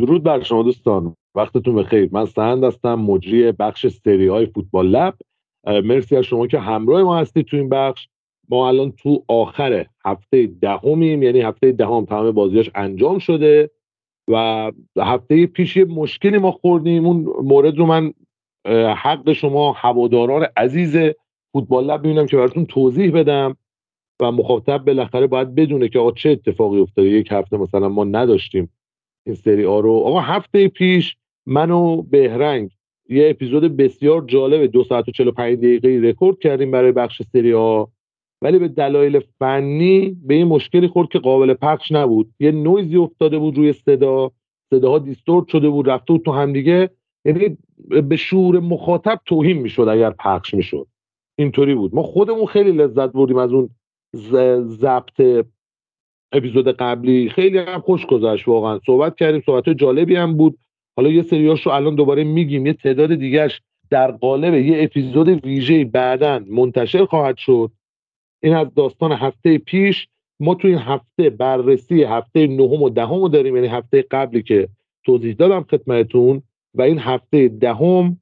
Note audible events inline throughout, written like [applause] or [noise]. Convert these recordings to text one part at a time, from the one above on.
درود بر شما دوستان. وقتتون بخیر. من سهند هستم مجری بخش سری های فوتبال لب. مرسی از شما که همراه ما هستید تو این بخش. ما الان تو آخر هفته دهمیم یعنی هفته دهم تمام بازیاش انجام شده و هفته پیش یه مشکلی ما خوردیم. اون مورد رو من حق شما هواداران عزیز فوتبال لب می‌بینم که براتون توضیح بدم و مخاطب بالاخره باید بدونه که آقا چه اتفاقی افتاده. یک هفته مثلا ما نداشتیم. سری ها رو. آقا هفته پیش من و بهرنگ یه اپیزود بسیار جالب دو ساعت و 45 دقیقه رکورد کردیم برای بخش سری ها ولی به دلایل فنی به این مشکلی خورد که قابل پخش نبود. یه نویزی افتاده بود روی صدا. صداها دیستورت شده بود رفته بود تو همدیگه. یعنی به شعور مخاطب توهین می‌شد اگر پخش می‌شد. اینطوری بود. ما خودمون خیلی لذت بردیم از اون ضبط اپیزود قبلی خیلی هم خوش گذشت واقعا. صحبت کردیم صحبت جالبی هم بود. حالا یه سریاش رو الان دوباره میگیم یه تعداد دیگهش در قالب یه اپیزود ویژه بعدا منتشر خواهد شد. این از داستان هفته پیش. ما تو این هفته بررسی هفته نهم و دهم داریم یعنی هفته قبلی که توضیح دادم خدمتتون. و این هفته دهم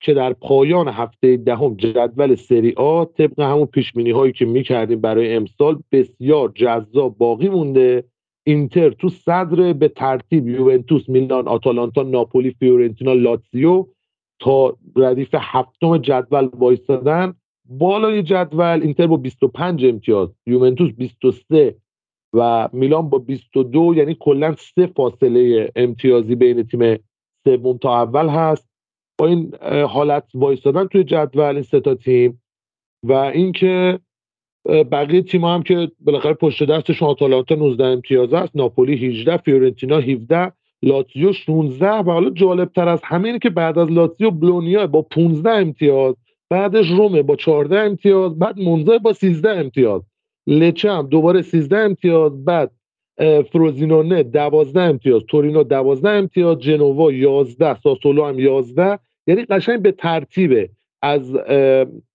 که در پایان هفته دهم جدول سری آ طبق همون پیش هایی که می‌کردیم برای امسال بسیار جذاب باقی مونده. اینتر تو صدر به ترتیب یوونتوس میلان آتالانتا ناپولی فیورنتینا لاتزیو تا ردیف هفتم جدول وایستادن. بالای جدول اینتر با 25 امتیاز یوونتوس 23 و میلان با 22 یعنی کلا سه فاصله امتیازی بین تیم سوم تا اول هست. با این حالت وایستادن توی جدول این سه تا تیم و اینکه بقیه تیم هم که بالاخره پشت دستشون آتالانتا 19 امتیاز است ناپولی 18 فیورنتینا 17 لاتزیو 16 و حالا جالب تر از همه اینه که بعد از لاتزیو بلونیا با 15 امتیاز بعدش رومه با 14 امتیاز بعد مونزا با 13 امتیاز لچه هم دوباره 13 امتیاز بعد فروزینونه 12 امتیاز تورینو 12 امتیاز جنوا 11 ساسولو هم 11 یعنی قشنگ به ترتیبه از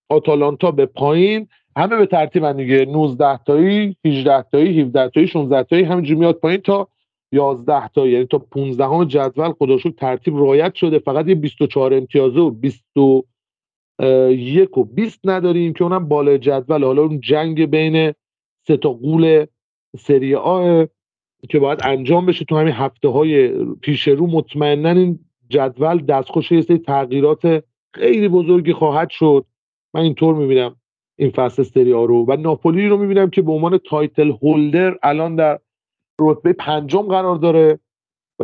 آتالانتا به پایین همه به ترتیب دیگه. 19 تایی 18 تایی 17 تایی 16 تایی همینجوری میاد پایین تا 11 تا یعنی تا 15 هم جدول خدا ترتیب رایت شده. فقط یه 24 امتیازه و 21 و 20 نداریم که اونم بالای جدول. حالا اون جنگ بین سه تا قول سری آ که باید انجام بشه تو همین هفته های پیش رو مطمئنا این جدول دستخوش یه سری تغییرات خیلی بزرگی خواهد شد. من اینطور می‌بینم این فصل سری ها رو. و ناپولی رو می‌بینم که به عنوان تایتل هولدر الان در رتبه پنجم قرار داره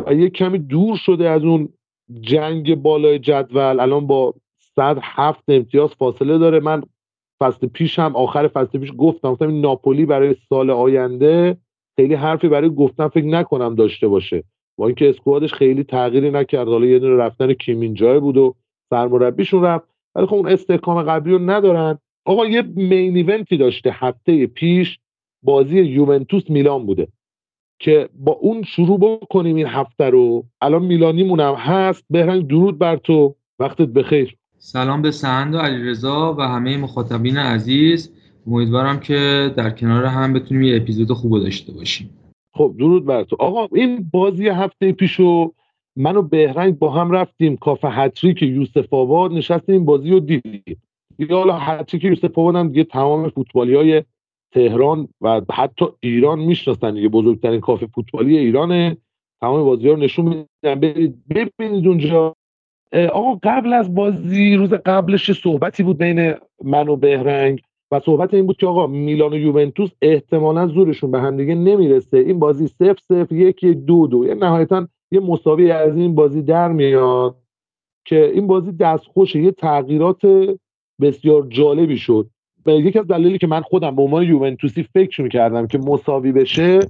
و یک کمی دور شده از اون جنگ بالای جدول. الان با صد هفت امتیاز فاصله داره. من فصل پیش هم آخر فصل پیش گفتم گفتم این ناپولی برای سال آینده خیلی حرفی برای گفتن فکر نکنم داشته باشه. با اینکه اسکوادش خیلی تغییری نکرد. حالا یه دونه رفتن کیمین جای بود و سرمربیشون رفت. ولی خب اون استحکام قبلی رو ندارن. آقا یه مین ایونتی داشته هفته پیش بازی یوونتوس میلان بوده. که با اون شروع بکنیم این هفته رو. الان میلانیمون هم هست. بهرنگ درود بر تو. وقتت بخیر. سلام به سهند و علیرضا و همه مخاطبین عزیز. امیدوارم که در کنار هم بتونیم یه اپیزود خوب داشته باشیم. خب درود بر تو. آقا این بازی هفته پیشو من و بهرنگ با هم رفتیم کافه هتریک یوسف آباد نشستیم این بازی رو دیدیم. یا حالا هتریک یوسف آباد هم دیگه تمام فوتبالی های تهران و حتی ایران می‌شناسن دیگه بزرگترین کافه فوتبالی ایرانه. تمام بازی ها رو نشون میدن. ببینید اونجا. آقا قبل از بازی روز قبلش صحبتی بود بین من و بهرنگ. و صحبت این بود که آقا میلان و یوونتوس احتمالا زورشون به همدیگه نمی‌رسه. این بازی صفر صفر یکی دو دو. یه نهایتا یه مساوی از این بازی در میاد که این بازی دستخوش یه تغییرات بسیار جالبی شد. یکی از دلایلی که من خودم به عنوان یوونتوسی فکر می‌کردم که مساوی بشه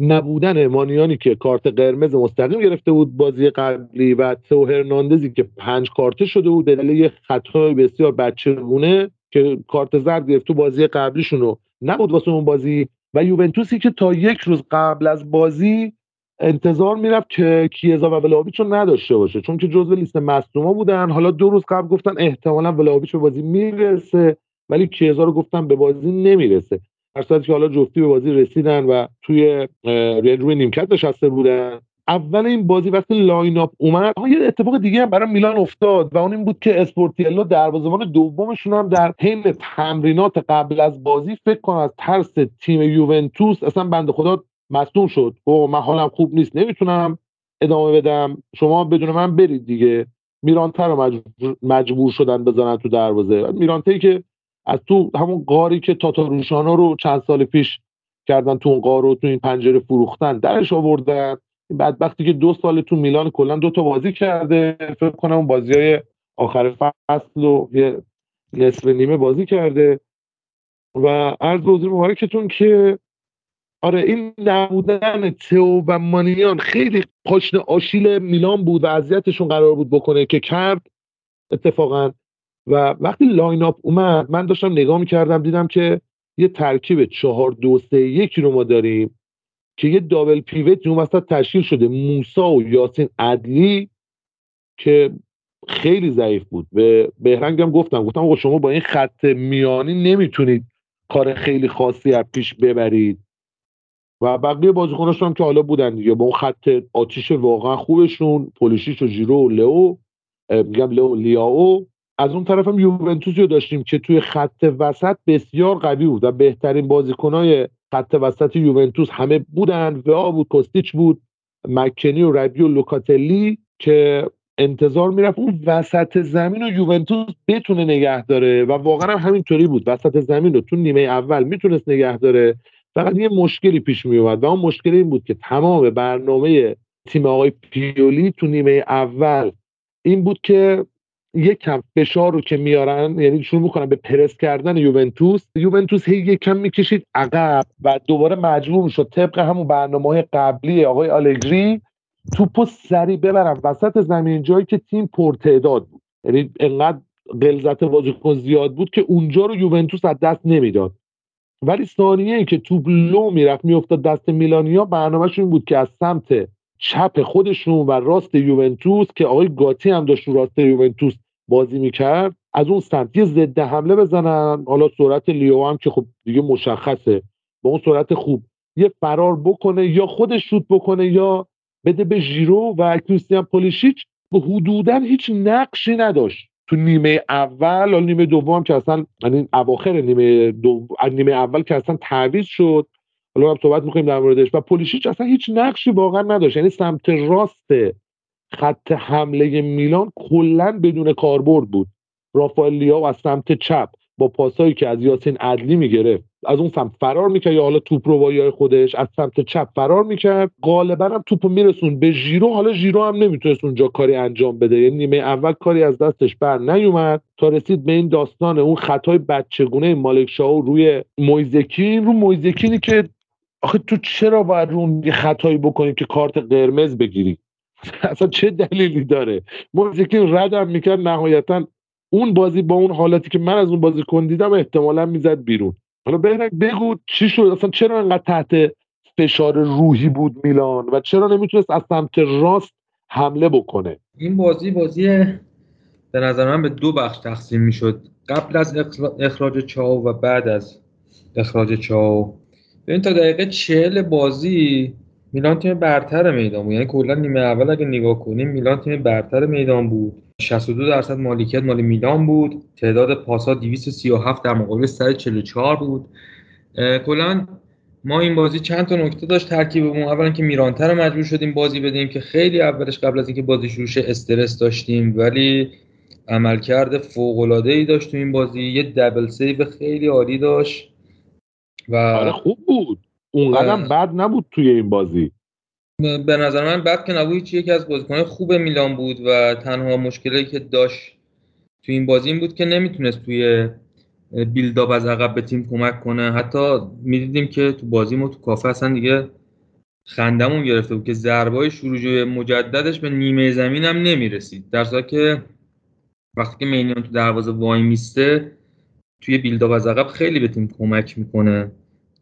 نبودن مانیانی که کارت قرمز مستقیم گرفته بود بازی قبلی و تو هرناندزی که پنج کارته شده بود به دلیل خطای بسیار بچگونه که کارت زرد گرفت تو بازی قبلیشونو. نبود واسه اون بازی. و یوونتوسی که تا یک روز قبل از بازی انتظار می‌رفت که کیزا و ولاویچ رو نداشته باشه. چون که جزو لیست مصدوما بودن. حالا دو روز قبل گفتن احتمالا ولاویچ به بازی می‌رسه. ولی کیزا رو گفتن به بازی نمی‌رسه. در که حالا جفتی به بازی رسیدن و توی روی نیمکت نشسته بودن. اول این بازی وقتی lineup اومد یه اتفاق دیگه هم برای میلان افتاد و اون این بود که اسپورتیلو دروازه‌بان دومشون هم در حین تمرینات قبل از بازی فکر کنم از ترس تیم یوونتوس اصلا بنده خدا مصدوم شد. و من حالم خوب نیست نمی‌تونم ادامه بدم. شما بدون من برید دیگه. میرانته رو مجبور, شدن بزنن تو دروازه. میرانته که از تو همون قاری که تاتاروشانا رو چند سال پیش کردن تو اون قار رو تو این پنجره فروختن درش آوردن. بدبختی که دو سال تو میلان کلا دو تا بازی کرده فکر کنم اون بازی های آخر فصل و یه نصف نیمه بازی کرده. و عرض به حضور مبارکتون که آره این نبودن تئو و مانیان خیلی پاشنه آشیل میلان بود و اذیتشون قرار بود بکنه که کرد اتفاقا. و وقتی lineup اومد من داشتم نگاه می‌کردم دیدم که یه ترکیب چهار دو سه یکی رو ما داریم. که یه double pivot اون وسط تشکیل شده. موسا و یاسین عدلی که خیلی ضعیف بود. به بهرنگم گفتم. گفتم آقا شما با این خط میانی نمی‌تونید کار خیلی خاصی از پیش ببرید. و بقیه بازیکناش هم که حالا بودن دیگه. با اون خط آتیش واقعا خوبشون. پولیشیش و ژیرو و لئو. میگم لئو لیاو. از اون طرف هم یوونتوسی رو داشتیم که توی خط وسط بسیار قوی بود و بهترین بازیکنای خط وسط یوونتوس همه بودن. و بود کوستیچ بود مکنی و ربی و لوکاتلی که انتظار می‌رفت اون وسط زمین و یوونتوس بتونه نگه داره و واقعا هم همینطوری بود. وسط زمین رو تو نیمه اول می‌تونست نگه داره. فقط یه مشکلی پیش می اومد و اون مشکل این بود که تمام برنامه تیم آقای پیولی تو نیمه اول این بود که یک کم فشار رو که میارن یعنی شروع می‌کنن به پرس کردن یوونتوس یوونتوس هی یک کم می‌کشید عقب و دوباره مجبور می‌شد طبق همون برنامه قبلی آقای آلگری توپو سری ببرن وسط زمین جایی که تیم پرتعداد بود. یعنی انقدر غلظت بازیکن زیاد بود که اونجا رو یوونتوس از دست نمی‌داد. ولی ثانیه ای که توپ لو می‌رفت میافتاد دست میلانیا برنامهشون بود که از سمت چپ خودشون و راست یوونتوس که آقای گاتی هم داشت رو راست یوونتوس بازی می‌کرد از اون سمت یه ضد حمله بزنن. حالا سرعت لیو هم که خب دیگه مشخصه. با اون سرعت خوب یه فرار بکنه یا خودش شوت بکنه یا بده به ژیرو و کریستیان پولیشیچ. به حدودا هیچ نقشی نداشت. تو نیمه اول و نیمه دوم که اصلا یعنی اواخر نیمه دو... نیمه اول که اصلا تعویض شد. حالا هم صحبت می‌کنیم در موردش. و پولیشیچ اصلا هیچ نقشی واقعا نداشت. یعنی سمت راست خط حمله میلان کلا بدون کاربرد بود. رافائل لیا و از سمت چپ با پاسایی که از یاسین عدلی می‌گرفت از اون سمت فرار می‌کرد یا حالا توپ رو خودش از سمت چپ فرار می‌کرد. غالبا هم توپ میرسون به ژیرو. حالا ژیرو هم نمی‌تونست اونجا کاری انجام بده. یعنی نیمه اول کاری از دستش بر نیومد. تا رسید به این داستان اون خطای بچگونه مالک شاو روی مویزکین رو مویزکینی که آخه تو چرا باید رو یه خطایی بکنی که کارت قرمز بگیری [laughs] اصلا چه دلیلی داره؟ مویزکین ردم می‌کرد نهایتا اون بازی با اون حالتی که من از اون بازی کن دیدم احتمالا می‌زد بیرون. حالا بهرنگ بگو چی شد؟ اصلا چرا انقدر تحت فشار روحی بود میلان؟ و چرا نمی‌تونست از سمت راست حمله بکنه؟ این بازی بازی به نظر من به دو بخش تقسیم می‌شد. قبل از اخراج چاو و بعد از اخراج چاو ببین تا دقیقه چهل بازی میلان تیم برتر میدان بود. یعنی کلا نیمه اول اگه نگاه کنیم میلان تیم برتر میدان بود. 62 درصد مالکیت مال میلان بود. تعداد پاسا 237 در مقابل 144 بود. کلا ما این بازی چند تا نکته داشت ترکیبمون. اولا که میرانتر مجبور شدیم بازی بدیم که خیلی اولش قبل از اینکه بازی شروع شه استرس داشتیم ولی عملکرد فوق العاده ای داشت تو این بازی. یه دبل سیو خیلی عالی داشت. و آره خوب بود. اونقدر بد نبود توی این بازی. به نظر من بد که نبود یکی از بازیکنهای خوب میلان بود و تنها مشکلی که داشت توی این بازی این بود که نمی‌تونست توی بیلداپ از عقب به تیم کمک کنه. حتی می‌دیدیم که تو بازی ما تو کافه اصلا دیگه خندمون گرفته بود که ضربای شروع مجددش به نیمه زمین هم نمی‌رسید. در که وقتی که مینیان تو دروازه وای میسته توی build up از عقب خیلی به تیم کمک می‌کنه.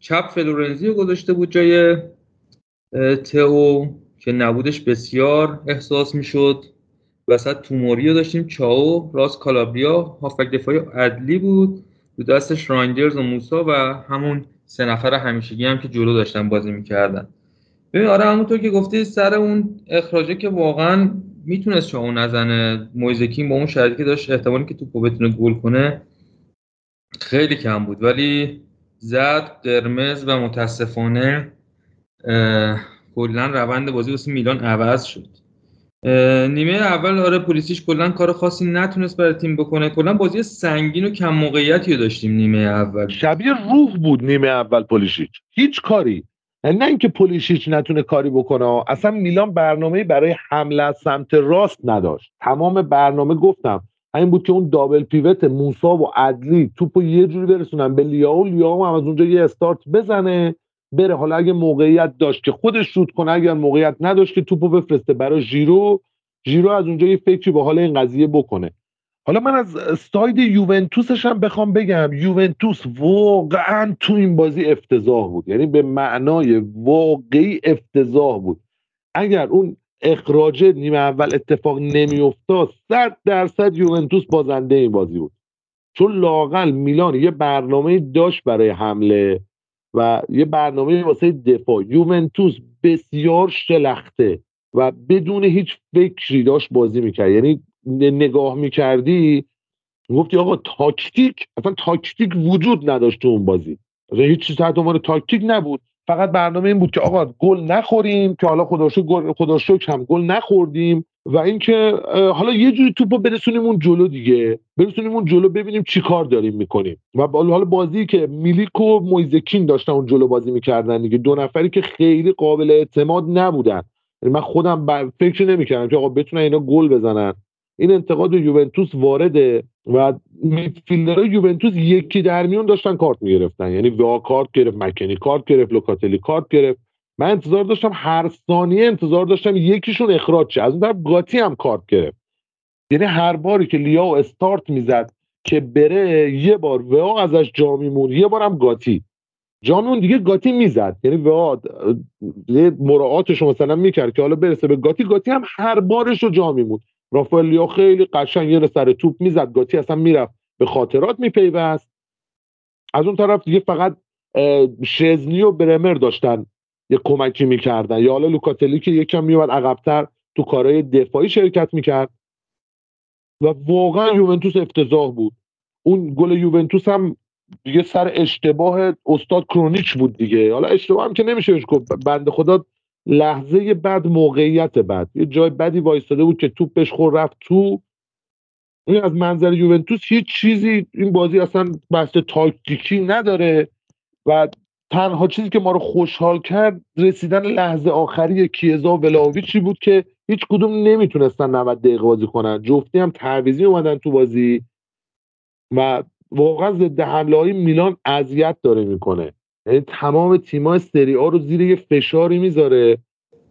چپ فلورنزی رو گذاشته بود جای تئو که نبودش بسیار احساس می‌شد. وسط توموری رو داشتیم. چاو راست کالابریا هافک دفاعی عدلی بود. دو دستش رایندرز و موسا و همون سه نفر همیشگی هم که جلو داشتن بازی می‌کردن. ببین آره همونطور که گفتی سر اون اخراجه که واقعا می‌تونست چاو نزنه مویز کین با اون شرطی که داشت احتمالی که توپو بتونه گل کنه خیلی کم بود. ولی زد قرمز و متاسفانه کلا روند بازی واسه میلان عوض شد. نیمه اول آره پلیشیچ کلا کار خاصی نتونست برای تیم بکنه. کلا بازی سنگین و کم موقعیتی داشتیم نیمه اول. شبیه روح بود نیمه اول پلیشیچ هیچ کاری. یعنی نه اینکه پلیشیچ نتونه کاری بکنه اصلا میلان برنامه برای حمله سمت راست نداشت. تمام برنامه گفتم همین بود که اون دابل پیوت موسا و عدلی توپو یه جوری برسونن به لیاو لیاو هم از اونجا یه استارت بزنه بره. حالا اگه موقعیت داشت که خودش شوت کنه اگر موقعیت نداشت که توپو بفرسته برای ژیرو ژیرو از اونجا یه فکری به حال این قضیه بکنه. حالا من از ساید یوونتوسش هم بخوام بگم. یوونتوس واقعا تو این بازی افتضاح بود. یعنی به معنای واقعی افتضاح بود. اگر اون اخراج نیمه اول اتفاق نمیافتاد صد درصد یوونتوس بازنده این بازی بود. چون لاقل میلان یه برنامه داشت برای حمله و یه برنامه واسه دفاع. یوونتوس بسیار شلخته و بدون هیچ فکری داشت بازی می‌کرد. یعنی نگاه می‌کردی گفتی آقا تاکتیک اصلا تاکتیک وجود نداشت تو اون بازی. اصلا هیچ چیز تحت عنوان تاکتیک نبود. فقط برنامه این بود که آقا گل نخوریم که حالا خدا شکر هم گل نخوردیم و اینکه حالا یه جوری توپو برسونیم اون جلو دیگه برسونیم اون جلو ببینیم چی کار داریم می‌کنیم. و حالا بازی که میلیک و مویزکین داشتن اون جلو بازی می‌کردن دیگه دو نفری که خیلی قابل اعتماد نبودن. یعنی من خودم فکر نمی‌کردم که آقا بتونن اینا گل بزنن. این انتقاد یوونتوس وارده و میدفیلدرهای یوونتوس یکی در میون داشتن کارت می‌گرفتن. یعنی وا کارت گرفت مکنی کارت گرفت لوکاتلی کارت گرفت. من انتظار داشتم هر ثانیه انتظار داشتم یکیشون اخراج شه. از اون طرف گاتی هم کارت گرفت. یعنی هر باری که لیاو استارت می‌زد که بره یه بار وا ازش جا میمون یه بارم گاتی. جامون دیگه گاتی می‌زد. یعنی وا مراعاتش مثلا می‌کرد که حالا برسه به گاتی. گاتی هم هر بارش رو جا میمون رافائلیا خیلی قشنگ یه سر توپ می‌زد. گاتی اصلا می‌رفت به خاطرات میپیوست. از اون طرف دیگه فقط شزنی و برمر داشتن یه کمکی می‌کردن. یا حالا لوکاتلی که یکم میومد عقبتر تو کارهای دفاعی شرکت می‌کرد. و واقعا یوونتوس افتضاح بود. اون گل یوونتوس هم دیگه سر اشتباه استاد کرونیچ بود دیگه. حالا اشتباه هم که نمیشه گفت. بنده خدا لحظه بعد موقعیت بعد. یه جای بدی وایستاده بود که توپش خور رفت تو. این از منظر یوونتوس هیچ چیزی این بازی اصلا بحث تاکتیکی نداره و تنها چیزی که ما رو خوشحال کرد رسیدن لحظه آخری کیزا و ولاویچی بود که هیچ کدوم نمی‌تونستن 90 دقیقه بازی کنن. جفتی هم تعویزی اومدن تو بازی و واقعا ضد حمله های میلان اذیت داره می‌کنه. یعنی تمام تیم‌ها سری آ رو زیر یه فشاری می‌ذاره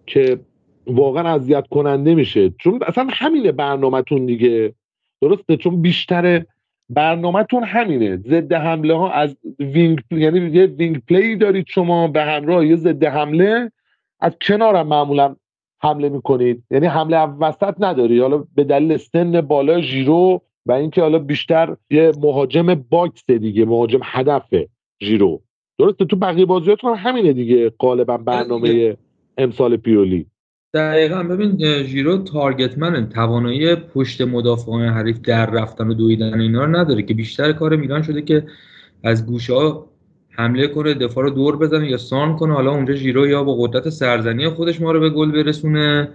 که واقعا اذیت کننده میشه. چون اصلا همینه برنامهتون دیگه. درسته؟ چون بیشتر برنامهتون همینه. ضد حمله ها از wing یعنی یه wing play دارید شما به همراه یه ضد حمله. از کنارم معمولا حمله می‌کنید. یعنی حمله وسط نداری. حالا به دلیل سن بالا ژیرو و اینکه حالا بیشتر یه مهاجم box دیگه مهاجم هدفه ژیرو. درسته تو بقیه بازیاتون هم همینه دیگه. غالبا برنامه امسال پیولی. دقیقا ببین ژیرو target man توانایی پشت مدافعان حریف در رفتن و دویدن اینا رو نداره که بیشتر کار میلان شده که از گوشه ها حمله کنه دفاع رو دور بزنه یا سانتر کنه. حالا اونجا ژیرو یا با قدرت سرزنی خودش ما رو به گل برسونه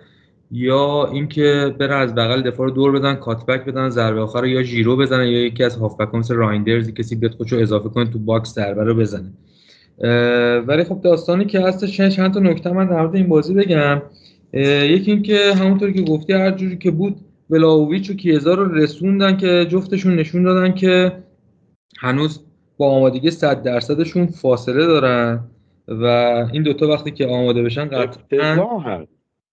یا اینکه بره از بغل دفاع رو دور بزنن cutback بدن ضربه آخر یا ژیرو بزنه یا یکی از هافبک مثل رایندرز کسی بیاد خودشو اضافه کنه تو box ضربه رو بزنه. ولی خب داستانی که هستش چند تا نکته من در این بازی بگم. یکی اینکه همونطور که گفتی هر جوری که بود ولاویچ و کیزا رو رسوندن که جفتشون نشون دادن که هنوز با آمادگی 100 درصدشون فاصله دارن و این دوتا وقتی که آماده بشن قطعا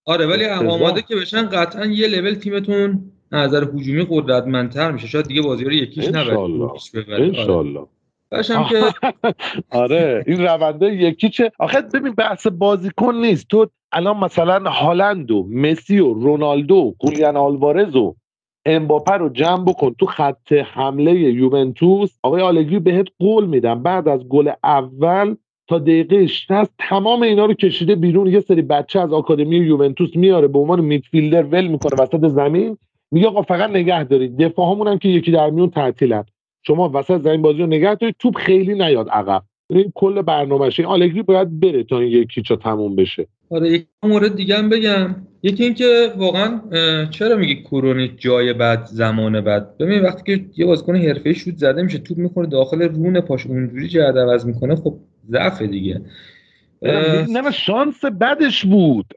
آره ولی آماده که بشن قطعا یه لول تیمتون نظر هجومی قدرتمندتر میشه. شاید دیگه بازی رو یکیش نبره باشم که [laughs] آره این رونده یکی چه؟ آخه ببین بحث بازیکن نیست. تو الان مثلا هالند و مسی و رونالدو و گولیان آلوارز و امباپه رو جمع بکن تو خط حمله یوونتوس. آقای آلگری بهت قول میدم بعد از گل اول تا دقیقه 60 تمام اینا رو کشیده بیرون. یه سری بچه از آکادمی یوونتوس میاره به عنوان میدفیلدر ول می‌کنه وسط زمین. میگه آقا فقط نگه دارید. دفاع هم که یکی در میون تعطیلن. شما وسط زمین بازی رو نگه دارید توپ خیلی نیاد عقب. این کل برنامه‌شه آلگری باید بره تا این یکی چا تموم بشه. آره یک مورد دیگه هم بگم. یکی اینکه واقعا چرا میگی کرونیک جای بعد زمان بعد ببین وقتی که یه بازیکن حرفه‌ای شوت زده میشه توپ می‌خوره داخل رون پاش اونجوری جهت عوض می‌کنه خب ضعف دیگه. نه شانس بدش بود.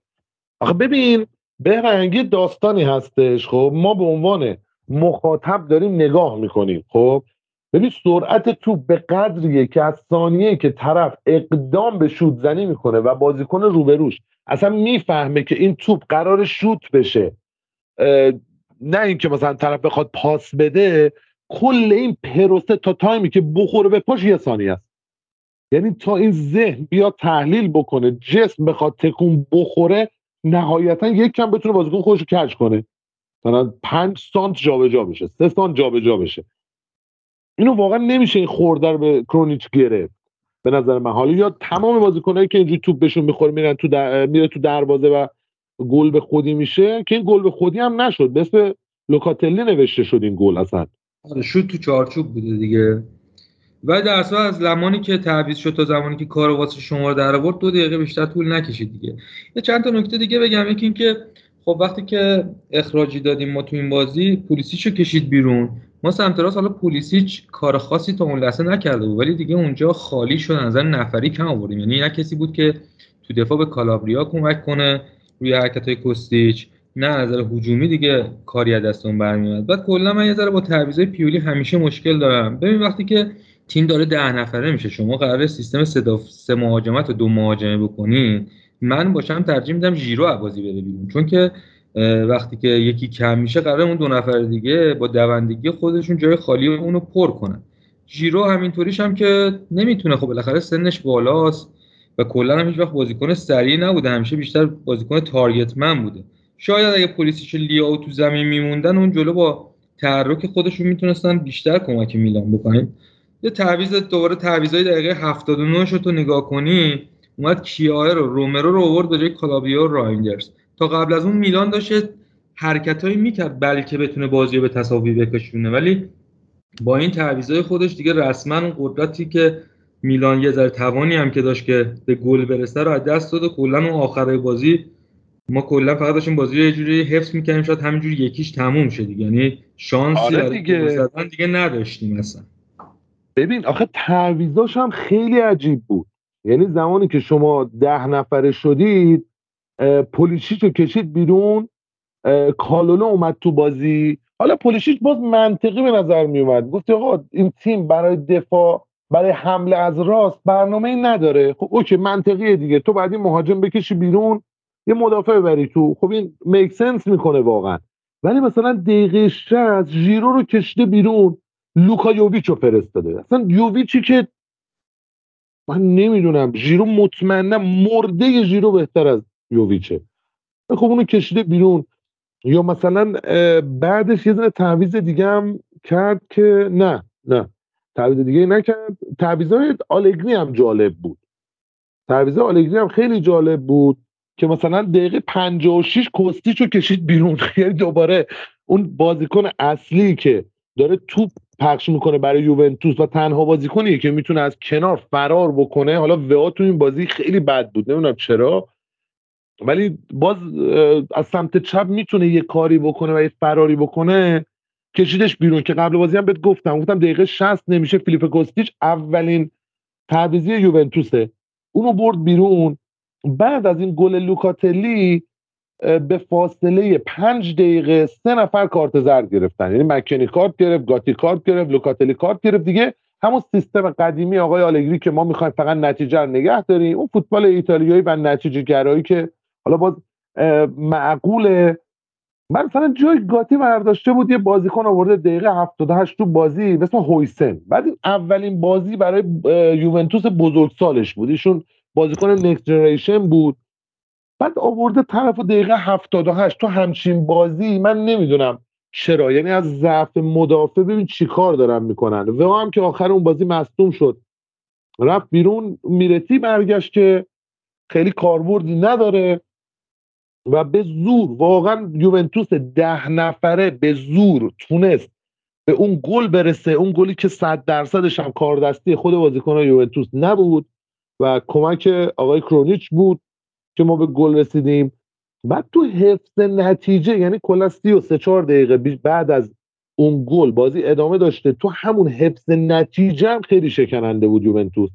آخه ببین بهرنگی داستانی هستش خب؟ ما به عنوان مخاطب داریم نگاه می‌کنیم خب؟ ببین سرعت توپ به قدریه که از ثانیه که طرف اقدام به شوت زنی می‌کنه و بازیکن روبروش اصلا می‌فهمه که این توپ قرار شوت بشه نه اینکه مثلا طرف بخواد پاس بده کل این پروسه تا تایمی که بخوره به پاش یه ثانیه است. یعنی تا این ذهن بیا تحلیل بکنه جسم بخواد تکون بخوره نهایتا یک کم بتونه بازیکن خودش رو کج کنه. مثلا پنج سانت جابجا بشه سه سانت جابجا بشه. اینو واقعا نمیشه این خورده به کرونیچ گرفت. به نظر من. حالا یا تمام بازیکنایی که اینجوری توپ بهشون می‌خوره میرن تو در... میره تو دروازه و گل به خودی میشه که این گل به خودی هم نشد. مثل لوکاتلی نوشته شد این گل اصلا. آره شد تو چارچوب بوده دیگه. و در اصل از زمانی که تعویض شد تا زمانی که کار واسه شما رو در آورد دو دقیقه بیشتر طول نکشید دیگه. یه چند تا نکته دیگه بگم. یکی اینکه خب وقتی که اخراجی دادیم ما تو این بازی پلیسیچو کشید بیرون. ما سمت راست حالا پولیسیچ کار خاصی تا اون لحظه نکرده بود ولی دیگه اونجا خالی شد نظر نفری کم آوردیم. یعنی نه کسی بود که تو دفاع به کالابریا کمک کنه روی حرکت های کوستیچ نه نظر هجومی دیگه کاری از دست اون برمیاد بعد کلا من یه ذره با تعویضای پیولی همیشه مشکل دارم. ببین وقتی که تیم داره ده نفره میشه شما قرار سیستم سه سه مهاجمت و دو مهاجمه بکنین من باشم ترجیح میدم ژیرو بازی بده بیرون. چون که وقتی که یکی کم میشه قرار اون دو نفر دیگه با دوندگی خودشون جای خالی اونو پر کنن. ژیرو همینطوریش هم که نمی‌تونه خب بالاخره سنش بالاست و کلا هم هیچ وقت بازیکن سریع نبوده همیشه بیشتر بازیکن تارگت من بوده. شاید اگه پلیسیچ لیاو تو زمین میموندن اون جلو با تحرک خودشون می‌تونستن بیشتر کمک میلان بکنن. یه تعویض دوباره تعویضای دقیقه 79 رو تو نگاه کنی اومد کیایر رو رومرو رو آورد به جای کالابریا و رایندرز. تا قبل از اون میلان داشت حرکتهایی می‌کرد بلکه بتونه بازی به تساوی بکشونه. ولی با این تعویضای خودش دیگه رسما اون قدرتی که میلان یه ذره توانی هم که داشت که به گل برسه رو از دست داد و کلا اون آخرای بازی ما کلا فقط داشتیم بازی رو یه جوری حفظ می‌کنیم شاید همینجوری یک هیچ تموم دیگه. یعنی شانسی آره دیگه. دیگه نداشتیم مثلا ببین آخه تعویضاش هم خیلی عجیب بود. یعنی زمانی که شما ده نفره شدید پولیشیچ رو کشید بیرون. کالولو اومد تو بازی. حالا پولیشیچ باز منطقی به نظر می اومد. گفت آقا این تیم برای دفاع برای حمله از راست برنامه ای نداره. خب okay منطقیه دیگه. تو بعد این مهاجم بکشی بیرون یه مدافع ببری تو. خب این make sense می‌کنه واقعا. ولی مثلا دقیقه 60 ژیرو رو کشیده بیرون. لوکا یوویچ رو فرستاده. اصلا یوویچی که من نمی‌دونم ژیرو مطمئنم مرده ژیرو بهتر از یوویچه. خب اونو کشیده بیرون. یا مثلا بعدش یه دونه تعویض دیگه هم کرد که نه نه. تعویض دیگه نکرد. تعویضای آلگری هم جالب بود. تعویض آلگری هم خیلی جالب بود که مثلا دقیقه 56 کستیچ رو کشید بیرون. [laughs] یعنی دوباره اون بازیکن اصلی که داره توپ پخش می‌کنه برای یوونتوس و تنها بازیکنیه که می‌تونه از کنار فرار بکنه. حالا وئا تو این بازی خیلی بد بود. نمی‌دونم چرا. ولی باز از سمت چپ می‌تونه یه کاری بکنه و یه فراری بکنه کشیدش بیرون که قبل بازی هم بهت گفتم. گفتم دقیقه 60 نمیشه فیلیپ کوستیچ اولین تعویضی یوونتوسه. اونو برد بیرون. بعد از این گل لوکاتلی به فاصله پنج دقیقه سه نفر کارت زرد گرفتن. یعنی مکنی کارت گرفت گاتی کارت گرفت لوکاتلی کارت گرفت. دیگه همون سیستم قدیمی آقای آلگری که ما می‌خوایم فقط نتیجه رو نگه داریم اون فوتبال ایتالیایی و نتیجه گرایی که حالا باز معقوله من مثلا جای گاتی برداشته بود یه بازیکن آورده دقیقه 78 تو بازی مثل هویسن. بعد اولین بازی برای یوونتوس بزرگسالش بود. ایشون بازیکن نکست جنریشن بود. بعد آورده طرف دقیقه 78 تو همچین بازی. من نمی‌دونم چرا. یعنی از ضعف مدافع ببین چی کار دارن می‌کنن. و هم که آخر اون بازی مصدوم شد. رفت بیرون میرتی برگشت که خیلی کاربردی نداره. و به زور واقعا یوونتوس ده نفره به زور تونست به اون گل برسه اون گلی که صد درصدش هم کاردستی خود بازیکن یوونتوس نبود و کمک آقای کرونیچ بود که ما به گل رسیدیم. بعد تو حفظ نتیجه یعنی کلا 33 4 دقیقه بعد از اون گل بازی ادامه داشته تو همون حفظ نتیجه هم خیلی شکننده بود یوونتوس.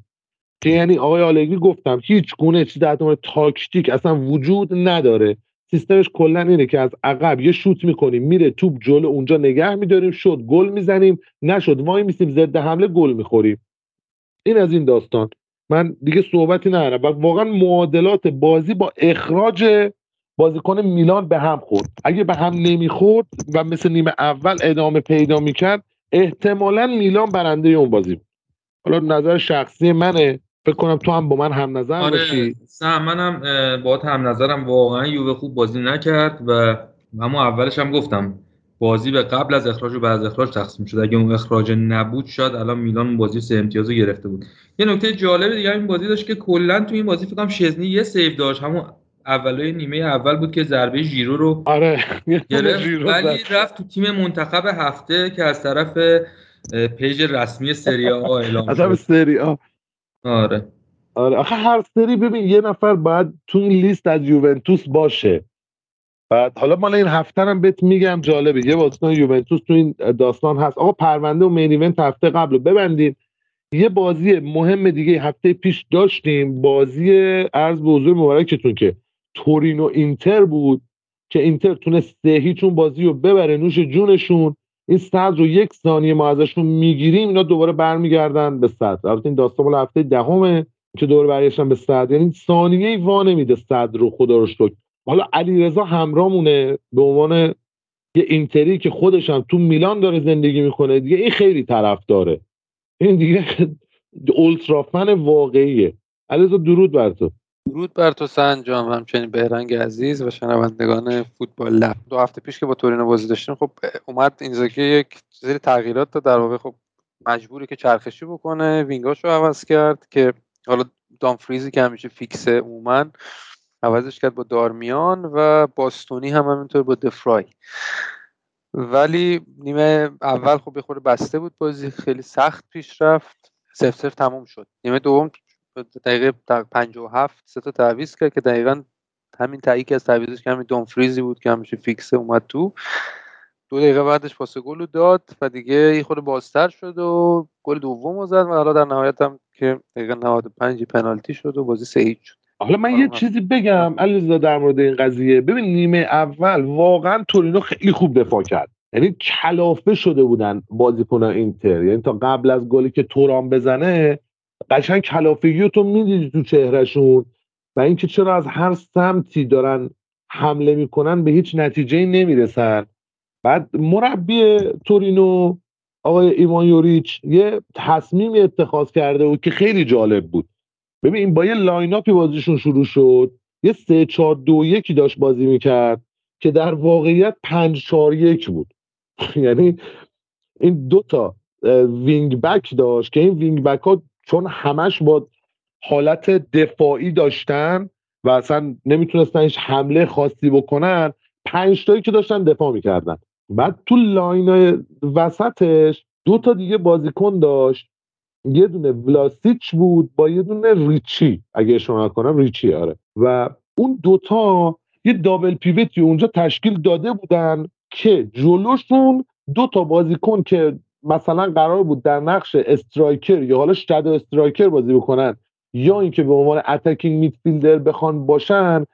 که یعنی آقای آلگری گفتم هیچ گونه چیز در تاکتیک اصلا وجود نداره. سیستمش کلا اینه که از عقب یه شوت می‌کنیم میره توپ جلو اونجا نگه میداریم شد گل می‌زنیم نشد وای میسیم ضد حمله گل می‌خوریم. این از این داستان. من دیگه صحبتی ندارم. و واقعا معادلات بازی با اخراج بازیکن میلان به هم خورد. اگه به هم نمی‌خورد و مثل نیمه اول ادامه پیدا می‌کرد احتمالا میلان برنده اون بازی بود. حالا نظر شخصی منه. فکر کنم تو هم با من هم نظر آره. باشی سم منم با هم نظرم واقعا یووه خوب بازی نکرد و همون اولش هم گفتم بازی به قبل از اخراج و بعد از اخراج تقسیم شد. اگه اون اخراج نبود شاید الان میلان بازی سه امتیاز گرفته بود. یه نکته جالب دیگه این بازی داشت که کلا تو این بازی فکر کنم شزنی یه save داشت. همون اولای نیمه اول بود که ضربه ژیرو رو آره. ولی رفت تو تیم منتخب هفته که از طرف page رسمی سری آ اعلام شد. از سری آ. آره. آره. آخه هر سری ببین یه نفر باید تو این لیست از یوونتوس باشه. بعد حالا مال این هفته هم بهت میگم جالبه. یه بازیکن یوونتوس تو این داستان هست. آقا پرونده و main event هفته قبل رو ببندیم یه بازی مهم دیگه هفته پیش داشتیم. بازی عرض به حضور مبارکتون که تورینو اینتر بود که اینتر تونست سه هیچون بازی رو ببره نوش جونشون. این صد رو یک ثانیه ما ازشون می‌گیریم اینا دوباره برمیگردن به صد البته این داستان مال هفته دهمه که دوباره برگشتن به صد یعنی ثانیه وا نمیده صد رو خدا رو شکر. حالا علیرضا همرامونه به عنوان یه اینتری که خودش هم تو میلان داره زندگی می‌کنه. دیگه این خیلی طرف داره این دیگه [laughs] اولترافن واقعیه. علیرضا درود بر تو. درود بر تو سنجام همچنین بهرنگ عزیز و شنوندگان فوتبال لب. دو هفته پیش که با تورینو بازی داشتیم خب اومد اینزاکی یک سری تغییرات داد در واقع خب مجبوری که چرخشی بکنه. وینگاشو عوض کرد که حالا دامفریزی که همیشه فیکسه اومن عوضش کرد با دارمیان و باستونی هم همینطور با دفرای ولی نیمه اول خب یه خورده بسته بود بازی خیلی سخت پیش رفت. سف سف تموم شد. نیمه دوم دقیقه 57 سه تا تعویض کرد که دقیقا همین تایی که از تعویضش که همین دونفریزی بود که همیشه فیکسه اومد تو. دو دقیقه بعدش پاس گل داد و دیگه یه خود بازتر شد و گل دوم رو زد و حالا در نهایت هم که دقیقه 95 پنالتی شد و بازی سه شد. حالا من یه چیزی بگم علیرضا در مورد این قضیه. ببین نیمه اول واقعا تورینو خیلی خوب دفاع کرد. یعنی کلافه شده بودن بازیکن اینتر. یعنی تا قبل از گلی که توران بزنه قشنگ کلافگی تو می‌دیدی تو چهرهشون و اینکه چرا از هر سمتی دارن حمله می‌کنن به هیچ نتیجه نمی‌رسن. بعد مربی تورینو آقای ایوان یوریچ یه تصمیم اتخاذ کرده بود که خیلی جالب بود. ببین با یه line up ی بازیشون شروع شد یه سه چهار دو یکی داشت بازی می‌کرد که در واقعیت پنج چهار یک بود. [laughs] یعنی این دو تا wing back داشت که این wing back ها چون همش با حالت دفاعی داشتن و اصلا نمی‌تونستن هیچ حمله خاصی بکنن پنج تایی که داشتن دفاع می‌کردن. بعد تو line وسطش دو تا دیگه بازیکن داشت. یه دونه ولاسیچ بود با یه دونه ریچی. اگه اشاره کنم ریچی آره. و اون دوتا یه double pivot ی اونجا تشکیل داده بودن که جلوشون دو تا بازیکن که مثلا قرار بود در نقش striker یا حالا shadow striker بازی بکنن یا اینکه به عنوان attacking midfielder بخوان باشن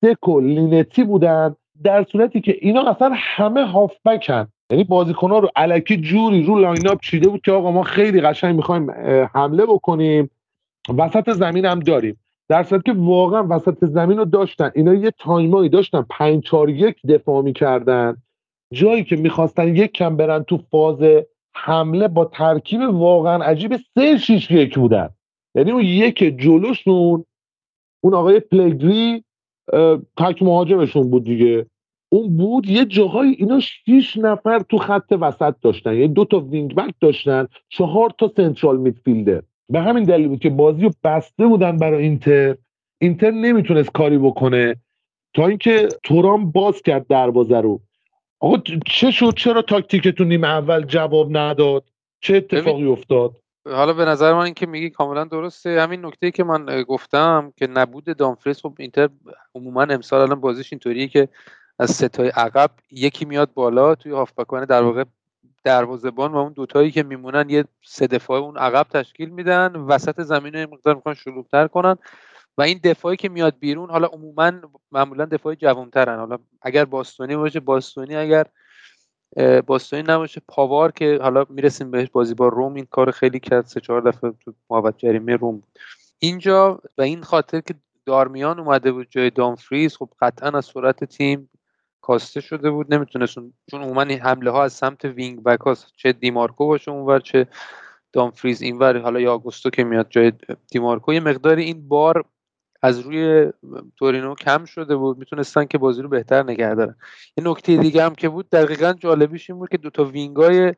سک و لینتی بودن در صورتی که اینا اصلا همه هافبکن. یعنی بازیکن‌ها رو الکی جوری رو line up چیده بود که آقا ما خیلی قشنگ می‌خوایم حمله بکنیم. وسط زمین هم داریم. در صورتی که واقعا وسط زمین رو داشتن. اینا یه time ایی داشتن. 5 4 1 دفاع می‌کردن. جایی که می‌خواستن یک کم برن تو فاز حمله با ترکیب واقعا عجیب 3 6 1 بودن. یعنی اون یک جلوشون اون آقای پلگری تک مهاجمشون بود دیگه. اون بود یه جاهای اینا 6 نفر تو خط وسط داشتن. یعنی دو تا wing back داشتن چهار تا central midfielder. به همین دلیل بود که بازی رو بسته بودن برای اینتر. اینتر نمی‌تونست کاری بکنه. تا اینکه تورام باز کرد دروازه رو. آقا چه شد؟ چرا تاکتیکتون نیمه اول جواب نداد؟ چه اتفاقی افتاد؟ حالا به نظر من که میگی کاملا درسته. همین نکته که من گفتم که نبود دامفریز خب اینتر عموما امسال الان بازیش اینطوریه که از ستای عقب یکی میاد بالا توی هافبکانه در واقع دروازه‌بان و اون دوتایی که میمونن یه سه دفاع اون عقب تشکیل میدن. وسط زمین رو مقدار می‌خوان شلوغتر کنن. و این دفاعی که میاد بیرون حالا عموما معمولا دفاع جوانترن. حالا اگر باستونی باشه باستونی اگر باستونی نباشه پاوار که حالا می‌رسیم بهش بازی با روم این کار خیلی کرد سه چهار دفعه تو محبت جریمه روم اینجا و این خاطر که دارمیان اومده بود جای دامفریز خب قطعا از سرعت تیم کاسته شده بود. نمی‌تونست چون عموما حمله ها از سمت وینگ بک هاست چه دیمارکو باشه اونور چه دامفریز اینور. حالا یا آگوستو که میاد جای دیمارکو یه مقداری این بار از روی تورینو کم شده بود می‌تونستن که بازی رو بهتر نگه دارن. یه نکته دیگه هم که بود دقیقا جالبیش این بود که دوتا وینگای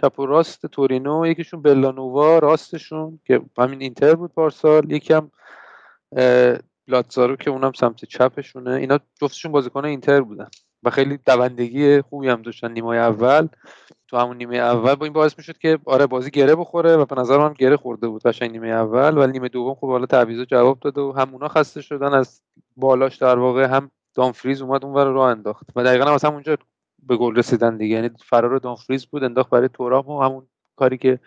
چپ و راست تورینو یکیشون بلانووا راستشون که همین اینتر بود پارسال یکی هم لاتزارو که اونم سمت چپشونه اینا جفتشون بازیکن اینتر بودن. و خیلی دوندگی خوبی هم داشتن نیمه اول. تو همون نیمه اول با این باعث می‌شد که آره بازی گره بخوره و به نظر من گره خورده بود قشنگ نیمه اول. ولی نیمه دوم خب حالا تعویضا جواب داده و همونا خسته شدن از بالاش در واقع هم دامفریز اومد اونور رو انداخت. و دقیقا هم از همونجا به گل رسیدن دیگه. یعنی فرار دامفریز بود انداخت برای تورام و همون کاری که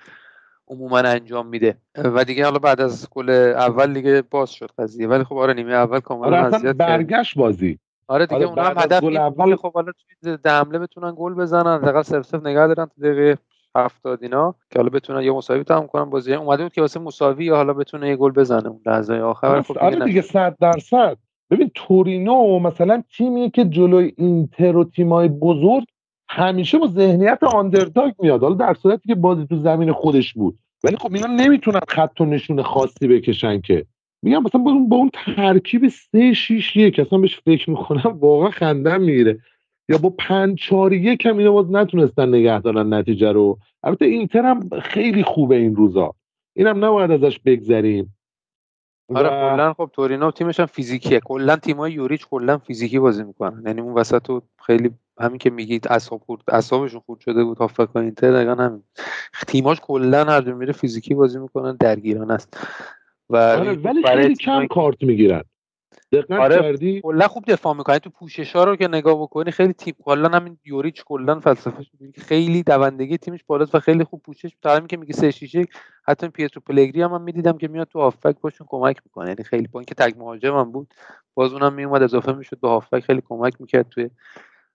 عموما انجام میده. و دیگه حالا بعد از گل اول دیگه باز شد قضیه. ولی خب آره نیمه اول کاملا آره برگشت بازی. آره دیگه آره اونم هدف گل اول خب حالا توی حمله بتونن گل بزنن. حداقل صرف صرف نگه دارن تو دقیقه 70 اینا. که حالا بتونن یه مساوی تموم کنن بازی اومده بود که واسه مساوی یا حالا بتونه یه گل بزنه اون لحظه آخر. آره خب آره دیگه 100 درصد. ببین تورینو مثلا تیمیه که جلوی اینتر و تیمای بزرگ همیشه با ذهنیت آندرداگ میاد. حالا در صورتی که بازی تو زمین خودش بود. ولی خب اینا نمی‌تونن خط و نشون خاصی بکشن که. میگم مثلا با اون, با اون ترکیب سه 6 1 اصلا بهش فکر می‌کنم واقعا خندم می‌گیره یا با پنج 4 1 هم اینا باز نتونستن نگه دارن نتیجه رو. البته اینتر هم خیلی خوبه این روزا. اینم نباید ازش بگذریم. آره کلا خب تورینو تیمش هم فیزیکیه. کلا تیمای یوریچ کلا فیزیکی بازی می‌کنن. یعنی اون وسط خیلی همین که میگید اعصاب خورد اعصابشون خورد شده بود هافبک اینتر دقیقا همین. تیماش کلا هر میره فیزیکی بازی می‌کنن درگیران است و آره ولی خیلی کم کارت می‌گیرن. دقت آره کردی؟ کلا خوب دفاع می‌کنن تو پوشش ها رو که نگاه بکنی خیلی تیم کلا همین یوریچ کلا فلسفه خیلی دوندگی تیمش بالاست و خیلی خوب پوشش. تا که میگه 3 6 حتی پیترو پلگری هم من می‌دیدم که میاد تو هافبک باشون کمک می‌کنه. یعنی خیلی با اینکه تگ مهاجم هم بود باز اونم میومد اضافه می‌شد به هافبک. خیلی کمک می‌کرد توی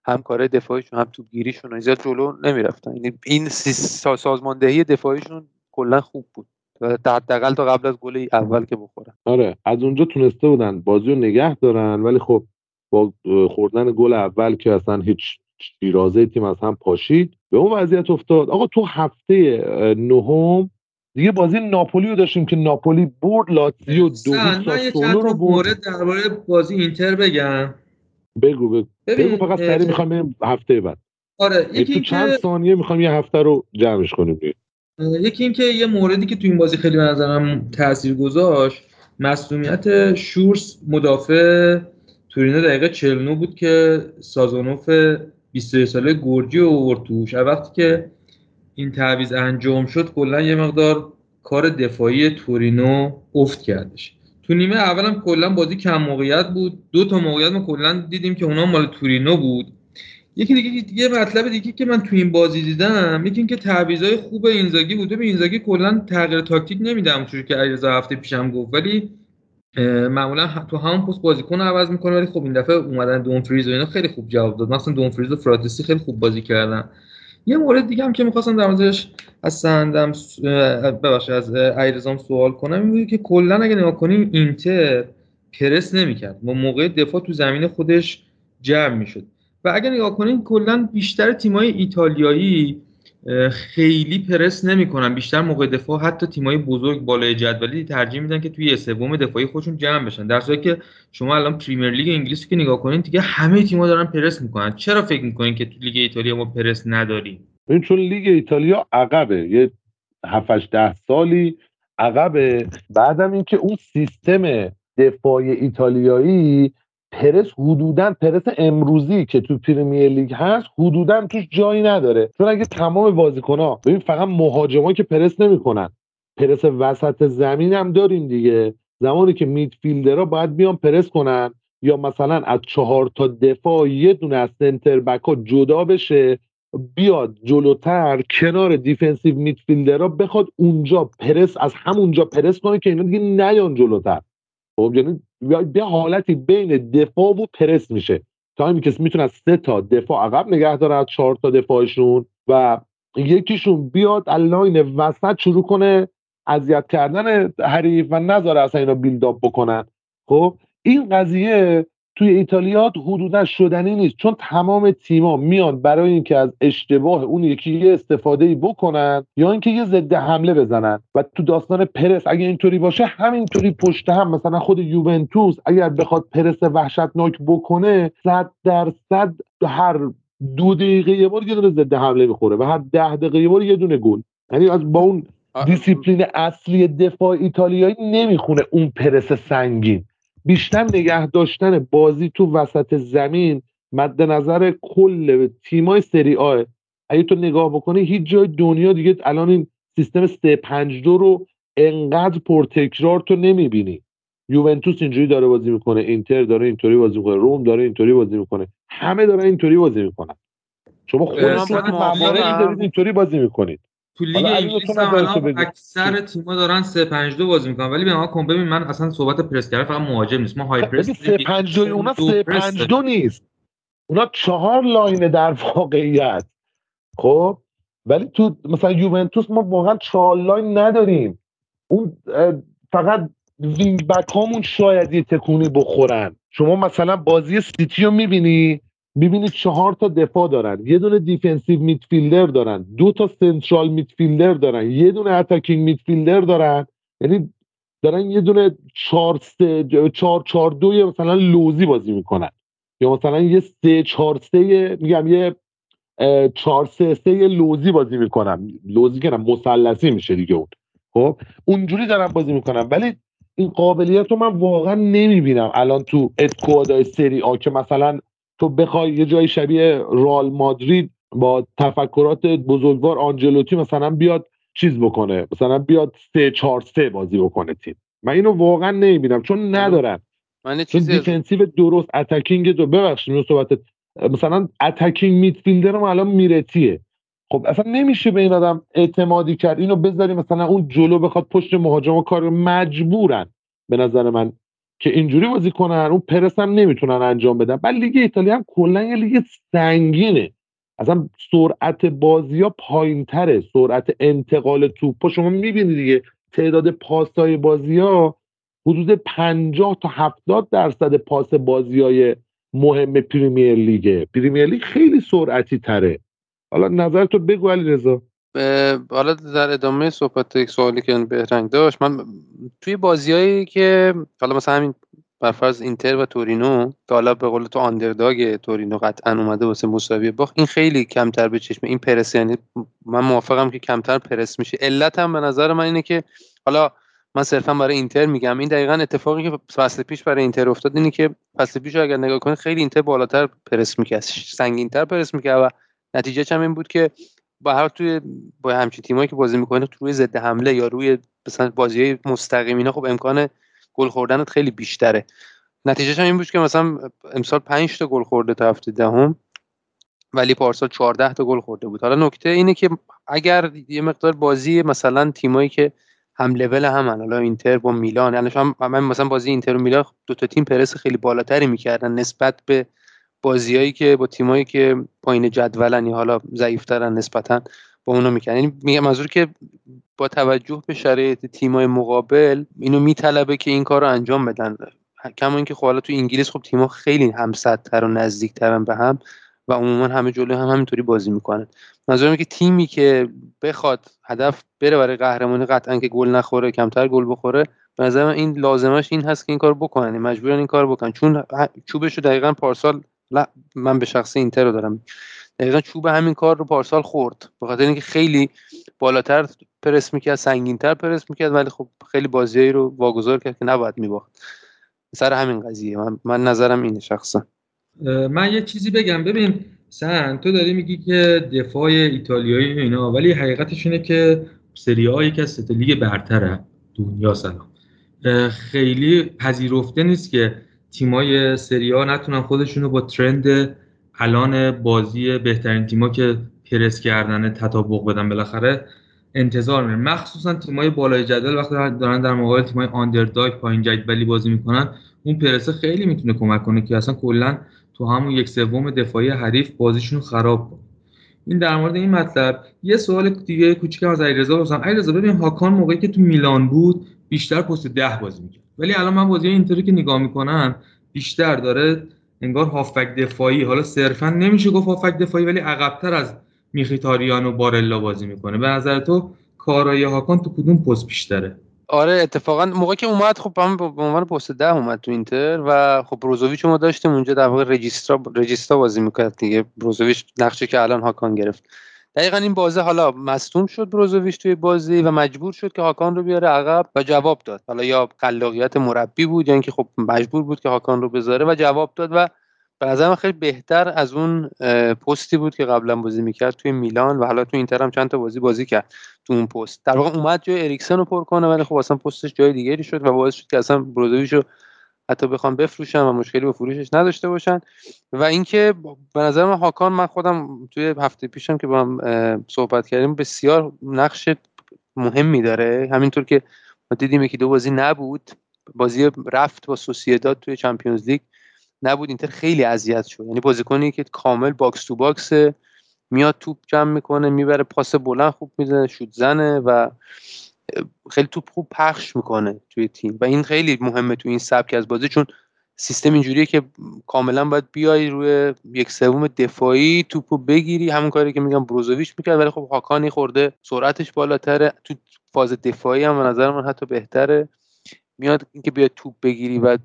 هم کارهای دفاعیشون هم تو گیریشون زیاد جلو نمی‌رفتن. یعنی این سازماندهی دفاعیشون کلا خوب بود. حداقل تا قبل از گل اول که بخورن. آره از اونجا تونسته بودن. بازی رو نگه دارن ولی خب با خوردن گل اول که اصلا هیچ شیرازه تیم از هم پاشید به اون وضعیت افتاد. آقا تو هفته نهم دیگه بازی ناپولی رو داشتیم که ناپولی برد لاتزیو دو ساسولو رو برد. درباره بازی اینتر بگم. بگو بگو, بگو فقط سری می‌خوام بریم هفته بعد. آره یکی تو چند ثانیه می‌خوام یه هفته رو جمعش کنیم یکی اینکه یه موردی که تو این بازی خیلی به نظرم تاثیر گذاشت مسئولیت شورس مدافع تورینو دقیقه 49 بود که سازونوف 23 ساله گورجی آورد توش وقتی که این تعویض انجام شد کلا یه مقدار کار دفاعی تورینو افت کردش. تو نیمه اولم کلا بازی کم موقعیت بود. دو تا موقعیت ما کلا دیدیم که اونا مال تورینو بود. یکی دیگه یه مطلب دیگه که من تو این بازی دیدم یکی اینکه تعویضای خوب اینزاگی بوده. به اینزاگی کلا تغییر تاکتیک نمیده. چون که علیرضا هفته پیشم گفت. ولی معمولا تو همون پست بازیکن عوض می‌کنه. ولی خب این دفعه اومدن دامفریز و اینا خیلی خوب جواب داد. مثلا دامفریز و فراتسی خیلی خوب بازی کردن. یه مورد دیگه هم که می‌خواستم در موردش از سندم ببخشید از ایرزام سوال کنم این که کلا اگه نگاه کنیم اینتر پرس نمی‌کرد. با موقع دفاع تو زمین خودش جمع می‌شد. و اگر نگاه کنیم کلا بیشتر تیمای ایتالیایی خیلی پرس نمی‌کنن. بیشتر موقع دفاع حتی تیمای بزرگ بالای جدولی ترجیح میدن که توی سوم دفاعی خودشون جمع بشن. در صورتی که شما الان پریمیر لیگ انگلیس که نگاه کنین دیگه همه تیم‌ها دارن پرس می‌کنن. چرا فکر می‌کنین که تو لیگ ایتالیا ما پرس نداریم؟ این چون لیگ ایتالیا عقبه. یه 7 ده سالی عقبه. بعدم اینکه اون سیستم دفاع ایتالیایی پرس حدودا پرس امروزی که تو پریمیر لیگ هست حدودا توش جایی نداره. چون اگه تمام بازیکن‌ها ببین فقط مهاجما که پرس نمی‌کنن. پرس وسط زمین هم داریم دیگه. زمانی که میدفیلدرها باید بیان پرس کنن یا مثلا از چهار تا دفاع یه دونه از سنتر بک جدا بشه بیاد جلوتر کنار defensive midfielder ها بخواد اونجا پرس از همونجا پرس کنه که اینا دیگه نیان جلوتر. خب یعنی به حالتی بین دفاع و پرس میشه. تا کسی می‌تونه از سه تا دفاع عقب نگه داره از چهار تا دفاعشون و یکیشون بیاد line وسط شروع کنه اذیت کردن حریف و نذاره اصلا اینا build up بکنن. خب؟ این قضیه توی ایتالیا حدودا شدنی نیست. چون تمام تیما میان برای اینکه از اشتباه اون یکی یه استفاده ای بکنن یا اینکه یه ضد حمله بزنن. و تو داستان پرس اگه اینطوری باشه همینطوری پشت هم مثلا خود یوونتوس اگر بخواد پرس وحشتناک بکنه صد درصد هر دو دقیقه یه بار یه دونه ضد حمله می‌خوره و هر ده دقیقه یه بار یه دونه گل. یعنی از با اون دیسیپلین اصلی دفاع ایتالیایی نمی‌خونه اون پرس سنگین. بیشتر نگه داشتن بازی تو وسط زمین مد نظر کل تیمای سری آه اگه تو نگاه بکنی هیچ جای دنیا دیگه الان این سیستم 352 رو انقدر پرتکرار تو نمی‌بینی. یوونتوس اینجوری داره بازی می‌کنه اینتر داره اینطوری بازی می‌کنه روم داره اینطوری بازی می‌کنه همه دارن اینطوری بازی می‌کنن. شما خودتون دارید اینطوری بازی می‌کنید. تو لیگ انگلیس هم اکثر تیم‌ها دارن 3 5 2 بازی می‌کنن ولی به ما کن ببین من اصلا صحبت پرس کردن فقط مهاجم نیست. ما های پرس 3 5 2 اونا 3 5 2 نیست. اونا چهار line در واقعیت. خب؟ ولی تو مثلا یوونتوس ما واقعا چهار line نداریم. اون فقط wing back هامون شاید یه تکونی بخورن. شما مثلا بازی سیتی رو می‌بینی؟ می‌بینید چهار تا دفاع دارن یه دونه defensive midfielder دارن دو تا central midfielder دارن یه دونه attacking midfielder دارن. یعنی دارن یه دونه چهار سه چهار چهار دوی مثلا لوزی بازی می‌کنن. یا مثلا یه سه چهار سه میگم یه چهار سه سه لوزی بازی می‌کنن. لوزی که مثلثی میشه دیگه اون. خب؟ اونجوری دارن بازی می‌کنن. ولی این قابلیت رو من واقعا نمی‌بینم الان تو اسکوادای سری آ که مثلا تو بخوای یه جای شبیه رال مادرید با تفکرات بزرگوار آنجلوتی مثلا بیاد چیز بکنه مثلا بیاد سه چهار سه بازی بکنه تیم. من اینو واقعا نمی‌بینم چون ندارن. من چون دیفنسیو درست اتکینگ دو ببخشید صحبت مثلا اتکینگ میدفیلدر ما الان میرتیه. خب اصلا نمیشه به این آدم اعتمادی کرد. اینو بذاری مثلا اون جلو بخواد پشت مهاجم کار مجبورن به نظر من. که اینجوری بازی کنن اون پرس هم نمی‌تونن انجام بدن. بعد لیگ ایتالیا هم کلا یه لیگ سنگینه. اصلا سرعت بازی ها پایین تره سرعت انتقال توپ شما می‌بینید دیگه. تعداد پاسای بازی ها حدود 50 تا 70 درصد پاس بازی های مهم پریمیر لیگه. پریمیر لیگ خیلی سرعتی تره. حالا نظرتو بگو علی رضا حالا در ادامه صحبت یک سوالی که بهرنگ داشت من توی بازیایی که حالا مثلا همین برفرض اینتر و تورینو که حالا به قول تو آندرداگ تورینو قطعا اومده واسه مساوی باخت این خیلی کمتر به چشم این پرس یعنی من موافقم که کمتر پرس میشه. علت هم به نظر من اینه که حالا من صرفا برای اینتر میگم. این دقیقا اتفاقی که فصل پیش برای اینتر افتاد اینه که فصل پیش اگر نگاه کنید خیلی اینتر بالاتر پرس می‌کرد سنگینتر پرس می‌کرد و نتیجه هم این بود که با هر توی با همچین تیمایی که بازی می‌کنه روی ضد حمله یا روی مثلا بازی مستقیم اینا خب امکان گل خوردنت خیلی بیشتره. نتیجهش هم این بود که مثلا امسال 5 تا گل خورده تا هفته دهم ولی پارسال 14 تا گل خورده بود. حالا نکته اینه که اگر یه مقدار بازی مثلا تیمایی که هم لول هم حالا اینتر با میلان یعنی من مثلا بازی اینتر و میلان دو تا تیم پرس خیلی بالاتری می‌کردن نسبت به بازیایی که با تیمایی که پایین جدولن حالا ضعیفترن نسبتا با اونو می‌کنن یعنی میگم منظور که با توجه به شرایط تیمای مقابل اینو میطلبه که این کار رو انجام بدن. کما اینکه خب حالا تو انگلیس خب تیم‌ها خیلی همسدتر و نزدیکترن به هم و عموما همه جلوی هم همینطوری بازی می‌کنن. منظورم که تیمی که بخواد هدف بره برای قهرمانی قطعا که گل نخوره کمتر گل بخوره به نظر این لازمش این هست که این کار بکنن. یعنی مجبورن این کار بکنن. چون چوبش رو دقیقا پارسال من به شخص اینتر رو دارم. دقیقا چوب همین کار رو پارسال خورد. به خاطر اینکه خیلی بالاتر پرس می‌کرد سنگینتر پرس می‌کرد ولی خب خیلی بازیایی رو واگذار کرد که نباید میباخت. سر همین قضیه. من, من نظرم اینه شخصا. من یه چیزی بگم. ببین سن تو داری میگی که دفاع ایتالیایی اینا ولی حقیقتش اینه که سری ها یکی از لیگ برتره دنیا سلام. خیلی پذیرفته نیست که تیمای سری ها نتونن خودشونو با ترند الان بازی بهترین تیما که پرس کردن تطابق بدن بالاخره انتظار میره مخصوصا تیمای بالای جدول وقتی دارن در مقابل تیمای آندرداگ پایین جدولی بازی می‌کنن اون پرسه خیلی می‌تونه کمک کنه که اصلا کلا تو همون یک سوم دفاعی حریف بازیشون خراب کنه. این در مورد این مطلب یه سوال دیگه کوچیک از علیرضا بپرسم. علیرضا ببین هاکان موقعی که تو میلان بود بیشتر پست ده بازی می‌کرد. ولی الان من بازی اینطوری که نگاه می‌کنم بیشتر داره انگار هافک دفاعی. حالا صرفا نمیشه گفت هافک دفاعی ولی عقبتر از میخیتاریان و بارلا بازی می‌کنه. به نظر تو کارای هاکان تو کدوم پست بیشتره؟ آره اتفاقا موقعی که اومد خب هم به عنوان پست ده اومد تو اینتر و خب بروزوویچ ما داشتیم. اونجا در واقع رجیسترا رجیستا بازی می‌کرد دیگه. بروزوویچ نقشه که الان هاکان گرفت. دقیقا این بازه حالا مصدوم شد بروزوویچ توی بازی و مجبور شد که هاکان رو بیاره عقب و جواب داد. حالا یا خلاقیت مربی بود یا اینکه خب مجبور بود که هاکان رو بذاره و جواب داد و به نظر خیلی بهتر از اون پستی بود که قبلا بازی می‌کرد توی میلان و حالا تو اینتر هم چند تا بازی بازی کرد تو اون پست. در واقع اومد جای اریکسن رو پر کنه ولی خب اصلا پستش جای دیگری شد و باعث شد که اصلا بروزوویچ رو حتی بخوام بفروشن و مشکلی به فروشش نداشته باشن. و اینکه به نظر من هاکان من خودم توی هفته پیشم که با هم صحبت کردیم بسیار نقش مهمی داره. همینطور که ما دیدیم یکی دو بازی نبود. بازی رفت با سوسیداد توی چمپیونز لیگ نبود. اینتر خیلی اذیت شد. یعنی بازیکنی که کامل box to box میاد توپ جمع می‌کنه می‌بره پاس بلند خوب می‌زنه شوت زنه و خیلی توپ خوب پخش می‌کنه توی تیم. و این خیلی مهمه تو این سبک از بازی چون سیستم اینجوریه که کاملا باید بیای روی یک سوم دفاعی توپو بگیری همون کاری که میگم بروزوویچ می‌کرد ولی خب هاکانی خورده سرعتش بالاتره. تو فاز دفاعی هم به نظر من حتی بهتره. میاد اینکه بیاد توپ بگیری و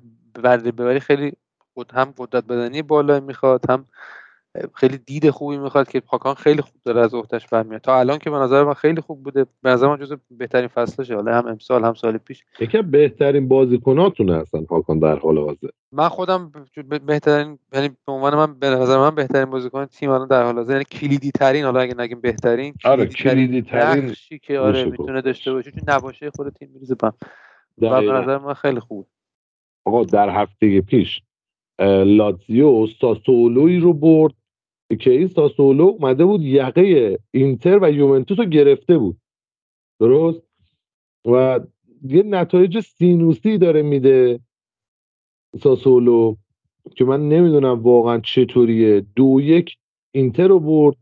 ببری خیلی خود هم قدرت بدنی بالا می‌خواد هم خیلی دید خوبی می‌خواد که پاکان خیلی خوب داره از اختش برمیاد. تا الان که به نظر من خیلی خوب بوده. به نظر من جزو بهترین فصلشه. حالا هم امسال هم سال پیش. یکی بهترین بازیکناتونه هستن پاکان در حال حاضر. من خودم بهترین یعنی به عنوان من به نظر من بهترین بازیکن تیم الان در حال حاضر. یعنی کلیدی ترین حالا اگه نگیم بهترین آره کلیدی ترین که آره می‌تونه داشته باشه چون نباشه خود تیم میریزه بم به نظر من خیلی خوب آقا در هفته پیش لاتزیو ساسولوی رو برد. که این ساسولو اومده بود یقه اینتر و یوونتوس رو گرفته بود. درست؟ و یه نتایج سینوسی داره میده ساسولو که من نمی‌دونم واقعا چطوریه. دو یک اینتر رو برد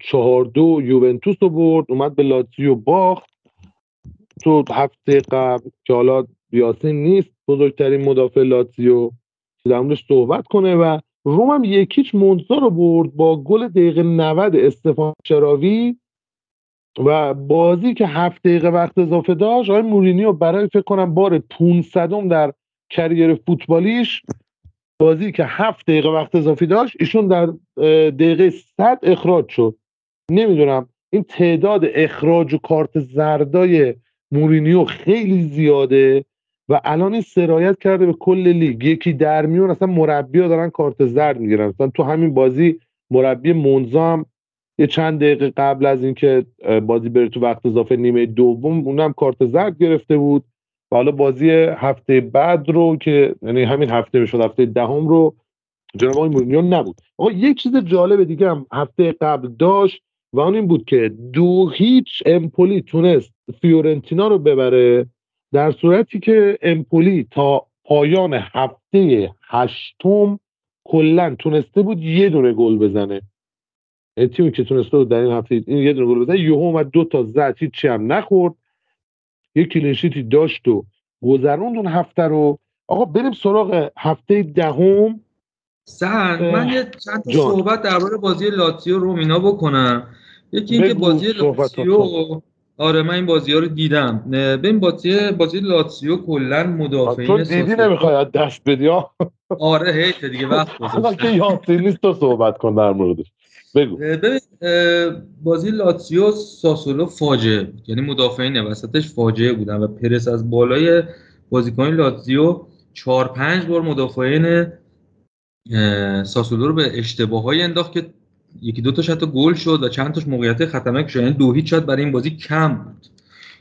چهار دو یوونتوس رو برد اومد به لاتزیو باخت. تو هفته قبل که حالا یاسین نیست بزرگترین مدافع لاتزیو. در موردش صحبت کنه و روم هم یکیچ مونزا رو برد با گل دقیقه 90 استفان شراوی و بازی که هفت دقیقه وقت اضافه داشت آقای مورینیو برای فکر کنم بار 500 در کریر فوتبالیش بازی که هفت دقیقه وقت اضافی داشت ایشون در دقیقه 100 اخراج شد. نمی‌دونم این تعداد اخراج و کارت زردای مورینیو خیلی زیاده. و الان این سرایت کرده به کل لیگ. یکی در میون اصلا مربی ها دارن کارت زرد می‌گیرن. مثلا تو همین بازی مربی مونزا هم یه چند دقیقه قبل از اینکه بازی بره تو وقت اضافه نیمه دوم اونم کارت زرد گرفته بود. و حالا بازی هفته بعد رو که یعنی همین هفته می‌شد هفته دهم رو جناب آقای مورینیو نبود. آقا یک چیز جالب دیگه هم هفته قبل داشت و اون این بود که دو هیچ امپولی تونست فیورنتینا رو ببره. در صورتی که امپولی تا پایان هفته هشتم کلا تونسته بود یه دونه گل بزنه. تیمی که تونسته بود در این هفته این یه دونه گل بزنه یهو اومد دو تا زد هیچی هم نخورد. یه clean sheet ی داشت و گذروند اون هفته رو. آقا بریم سراغ هفته دهم. سهن من یه چند تا صحبت درباره بازی لاتزیو رو اینا بکنم. یکی اینکه بازی لاتزیو آره من این بازی ها رو دیدم. ببین بازی بازی لاتزیو کلا مدافعین تو دیدی نمی‌خوای دست بدی آره هیت دیگه وقت [laughs] گذاشت که نیست تو صحبت کن در موردش. بگو. ببین بازی لاتزیو ساسولو فاجعه یعنی مدافعین وسطش فاجعه بودن و پرس از بالای بازیکن لاتزیو چهار پنج بار مدافعین ساسولو رو به اشتباهایی انداخت که یکی دو تاش حتی گل شد و چند تاش موقعیت خطرناک شد. یعنی دو هیچ شد برای این بازی کم بود.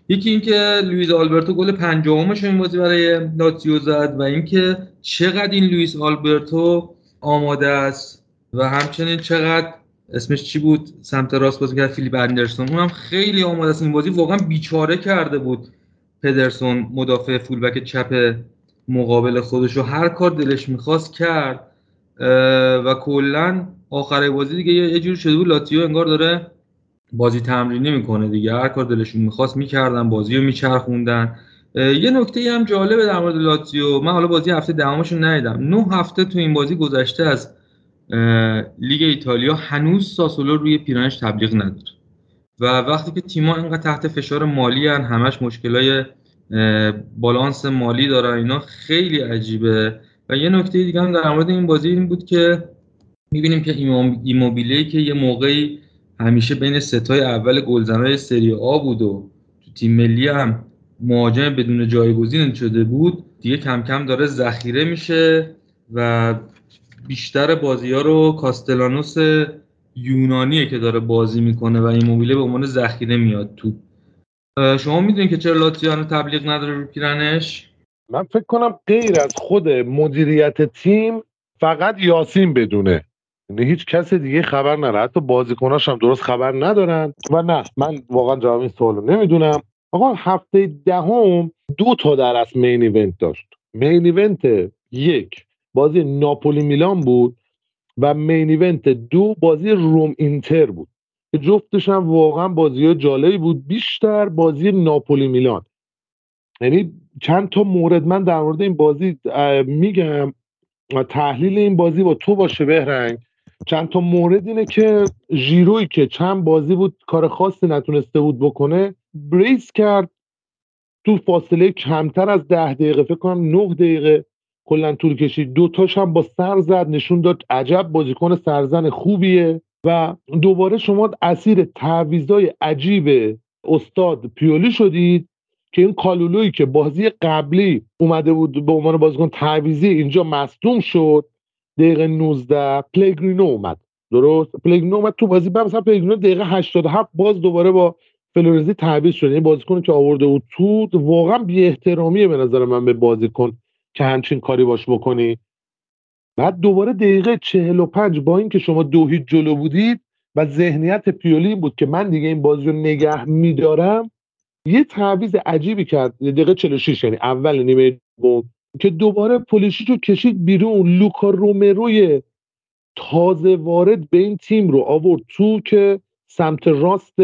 یکی اینکه لوئیس آلبرتو گل پنجمش این بازی برای لاتزیو زد و اینکه چقدر این لوئیس آلبرتو آماده است و همچنین چقدر اسمش چی بود؟ سمت راست بازی کرد فیلیپ اندرسون. اونم خیلی آماده است این بازی. واقعا بیچاره کرده بود پدرسون مدافع فولبک چپ مقابل خودش رو. هر کار دلش می‌خواست کرد و کلا آخر بازی دیگه یه جور شده بود لاتیو انگار داره بازی تمرینی می‌کنه دیگه. هر کار دلشون می‌خواست می‌کردن بازی رو میچرخوندن یه نکته هم جالبه در مورد لاتیو. من حالا بازی هفته دهمشون ندیدم. نه هفته تو این بازی گذشته از لیگ ایتالیا هنوز ساسولو روی پیرانش تبلیغ نداره. و وقتی که تیما اینقدر تحت فشار مالی هن همش مشکلای بالانس مالی دارن اینا خیلی عجیبه. و یه نکته دیگه هم در مورد این بازی این بود که می‌بینیم که ایموبیله که یه موقعی همیشه بین ستای اول گلزنای سری آ بود و تو تیم ملی هم مهاجم بدون جایگزین شده بود دیگه کم کم داره ذخیره میشه و بیشتر بازی ها رو کاستلانوس یونانیه که داره بازی می‌کنه و این موبیله به عنوان ذخیره میاد تو. شما می‌دونید که چرا لاتزیانو تبلیغ نداره رو پیرنش؟ من فکر کنم غیر از خود مدیریت تیم فقط یاسین بدونه. یعنی هیچ کس دیگه خبر نره حتی بازیکناش هم درست خبر ندارن. و نه من واقعا جواب این سوالو نمی‌دونم. آقا هفته دهم دو تا در از مین ایونت داشت. مین ایونت یک بازی ناپولی میلان بود و مین ایونت دو بازی روم اینتر بود. جفتش هم واقعا بازی جالبی بود. بیشتر بازی ناپولی میلان. یعنی چند تا مورد من در مورد این بازی میگم. تحلیل این بازی با تو باشه بهرنگ. چند تا مورد اینه که ژیروی که چند بازی بود کار خاصی نتونسته بود بکنه بریس کرد تو فاصله کمتر از ده دقیقه فکر کنم نه دقیقه کلا طول کشید. دوتاش هم با سر زد نشون داد عجب بازیکن سرزن خوبیه و دوباره شما اسیر تعویضای عجیب استاد پیولی شدید که این کالولویی که بازی قبلی اومده بود به عنوان بازیکن تعویزی اینجا مصدوم شد. دقیقه 19 پلگرینو اومد. درست؟ پلگرینو اومد تو بازی. بعد مثلا پلگرینو دقیقه 87 باز دوباره با فلورنزی تعویض شد. این یعنی بازیکن که آورده بود تو واقعا بی احترامیه به نظر من به بازیکن که همچین کاری باش بکنی. بعد دوباره دقیقه 45 با اینکه شما دو هیچ جلو بودید و ذهنیت پیولی بود که من دیگه این بازی رو نگه میدارم یه تعویض عجیبی کرد. دقیقه 46 یعنی اول نیمه دوم. که دوباره پولیشیچ رو کشید بیرون. لوکا رومروی تازه وارد به این تیم رو آورد تو که سمت راست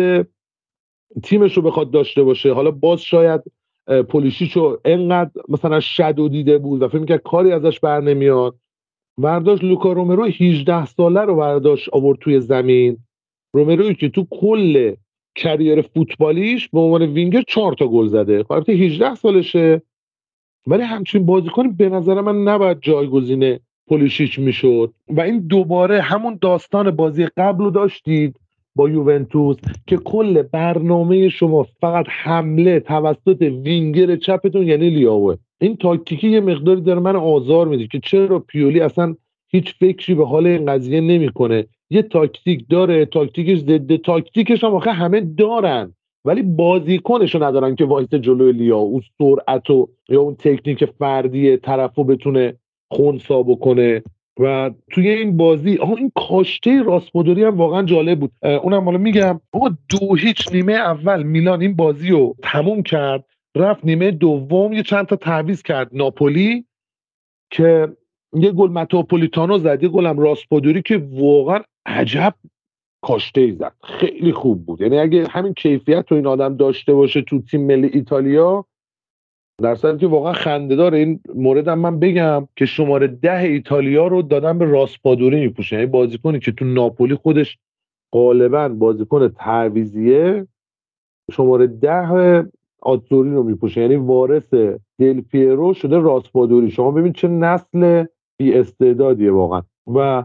تیمش رو بخواد داشته باشه. حالا باز شاید پولیشیچ رو انقدر مثلا شدو دیده بود و فکر که کاری ازش بر نمیاد. برداشت لوکا رومرو 18 ساله رو برداشت آورد توی زمین. رومروی که تو کل کریر فوتبالیش به عنوان وینگر چهار تا گل زده. خب 18 سالشه. ولی همچین بازیکن به نظر من نباید جایگزین پولیشیچ می‌شد. و این دوباره همون داستان بازی قبل رو داشتید با یوونتوس که کل برنامه شما فقط حمله توسط وینگر چپتون یعنی لیائوئه. این تاکتیکی یه مقداری داره من آزار میده که چرا پیولی اصلا هیچ فکری به حال این قضیه نمی‌کنه. یه تاکتیک داره تاکتیکش ضد تاکتیکش هم آخه همه دارن. ولی بازیکنش رو ندارن که وایسه جلوی لیائو. اون سرعت و یا اون تکنیک فردی طرف رو بتونه خونسا بکنه. و توی این بازی آها این کاشته راسپودوری هم واقعا جالب بود. اونم حالا میگم آقا دو هیچ نیمه اول میلان این بازی رو تموم کرد رفت نیمه دوم یه چند تا تعویض کرد. ناپولی که یه گل متاپولیتانو زد یه گلم راسپادوری که واقعا عجب کاشته ای زد. خیلی خوب بود. یعنی اگه همین کیفیت رو این آدم داشته باشه تو تیم ملی ایتالیا در صورتی که واقعا خنده این موردم من بگم که شماره ده ایتالیا رو دادن به راسپادوری میپوشه یعنی بازیکنی که تو ناپولی خودش غالبا بازیکن تعویزیه شماره ده آتزوری رو میپوشه یعنی وارث دل پیرو شده راسپادوری. شما ببین چه نسل بی استعدادیه واقعا. و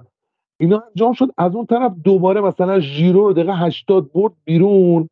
اینا انجام شد. از اون طرف دوباره مثلا ژیرو رو دقیقه 80 برد بیرون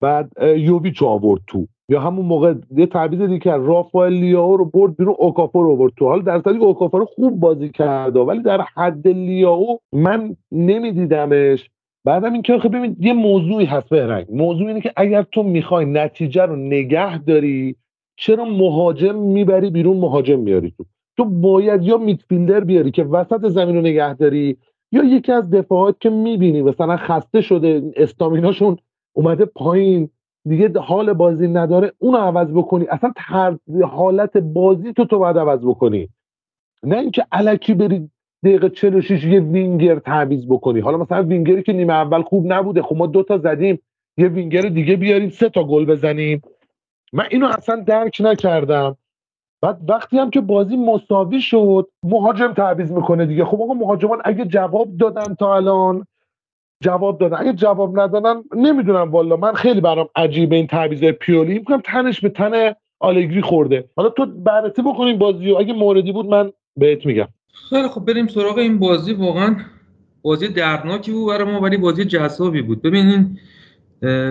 بعد یوویچ آورد تو. یا همون موقع یه تعویض دیگه کرد. رافائل لیاو رو برد بیرون اوکافو رو برد تو. حالا در صورتی اوکافو رو خوب بازی کرده ولی در حد لیاو من نمیدیدمش. بعدم این که ببین یه موضوعی هست بهرنگ. موضوع اینه که اگر تو می‌خوای نتیجه رو نگه داری چرا مهاجم می‌بری بیرون مهاجم میاری تو؟ تو باید یا میدفیلدر بیاری که وسط زمین رو نگه داری یا یکی از دفاعات که می‌بینی مثلا خسته شده استامیناشون اومده پایین دیگه حال بازی نداره اون عوض بکنی. اصلا حالت بازی تو تو باید عوض بکنی. نه اینکه علکی بری دقیقه 46 یه وینگر تعویض بکنی. حالا مثلا وینگری که نیمه اول خوب نبوده خب ما دوتا زدیم یه وینگر دیگه بیاریم سه تا گل بزنیم. من اینو اصلا درک نکردم. بعد وقتی هم که بازی مساوی شد مهاجم تعویض می‌کنه دیگه. خب آقا مهاجمان اگه جواب دادن تا الان جواب دادن. اگه جواب ندادن نمی‌دونم والا من خیلی برام عجیبه این تعویض پیولی. میگم تنش به تن آلگری خورده. حالا تو بررسی بکنیم بازی و اگه موردی بود من بهت میگم. خیلی خب بریم سراغ این بازی. واقعا بازی دردناکی بود برای ما ولی بازی جذابی بود. ببینین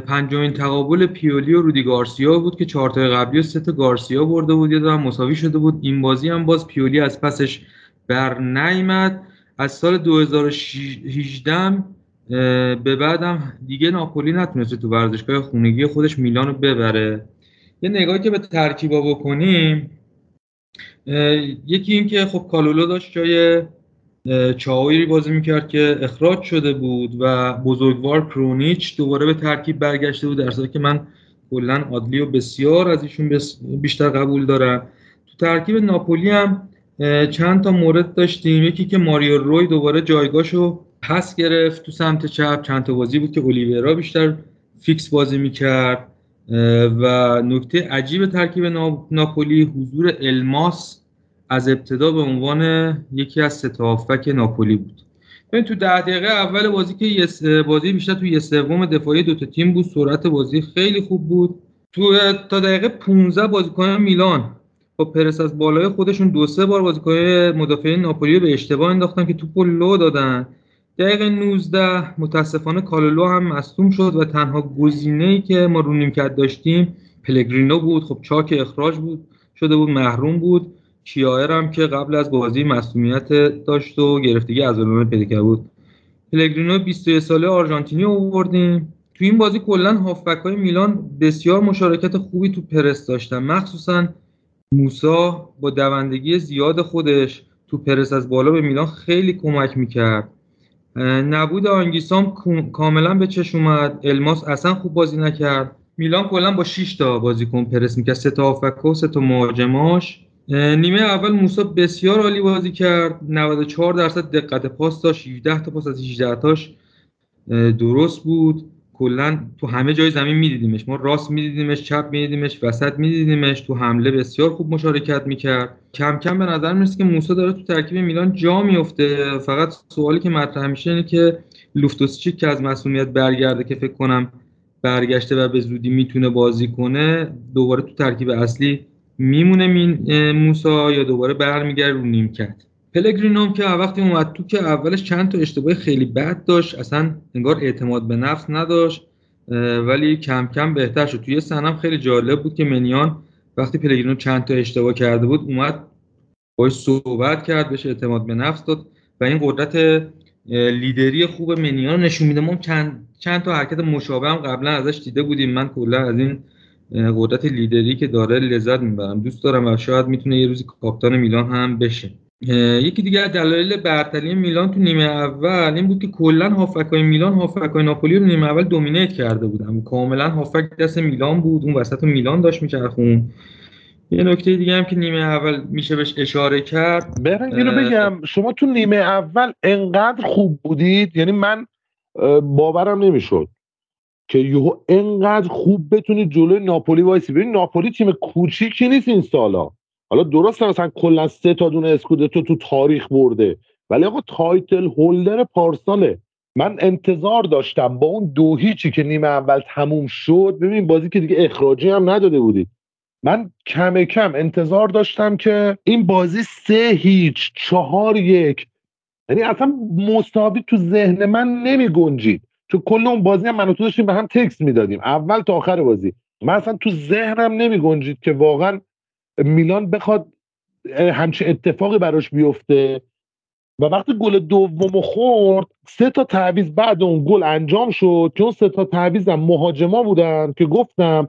پنجمین تقابل پیولی و رودی گارسیا بود که چهار قبلی و سه تا گارسیا برده بود. یا هم مساوی شده بود. این بازی هم باز پیولی از پسش بر نیامد. از سال 2018 به بعدم دیگه ناپولی نتونسته تو ورزشگاه خونگی خودش میلان رو ببره. یه نگاهی که به ترکیبا بکنیم یکی این که خب کالولو داشت جای چاویری بازی می‌کرد که اخراج شده بود و بزرگوار کرونیچ دوباره به ترکیب برگشته بود در صورتی که من کلا عادلی و بسیار از ایشون بیشتر قبول دارم. تو ترکیب ناپولی هم چند تا مورد داشتیم. یکی که ماریو روی دوباره جایگاهشو پس گرفت تو سمت چپ. چند تا بازی بود که اولیورا بیشتر فیکس بازی می‌کرد. و نکته عجیب ترکیب ناپولی حضور الماس از ابتدا به عنوان یکی از ستافک ناپولی بود. ببین تو ده دقیقه اول بازی که بازی بیشتر تو یه سوم دفاعی دوتا تیم بود سرعت بازی خیلی خوب بود. تو تا دقیقه 15 بازیکن میلان با پرس از بالای خودشون دو سه بار بازیکن مدافع ناپولی به اشتباه انداختن که توپو لو دادن. دقیقه 19 متاسفانه کالولو هم مصدوم شد و تنها گزینه‌ای که ما رو نیمکت داشتیم پلگرینو بود. خب چاک اخراج بود شده بود محروم بود. کیایر هم که قبل از بازی مصومیت داشت و گرفتگی از پیدا بود. پلگرینو 21 ساله آرژانتینی آوردیم. تو این بازی کلا هافبک های میلان بسیار مشارکت خوبی تو پرس داشتن. مخصوصا موسا با دوندگی زیاد خودش تو پرس از بالا به میلان خیلی کمک می‌کرد. نبود آنگیسام کاملا به چش اومد. الماس اصلا خوب بازی نکرد. میلان کلا با 6 تا بازیکن پرس می‌کرد. سه تا و سه تا مهاجماش. نیمه اول موسا بسیار عالی بازی کرد. 94 درصد دقت پاس داشت. 17 تا پاس از 18 تاش درست بود. کلا تو همه جای زمین میدیدیمش. ما راست میدیدیمش چپ میدیدیمش وسط میدیدیمش. تو حمله بسیار خوب مشارکت می‌کرد. کم کم به نظر می‌رسه که موسا داره تو ترکیب میلان جا میفته فقط سوالی که مطرح میشه اینه که لوفتوسچیک که از مسئولیت برگرده که فکر کنم برگشته و به زودی می‌تونه بازی کنه دوباره تو ترکیب اصلی میمونه موسا یا دوباره برمیگرده رو نیمکت. پلگرینوم که وقتی اومد تو که اولش چند تا اشتباه خیلی بد داشت اصلا انگار اعتماد به نفس نداشت ولی کم کم بهتر شد. توی سنم خیلی جالب بود که منیان وقتی پلگرینو چند تا اشتباه کرده بود اومد باش صحبت کرد بهش اعتماد به نفس داد و این قدرت لیدری خوب منیان نشون میده. ما چند, چند تا حرکت مشابه هم قبلا ازش دیده بودیم. من کلا از این قدرت لیدری که داره لذت می‌برم. دوست دارم و شاید می‌تونه یه روزی کاپیتان میلان هم بشه. یکی دیگه از دلایل برتری میلان تو نیمه اول این بود که کلا هافکای میلان هافکای ناپولی رو نیمه اول دومینیت کرده بودن. کاملا هافک دست میلان بود. اون وسط میلان داشت میچرخون. یه نکته دیگه هم که نیمه اول میشه بهش اشاره کرد. بهرنگ اینو بگم. شما تو نیمه اول انقدر خوب بودید؟ یعنی من باورم نمی‌شد. که یهو انقدر خوب بتونید جلوی ناپولی وایسی. ببین ناپولی تیم کوچیکی نیست این سالا. حالا درست مثلا کلا سه تا دونه اسکودتو تو تاریخ برده. ولی آقا title holder پارساله. من انتظار داشتم با اون دو هیچی که نیمه اول تموم شد. ببین بازی که دیگه اخراجی هم نداده بودید من کم کم انتظار داشتم که این بازی سه هیچ چهار یک. یعنی اصلا مساوی تو ذهن من نمی گنجید چون کل اون بازی هم من تو داشتیم به هم تکس می‌دادیم. اول تا آخر بازی. من اصلا تو ذهنم نمی گنجید که واقعا میلان بخواد همچه اتفاقی براش بیفته. و وقتی گل دوم خورد سه تا تعویض بعد اون گل انجام شد چون سه تا تعویض هم مهاجما بودن که گفتم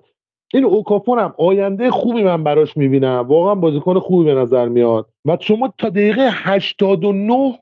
این اوکافون هم آینده خوبی من براش می‌بینم. واقعا بازیکن خوبی به نظر میاد. و شما تا دقیقه 89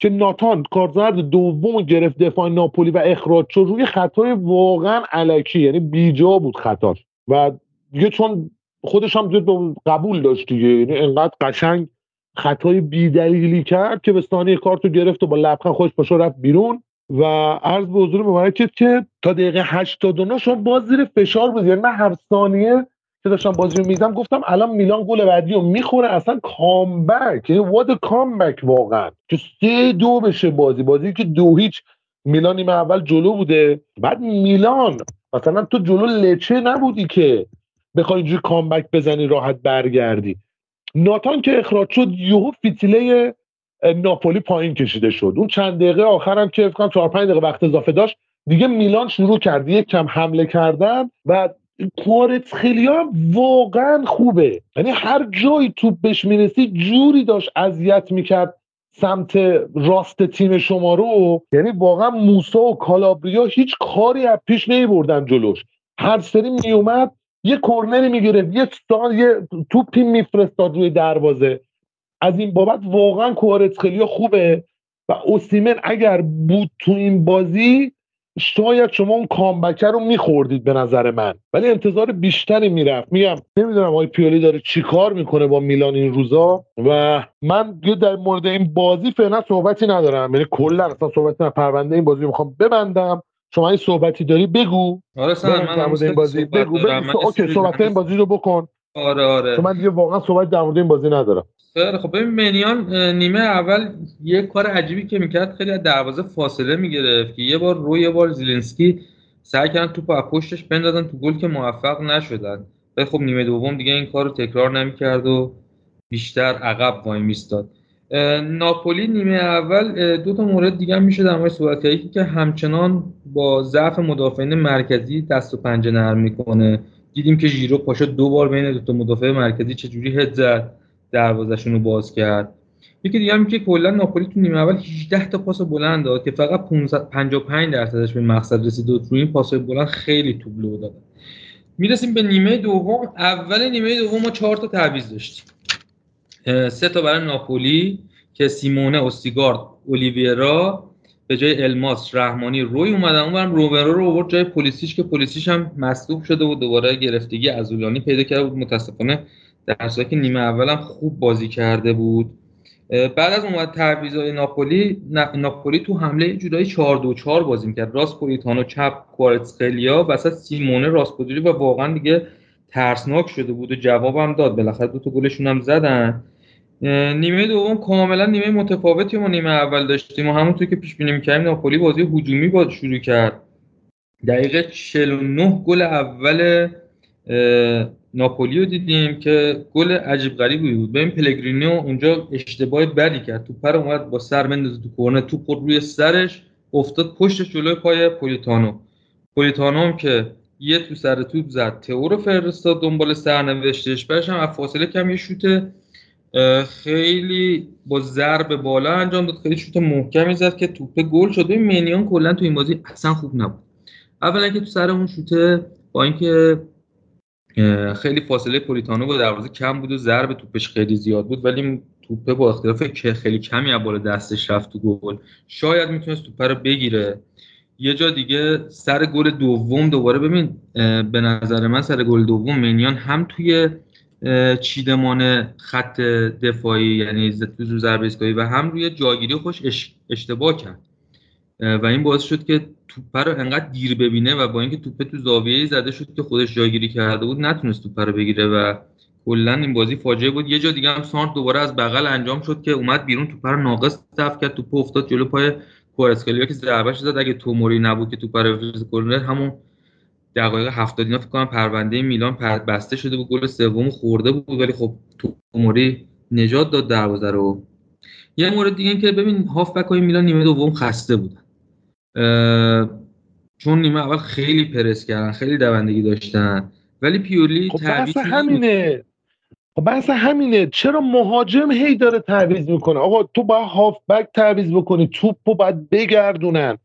که ناتان کارزرد دوم گرفت دفاع ناپولی و اخراج شد روی خطای واقعا علکی یعنی بیجا بود خطاش. و دیگه چون خودش هم قبول داشت دیگه یعنی انقدر قشنگ خطای بیدلیلی کرد که به ثانیه کارتو گرفت و با لبخند خوش پاشو رفت بیرون. و عرض به حضور مبارکت که تا دقیقه 89 شما باز زیر فشار بود. یعنی من هر ثانیه که داشتم بازی رو میدم گفتم الان میلان گل بعدی رو می‌خوره اصلا کامبک یعنی واد کامبک واقعا. که سه دو بشه بازی بازی که دو هیچ میلان نیمه اول جلو بوده. بعد میلان مثلا تو جلو لچه نبودی که بخوای اینجوری کامبک بزنی راحت برگردی. ناتان که اخراج شد یهو فیتیله ناپولی پایین کشیده شد. اون چند دقیقه آخرم که فکر کنم 4 5 دقیقه وقت اضافه داشت دیگه میلان شروع کرد یک کم حمله کردن و کوارت خیلی واقعا خوبه. یعنی هر جایی توپ بهش می‌رسی جوری داشت اذیت می‌کرد سمت راست تیم شما رو. یعنی واقعا موسا و کالابریا هیچ کاری از پیش نمیبردن جلوش. هر سری میومد یه کرنری می‌گرفت یه سان یه توپی میفرستاد روی دروازه. از این بابت واقعا کوارتسخلیا خوبه. و اوسیمن اگر بود تو این بازی شاید شما اون کامبکر رو میخوردید به نظر من ولی انتظار بیشتری می‌رفت. میگم نمی‌دونم آقای پیولی داره چیکار می‌کنه با میلان این روزا و من در مورد این بازی فعلا صحبتی ندارم. یعنی کلا اصلا صحبتی نه پرونده این بازی می‌خوام ببندم. شما این صحبتی داری بگو. آره من این بازی بگو, بگو. اوکی صحبت این بازی رو بکن. آره آره. من دیگه واقعا صحبت در مورد این بازی ندارم. خیلی خب. ببین منیان نیمه اول یه کار عجیبی که می‌کرد خیلی از دروازه فاصله می‌گرفت که یه بار روی یه بار زیلنسکی سعی کردن توپ از پشتش بندازن تو گل که موفق نشدن. ولی خب نیمه دوم دیگه این کار رو تکرار نمی‌کرد و بیشتر عقب وای میستاد ناپولی نیمه اول دو تا مورد دیگه هم میشه در مورد که همچنان با ضعف مدافعین مرکزی دست و پنجه نرم می‌کنه. دیدیم که ژیرو پاشو دو بار بین دو تا مدافع مرکزی چجوری هد زد. دروازشون رو باز کرد. یکی دیگه هم که کلا ناپولی تو نیمه اول 18 تا پاس بلند داد که فقط 55 درصدش به مقصد رسید و تو این پاس بلند خیلی توپ لو داد. می‌رسیم به نیمه دوم. اول نیمه دوم ما 4 تا تعویض داشتیم. سه تا برای ناپولی که سیمونه استیگارد اولیویرا به جای الماس رحمانی روی اومدن. اونورم روبرو رو آورد جای پلیسیش که پلیسیش هم مصدوم شده و دوباره گرفتگی عضلانی پیدا کرده بود. متاسفانه در که نیمه اولم خوب بازی کرده بود. بعد از اومد تعویضای ناپولی ناپولی تو حمله جورایی 4 2 4 بازی می‌کرد. راست پولیتانو چپ کوارتسخلیا وسط سیمونه راست و واقعا دیگه ترسناک شده بود و جوابم داد. بالاخره دو تا گلشون هم زدن. نیمه دوم کاملا نیمه متفاوتی ما نیمه اول داشتیم و همونطور که پیش بینی می‌کردیم ناپولی بازی هجومی با شروع کرد. دقیقه 49 گل اول ناپولی رو دیدیم که گل عجیب غریبی بود. ببین پلگرینیو اونجا اشتباه بدی کرد. تو پر اومد با سر بندازه تو کورنر تو خود روی سرش افتاد پشتش جلوی پای پولیتانو. پولیتانو هم که یه تو سر توپ زد تئو رو فرستاد دنبال سرنوشتش. بعدش هم فاصله کم یه شوت خیلی با ضرب بالا انجام داد. خیلی شوت محکمی زد که توپ گل شد. این مینیون کلا تو این بازی اصلا خوب نبود. اولا که تو سر اون شوت با اینکه خیلی فاصله پولیتانو با دروازه کم بود و ضرب توپش خیلی زیاد بود ولی توپه با اختلاف که خیلی کمی از بالا دستش رفت تو گل. شاید می‌تونست توپه رو بگیره. یه جا دیگه سر گل دوم دوباره ببین به نظر من سر گل دوم منیان هم توی چیدمان خط دفاعی یعنی تو ضربه ایستگاهی و هم روی جاگیری خوش اشتباه کرد. و این باعث شد که توپ رو انقدر دیر ببینه و با اینکه توپ تو زاویه زده شد که خودش جاگیری کرده بود نتونست توپ رو بگیره و کلا این بازی فاجعه بود. یه جا دیگه هم سانت دوباره از بغل انجام شد که اومد بیرون توپ رو ناقص دفع کرد توپ افتاد جلو پای کورسکلیا که ضربهش زد. اگه توموری نبود که توپ رو کنه همون دقایق 70 اینا فکر کنم پرونده میلان بسته شده بود گل سوم خورده بود ولی خب توموری نجات داد دروازه رو. یه مورد دیگه این که ببین هافبک های میلان نیمه دوم خسته بودن. چون نیمه اول خیلی پرس کردن خیلی دوندگی داشتن ولی پیولی خب بحث همینه. خب بحث همینه. چرا مهاجم هی داره تعویض می‌کنه؟ آقا تو باید هافبک تعویض بکنی توپ رو باید بگردونن.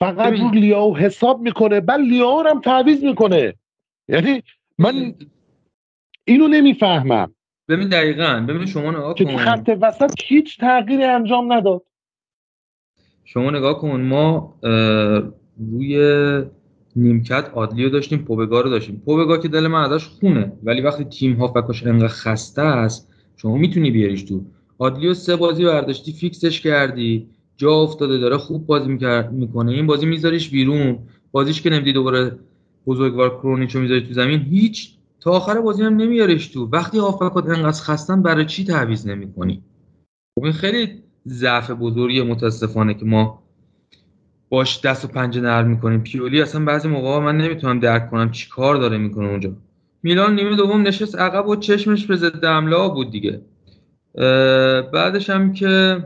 فقط رو لیاو حساب می‌کنه بعد لیاو هم تعویض می‌کنه. یعنی من اینو نمی‌فهمم. ببین دقیقا ببین شما نگاه کن. خط وسط هیچ تغییری انجام نداد. شما نگاه کن ما روی نیمکت آدلیو داشتیم پوبگا رو داشتیم. پوبگا که دل من ازش خونه ولی وقتی تیم هافبکاش انقدر خسته است شما می‌تونی بیاریش تو. آدلیو سه بازی برداشتی فیکسش کردی. جا افتاده داره خوب بازی می‌کنه. این بازی میذاریش بیرون. بازیش که نمیدی دوباره بزرگوار کرونیچو می‌ذاری تو زمین هیچ تا آخر بازی هم نمیاریش تو. وقتی هافبکات انقدر خستن برای چی تعویض نمی‌کنی؟ خب این خیلی ضعف بزرگی متاسفانه که ما باش دست و پنجه نرم می‌کنیم. پیولی اصلا بعضی موقع من نمی‌تونم درک کنم چی کار داره می‌کنه اونجا. میلان نیمه دوم نشست عقب و چشمش به ضد حمله بود دیگه. بعدش هم که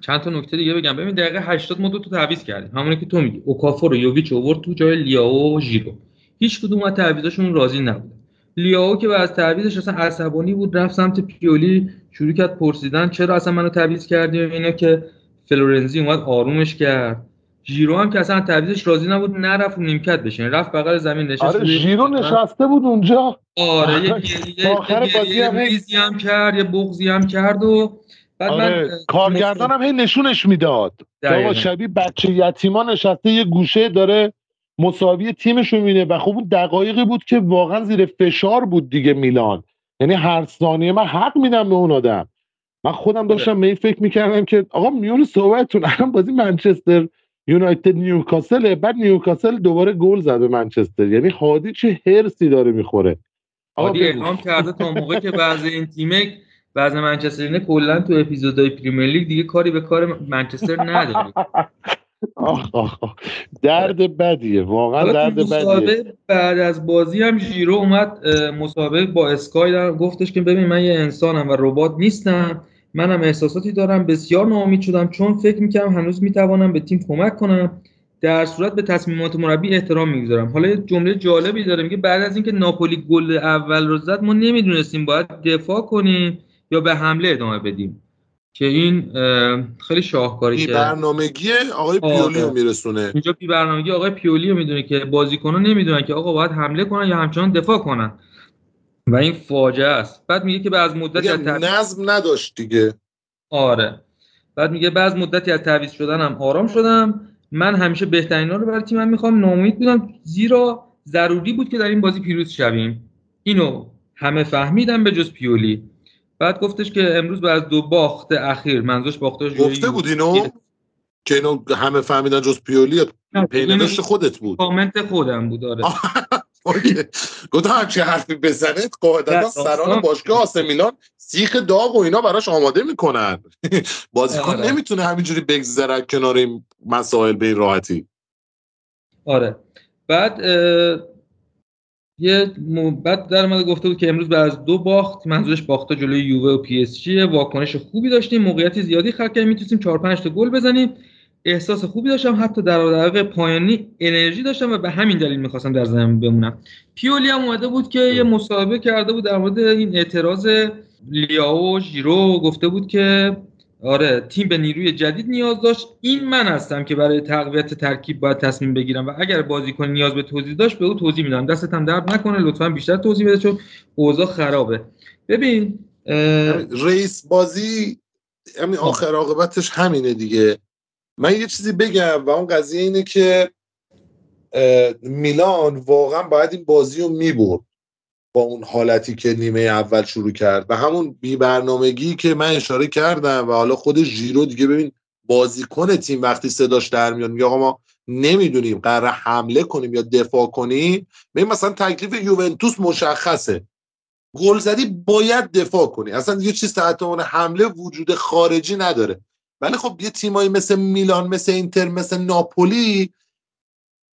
چند تا نکته دیگه بگم. ببین دقیقه 80 ما دو تا تعویض کردیم. همونی که تو میگی. اوکافور و یوویچ اوورد تو جای لیاو و ژیرو. هیچ کدوم از تعویضاشون راضی نبود. لیاو که بعد از تعویضش اصلا عصبانی بود رفت سمت پیولی شروع کرد پرسیدن چرا اصلا منو تعویض کردی و اینا که فلورنزی اومد آرومش کرد. ژیرو هم که اصلا تعویضش راضی نبود نرفت و نیمکت بشین رفت بغل زمین نشست آره ژیرو نشسته بود اونجا. آره یه [laughs] گریه هم کرد یه بغضی هم کرد و بعد آره. من کارگردان هم هی نشونش می‌داد. بابا شبیه بچه یتیما نشسته یه گوشه داره مساوی تیمش رو می‌بینه. و خب اون دقایقی بود که واقعا زیر فشار بود دیگه میلان. یعنی هر ثانیه من حق میدم به اون آدم. من خودم داشتم می فکر می‌کردم که آقا میون صحبتتون الان بازی منچستر یونایتد نیوکاسل بعد نیوکاسل دوباره گل زد به منچستر. یعنی هادی چه هرسی داره می‌خوره. هادی اعلام کرده تا موقع که بعضی این تیمه بعضی منچستر کلا تو اپیزودهای پریمیر لیگ دیگه کاری به کار منچستر نداره. [laughs] آخ آخ درد بدیه واقعا درد بدیه. بعد از بازی هم ژیرو اومد مسابقه با اسکای گفتش که ببین من یه انسانم و ربات نیستم منم احساساتی دارم بسیار ناامید شدم چون فکر می‌کنم هنوز می‌توانم به تیم کمک کنم. در صورت به تصمیمات مربی احترام می‌گذارم. حالا یه جمله جالبی داره میگه بعد از اینکه ناپولی گل اول رو زد ما نمی‌دونستیم باید دفاع کنیم یا به حمله ادامه بدیم. که این خیلی شاهکاری که برنامگی آقای پیولی رو میرسونه. اینجا بی برنامگی آقای پیولی رو می‌دونه که بازیکنان نمی‌دونن که آقا باید حمله کنن یا همچنان دفاع کنن. و این فاجعه است. بعد میگه که بعد مدتی از نظم نداشت دیگه. آره. بعد میگه بعد مدتی از تعویض شدنم آرام شدم. من همیشه بهترینا رو برای تیمم می‌خوام. ناامید بودم. زیرا ضروری بود که در این بازی پیروز شویم. اینو همه فهمیدم به جز پیولی. بعد گفتش که امروز بعد دو باخت اخیر منظورش باخته گفته بود اینو؟ که اینو همه فهمیدن جز پیولی پیداشت خودت بود. کامنت خودم بود آره. گفتم همچه حرفی بزنه قاعدتا سران باشگاه آسه میلان سیخ داغ و اینا براش آماده می‌کنن. [laughs] بازیکن آره. نمی‌تونه همینجوری بگذره کنار این مسائل به این راحتی. آره. بعد یه بعد در مورد گفته بود که امروز بعد از دو باخت منظورش باخته جلوی یووه و پی اس جی. واکنش خوبی داشتیم موقعیت زیادی خلق کردیم می‌تونستیم 4 5 تا گل بزنیم. احساس خوبی داشتم حتی در دقیقه پایانی انرژی داشتم و به همین دلیل می‌خواستم در زمین بمونم. پیولی هم اومده بود که یه مصاحبه کرده بود در مورد این اعتراض لیاو ژیرو گفته بود که آره تیم به نیروی جدید نیاز داشت. این من هستم که برای تقویت ترکیب باید تصمیم بگیرم و اگر بازیکن نیاز به توضیح داشت به او توضیح میدم. دستت هم درد نکنه لطفا بیشتر توضیح بده چون اوضاع خرابه. ببین رئیس بازی همین آخر عاقبتش همینه دیگه. من یه چیزی بگم و اون قضیه اینه که میلان واقعا باید این بازی رو می‌برد. با اون حالتی که نیمه اول شروع کرد و همون بی برنامگی که من اشاره کردم و حالا خود ژیرو دیگه ببین بازیکن تیم وقتی صداش در میاد میگه آقا ما نمی‌دونیم قرار حمله کنیم یا دفاع کنیم. ببین مثلا تکلیف یوونتوس مشخصه. گل زدی باید دفاع کنی. اصلا یه چیز تحت حمله وجود خارجی نداره. ولی خب یه تیمایی مثل میلان مثل اینتر مثل ناپولی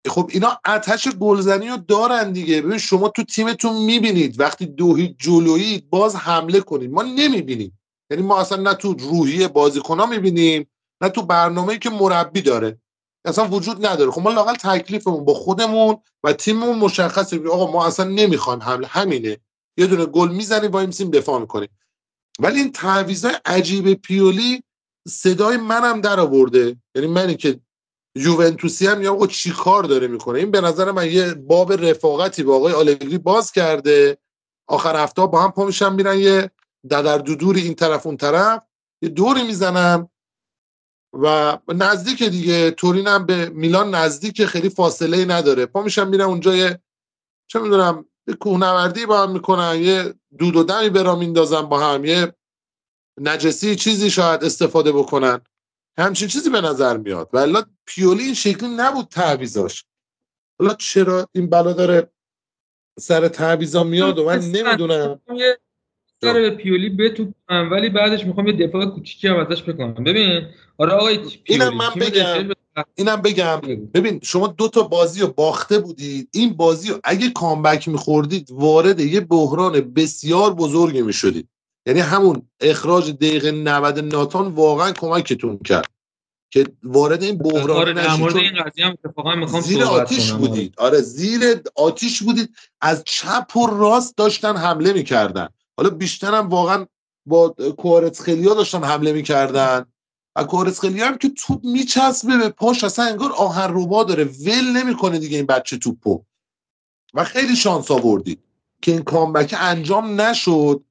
خب اینا آتش گلزنی رو دارن دیگه. ببین شما تو تیمتون می‌بینید. وقتی دوهی جلویی باز حمله کنید. ما نمی‌بینیم. یعنی ما اصلا نه تو روحی بازیکنها می‌بینیم نه تو برنامه‌ای که مربی داره. اصلا وجود نداره. خب ما لاقل تکلیفمون با خودمون و تیممون مشخصه. آقا ما اصلا نمی‌خوایم حمله. همینه. یه دونه گل می‌زنیم وای میسیم دفاع می‌کنیم. ولی این تعویضای عجیب پیولی صدای منم در آورده. یعنی منی که یوونتوسی هم یا چی کار داره می‌کنه؟ این به نظر من یه باب رفاقتی با آقای آلگری باز کرده. آخر هفته با هم پا میشن میرن یه ددر دودوری این طرف اون طرف. یه دوری می‌زنم و نزدیک دیگه. تورین هم به میلان نزدیک خیلی فاصله ای نداره. پا میشن میرن اونجا یه چه می‌دونم یه کوهنوردی با هم می‌کنن. یه دود و دمی برام میندازن با هم. یه نجسی چیزی شاید استفاده بکنن. همچین چیزی به نظر میاد. ولی پیولی این شکلی نبود تعویزاش حالا چرا این بلا داره سر تعویزا میاد و من نمی‌دونم. سر به پیولی بتوپم ولی بعدش می‌خوام یه دفاع کوچیکی هم ازش بکنم. ببین آره آقای پیولی اینم من بگم. اینم بگم. ببین شما دو تا بازی رو باخته بودید. این بازی رو اگه کامبک میخوردید وارد یه بحران بسیار بزرگی می‌شدید. یعنی همون اخراج دقیقه 90 ناتان واقعا کمکتون کرد که وارد این بحران آره نشید. این قضیه هم اتفاقا می‌خوام زیر آتیش کنم. بودید. آره زیر آتیش بودید. از چپ و راست داشتن حمله می‌کردن. حالا بیشترم واقعا با کوارتس خیلیا داشتن حمله می‌کردن. و کوارتس خیلیا هم که توپ میچسبه به پاش اصلا انگار آهن روبا داره. ول نمی‌کنه دیگه این بچه توپو. و خیلی شانس آوردید که این کامبک انجام نشد.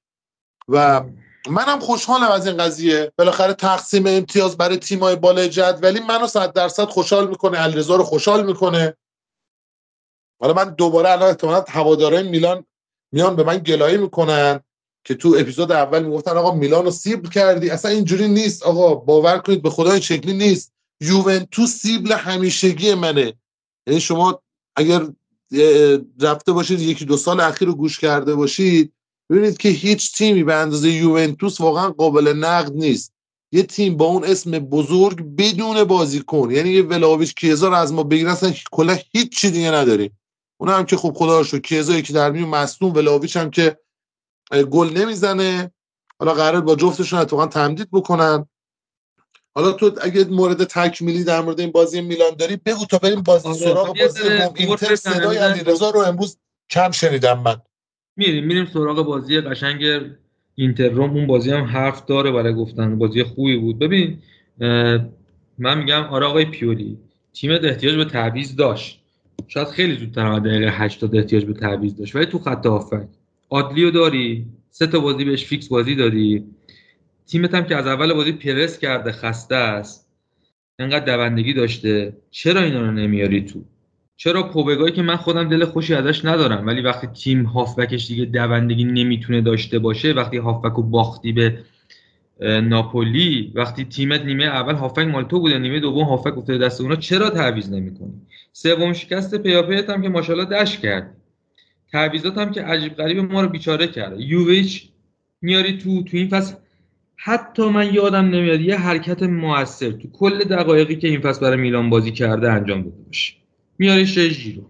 و منم خوشحالم از این قضیه. بالاخره تقسیم امتیاز برای تیمای بالای جدولی منو صد درصد خوشحال می‌کنه. علیرضا رو خوشحال می‌کنه. حالا من دوباره الان احتمالاً هوادارای میلان میان به من گلایه می‌کنن که تو اپیزود اول می‌گفتن آقا میلان رو سیبل کردی. اصلا اینجوری نیست آقا. باور کنید به خدا این شکلی نیست. یوونتوس سیبل همیشگی منه. یعنی شما اگر رفته باشید یکی دو سال اخیر رو گوش کرده باشید ببینید که هیچ تیمی به اندازه یوونتوس واقعا قابل نقد نیست. یه تیم با اون اسم بزرگ بدون بازیکن یعنی یه ولاویچ کیزا رو از ما بگیرن اصلا کلا هیچ چی دیگه نداریم. اون هم که خوب خدا رو شد کیزا که در میون مصدوم ولاویچ هم که گل نمی‌زنه. حالا قرار با جفتشون اتفاقا تمدید بکنن. حالا تو اگه مورد تکمیلی در مورد این بازی میلان داری بگو تا بریم بازی سراغ بازی اینتر صدای. علیرضا رو امروز کم شنیدم من. میریم میریم سراغ بازی قشنگ اینتر روم. اون بازی هم حرف داره برای گفتن. بازی خوبی بود. ببین من میگم آره آقای پیولی تیمت احتیاج به تعویض داشت. شاید خیلی زودتر دقیقه 80 احتیاج به تعویض داشت. ولی تو خط هافک آدلیو داری سه تا بازی بهش فیکس بازی دادی. تیمت هم که از اول بازی پرس کرده خسته است انقدر دوندگی داشته. چرا اینا رو نمیاری تو؟ چرا پوبگایی که من خودم دل خوشی ازش ندارم؟ ولی وقتی تیم هافبکش دیگه دوندگی نمی‌تونه داشته باشه وقتی هافبک رو باختی به ناپولی وقتی تیمت نیمه اول هافبک مال تو بوده نیمه دوم هافبک افتاده دست اونا چرا تعویض نمی‌کنی؟ سوم شکست پیاپیت هم که ماشاءالله دش کرد. تعویضات هم که عجیب غریب ما رو بیچاره کرد یوویچ میاری تو تو این فصل حتی من یادم نمیاد یه حرکت موثر تو کل دقایقی که این فصل برای میلان بازی کرده انجام داده باشه. میاری ژیرو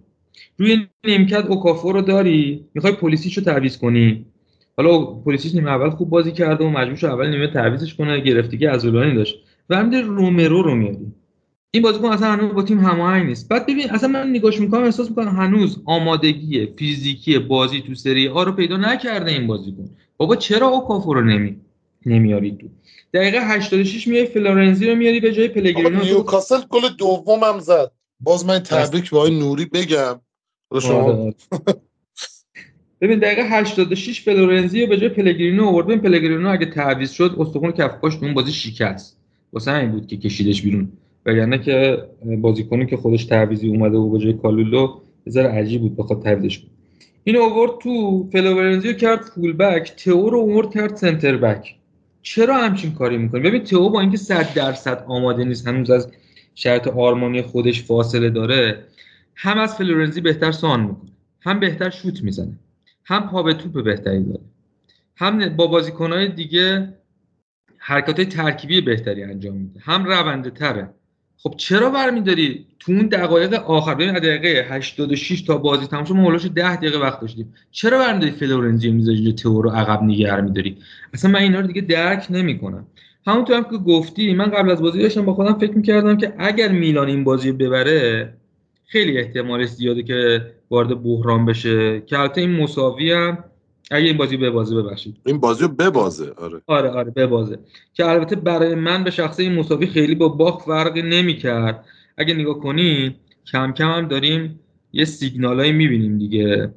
روی نیمکت اوکافور رو داری. می‌خوای پلیسیچ رو تعویض کنی. حالا پلیسیچ نیمه اول خوب بازی کرده و مجبور شد اول نیمه تعویضش کنه. گرفتگی عضلانی داشت. و همین رومرو رو میاری. این بازیکن اصلا هنوز با تیم هماهنگ نیست. بعد ببین اصلا من نگاش می‌کنم احساس می‌کنم هنوز آمادگی فیزیکی بازی تو سری آ رو پیدا نکرده این بازیکن. بابا چرا اوکافور رو نمی نمیاری تو؟ دقیقه 86 میای فلورنزی رو میاری به جای پلگرینو. نیوکاسل گل دومم زد. باز من تبریک به آقای نوری بگم. شما آره. [laughs] ببین دقیقه 86 فلورنزی رو به جای پلگرینو آورد. ببین پلگرینو اگه تعویض شد استخون کف پاش اون بازی شکست. واسه همین بود که کشیدش بیرون. وگرنه که بازیکنی که خودش تعویضی اومده و به جای کالولو یه ذره عجیب بود بخواد تعویضش کنه. این اوورد تو فلورنزی رو کرد full back تئو رو اوورد کرد center back چرا همچین کاری می‌کنی؟ ببین تئو با اینکه 100 درصد آماده نیست هنوز از شرط آرمانی خودش فاصله داره هم از فلورنزی بهتر سان می‌کنه هم بهتر شوت می‌زنه هم پا به توپ بهتری داره هم با بازیکنهای دیگه حرکات ترکیبی بهتری انجام میده هم رونده تره. خب چرا برمیداری تو اون دقایق آخر؟ ببین دقیقه 86 تا بازی تمام شد ما 10 دقیقه وقت داشتیم. چرا برمیداری فلورنزی می‌ذاری تو رو عقب نگه میداری؟ اصلا من اینا رو دیگه درک نمی‌کنم. همونطور هم که گفتی من قبل از بازی داشتم با خودم فکر می‌کردم که اگر میلان این بازی ببره خیلی احتمالش زیاده که وارد بحران بشه. که البته این مساوی هم اگه این بازی ببازه ببخشید. این بازی رو ببازه آره. آره آره ببازه. که البته برای من به شخصه این مساوی خیلی با باخ فرقی نمی‌کرد. اگه نگاه کنی کم کم هم داریم یه سیگنالایی می‌بینیم دیگه.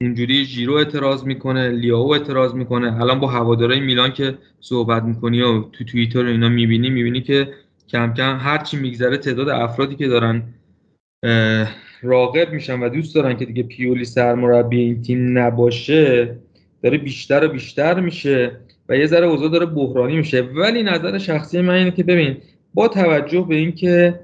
اونجوری ژیرو اعتراض می‌کنه لیاو اعتراض می‌کنه. الان با هوادارای میلان که صحبت می‌کنی و تو توییتر اینا می‌بینی می‌بینی که کم کم هر چی میگذره تعداد افرادی که دارن راقب میشن و دوست دارن که دیگه پیولی سرمربی این تیم نباشه داره بیشتر و بیشتر میشه و یه ذره اوضاع داره بحرانی میشه. ولی نظر شخصی من اینه که ببین با توجه به اینکه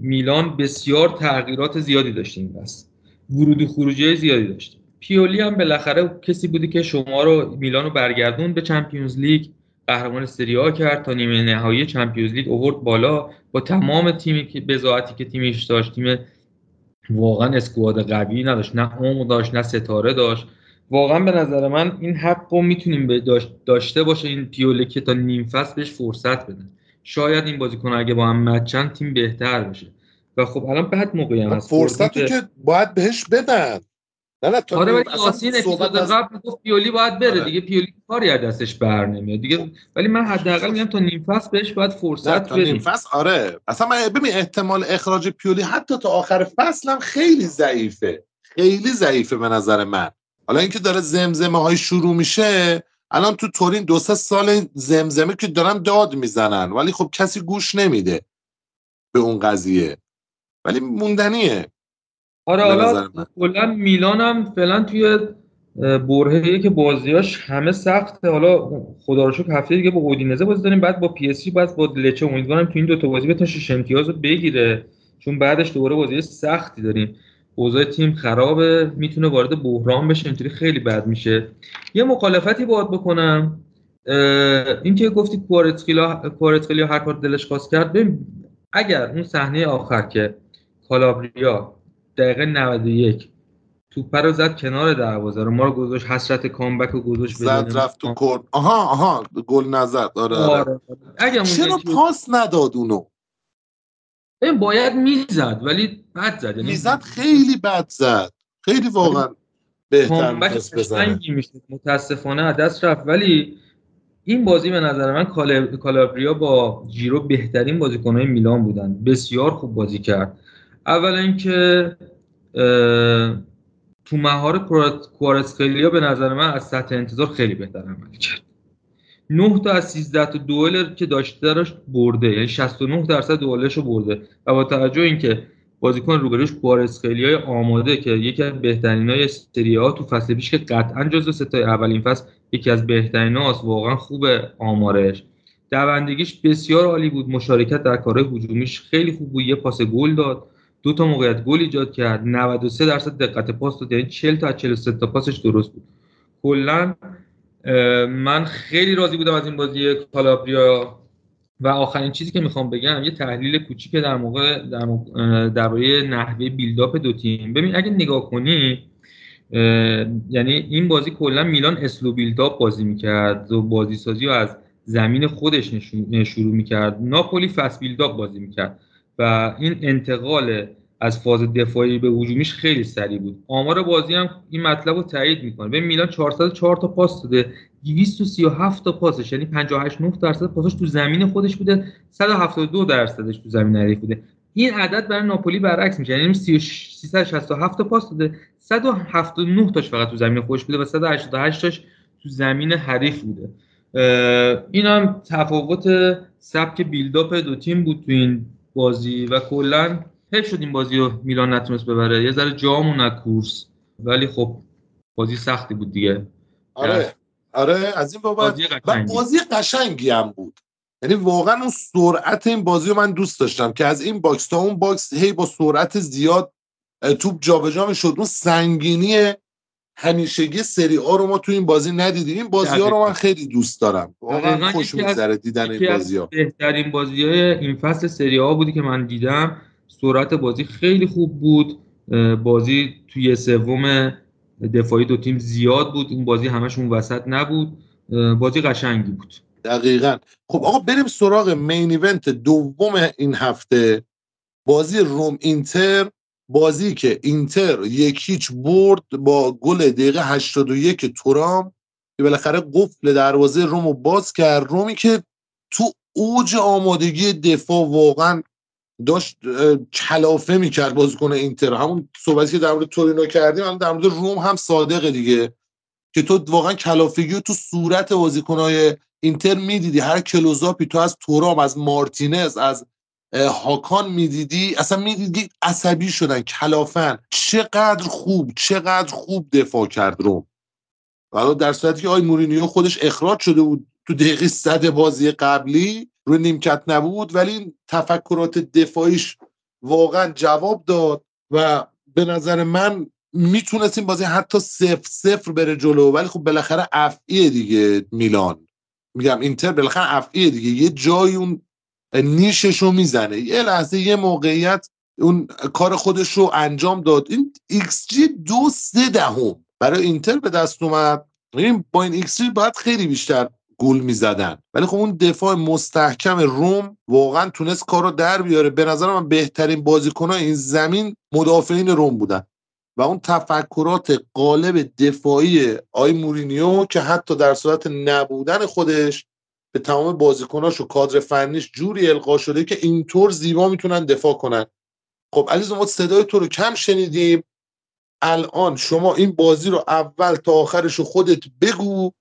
میلان بسیار تغییرات زیادی داشتیم بس. ورود و خروجی زیادی داشتیم پیولی هم بالاخره کسی بودی که شما رو میلان رو برگردون به چمپیونز لیگ قهرمان سری کرد تا نیمه نهایی چمپیونز لیگ اوورد بالا. با تمام تیمی که بزاعتی که تیمش داشت تیم واقعا اسکواد قوی نداشت. نه عمق داشت نه ستاره داشت. واقعا به نظر من این حق رو می‌تونیم داشته باشه این پیوله که تا نیم فصل بهش فرصت بدن. شاید این بازیکن اگه با هم مچن تیم بهتر بشه. و خب الان بعد موقعی هم هست. فرصتی که باید بهش بدن. نه نه آره ولی یاسین اپیزود قبل گفت پیولی باید بره آره. دیگه پیولی کاری از دستش بر نمیاد دیگه. ولی من حداقل میگم تا نیم فصل بهش باید فرصت بدیم نیم فصل آره. اصلا من ببین احتمال اخراج پیولی حتی تا آخر فصل هم خیلی ضعیفه. خیلی ضعیفه به نظر من. حالا اینکه داره زمزمه های شروع میشه الان تو تورین دو سه سال زمزمه که دارن داد می‌زنن. ولی خب کسی گوش نمیده به اون قضیه. ولی موندنیه. آره حالا کلا میلان هم فعلا توی برهه که بازیاش همه سخته. حالا خدا رو شکر هفته دیگه با اودینزه بازی داریم بعد با پی اس جی بعد با لچه. امیدوارم تو این دو تا بازی بتونه شش امتیاز رو بگیره چون بعدش دوباره بازی سختی داریم. اوضاع تیم خرابه می‌تونه وارد بحران بشه اینطوری خیلی بد میشه. یه مخالفتی باید بکنم این که گفتی کوارتخیلا هر کار دلش خواست کرد. ببین اگر اون صحنه آخر که کالابریا دقیقه 91 توپ رو زد کنار دروازه رو. ما رو گذاشت حسرت کامبک رو گذاشت زد رفت تو کورن آها آها گل نزد. آره, آره. آره. اگه چرا پاس نداد اونو؟ این باید می‌زد ولی بد زد. یعنی می‌زد خیلی بد زد. خیلی واقعا بهتر بزنه. متاسفانه دست رفت. ولی این بازی به نظر من کالابریا با جیرو بهترین بازیکنهای میلان بودن. بسیار خوب بازی کرد. اولا اینکه تو مهار کوارسخلیا به نظر من از سطح انتظار خیلی بهتر عمل کرد. 9 تا از 13 تا دوئل که داشته داشت برده یعنی 69 درصد دوئلش رو برده. و با توجه اینکه بازیکن روبروش کوارسخلیا آماده که یکی از بهترین های سری ها تو فصل پیش که قطعا جزو ستای اولین فصل یکی از بهترین هاست واقعا خوب آمارش دوندگیش بسیار عالی بود مشارکت در کارهای هجومیش خیلی خوب بود یه پاس گل داد. دو تا موقعیت گل ایجاد کرد. 93 درصد دقت پاس داد یعنی 40 تا 43 تا پاسش درست بود. کلا من خیلی راضی بودم از این بازی کالابریا. و آخرین چیزی که می‌خوام بگم یه تحلیل کوچیک در موقع در درباره نحوه بیلداپ دو تیم. ببین اگه نگاه کنی یعنی این بازی کلا میلان اسلو بیلداپ بازی می‌کرد و بازی سازی رو از زمین خودش شروع می‌کرد. ناپولی فست بیلداپ بازی می‌کرد. و این انتقال از فاز دفاعی به هجومیش خیلی سریع بود. آمار بازی هم این مطلب رو تایید می‌کنه. به میلان 404 تا پاس داده 237 تا پاسش یعنی 58 9 درصد پاسش تو زمین خودش بوده 172 درصدش تو زمین حریف بوده. این عدد برای ناپولی برعکس میشه یعنی 367 تا پاس داده 179 تاش فقط تو زمین خودش بوده و 188 تاش تو زمین حریف بوده. این هم تفاوت سبک build-up دو تیم بود تو این بازی و کلا حیف شد این بازی رو میلان نتونست ببره. یه ذره جامون از کورس ولی خب بازی سختی بود دیگه. آره. آره از این بابت بازی قشنگی. بازی قشنگی هم بود. یعنی واقعا اون سرعت این بازی رو من دوست داشتم که از این box تا اون box هی با سرعت زیاد توپ جابجا می‌شد. اون سنگینی همیشگی سری آ رو ما تو این بازی ندیدیم. این بازی ها رو من خیلی دوست دارم. واقعا خوش میگذره دیدن این بازی ها بهترین بازی های این فصل سری ها بودی که من دیدم. سرعت بازی خیلی خوب بود. بازی توی سوم دفاعی دو تیم زیاد بود. این بازی همشون وسط نبود. بازی قشنگی بود. دقیقا. خب آقا بریم سراغ مین ایونت دوم این هفته. بازی روم اینتر بازی که اینتر یک هیچ برد با گل دقیقه 81 تورام که بالاخره قفل دروازه روم رو باز کرد. رومی که تو اوج آمادگی دفاع واقعا داشت کلافه می‌کرد بازیکن اینتر. همون صحبتی که در مورد تورینو کردیم الان در مورد روم هم صادقه دیگه که تو واقعا کلافگی تو صورت بازیکنهای اینتر می‌دیدی. هر کلوزاپی تو از تورام از مارتینز از هاکان می‌دیدی؟ اصلا می‌دیدی عصبی شدن کلافن. چقدر خوب چقدر خوب دفاع کرد روم. حالا در صورتی که آی مورینیو خودش اخراج شده بود تو دقیقه صد بازی قبلی روی نیمکت نبود ولی این تفکرات دفاعیش واقعا جواب داد و به نظر من می‌تونست این بازی حتی صفر صفر بره جلو ولی خب بالاخره افعیه دیگه میلان. میگم اینتر بالاخره افعیه دیگه. یه جای اون نیشش رو می‌زنه. یه لحظه یه موقعیت اون کار خودش رو انجام داد. این ایکس جی دو سه دهم. برای اینتر به دست اومد. ببین با این ایکس جی باید خیلی بیشتر گل می‌زدن. ولی خب اون دفاع مستحکم روم واقعا تونست کار رو در بیاره. به نظر من بهترین بازیکنان این زمین مدافعین روم بودن. و اون تفکرات قالب دفاعی آقای مورینیو که حتی در صورت نبودن خودش به تمام بازیکناش و کادر فنیش جوری القا شده که اینطور زیبا می‌تونن دفاع کنن. خب علیز ما صدای تو رو کم شنیدیم. الان شما این بازی رو اول تا آخرش رو خودت بگو.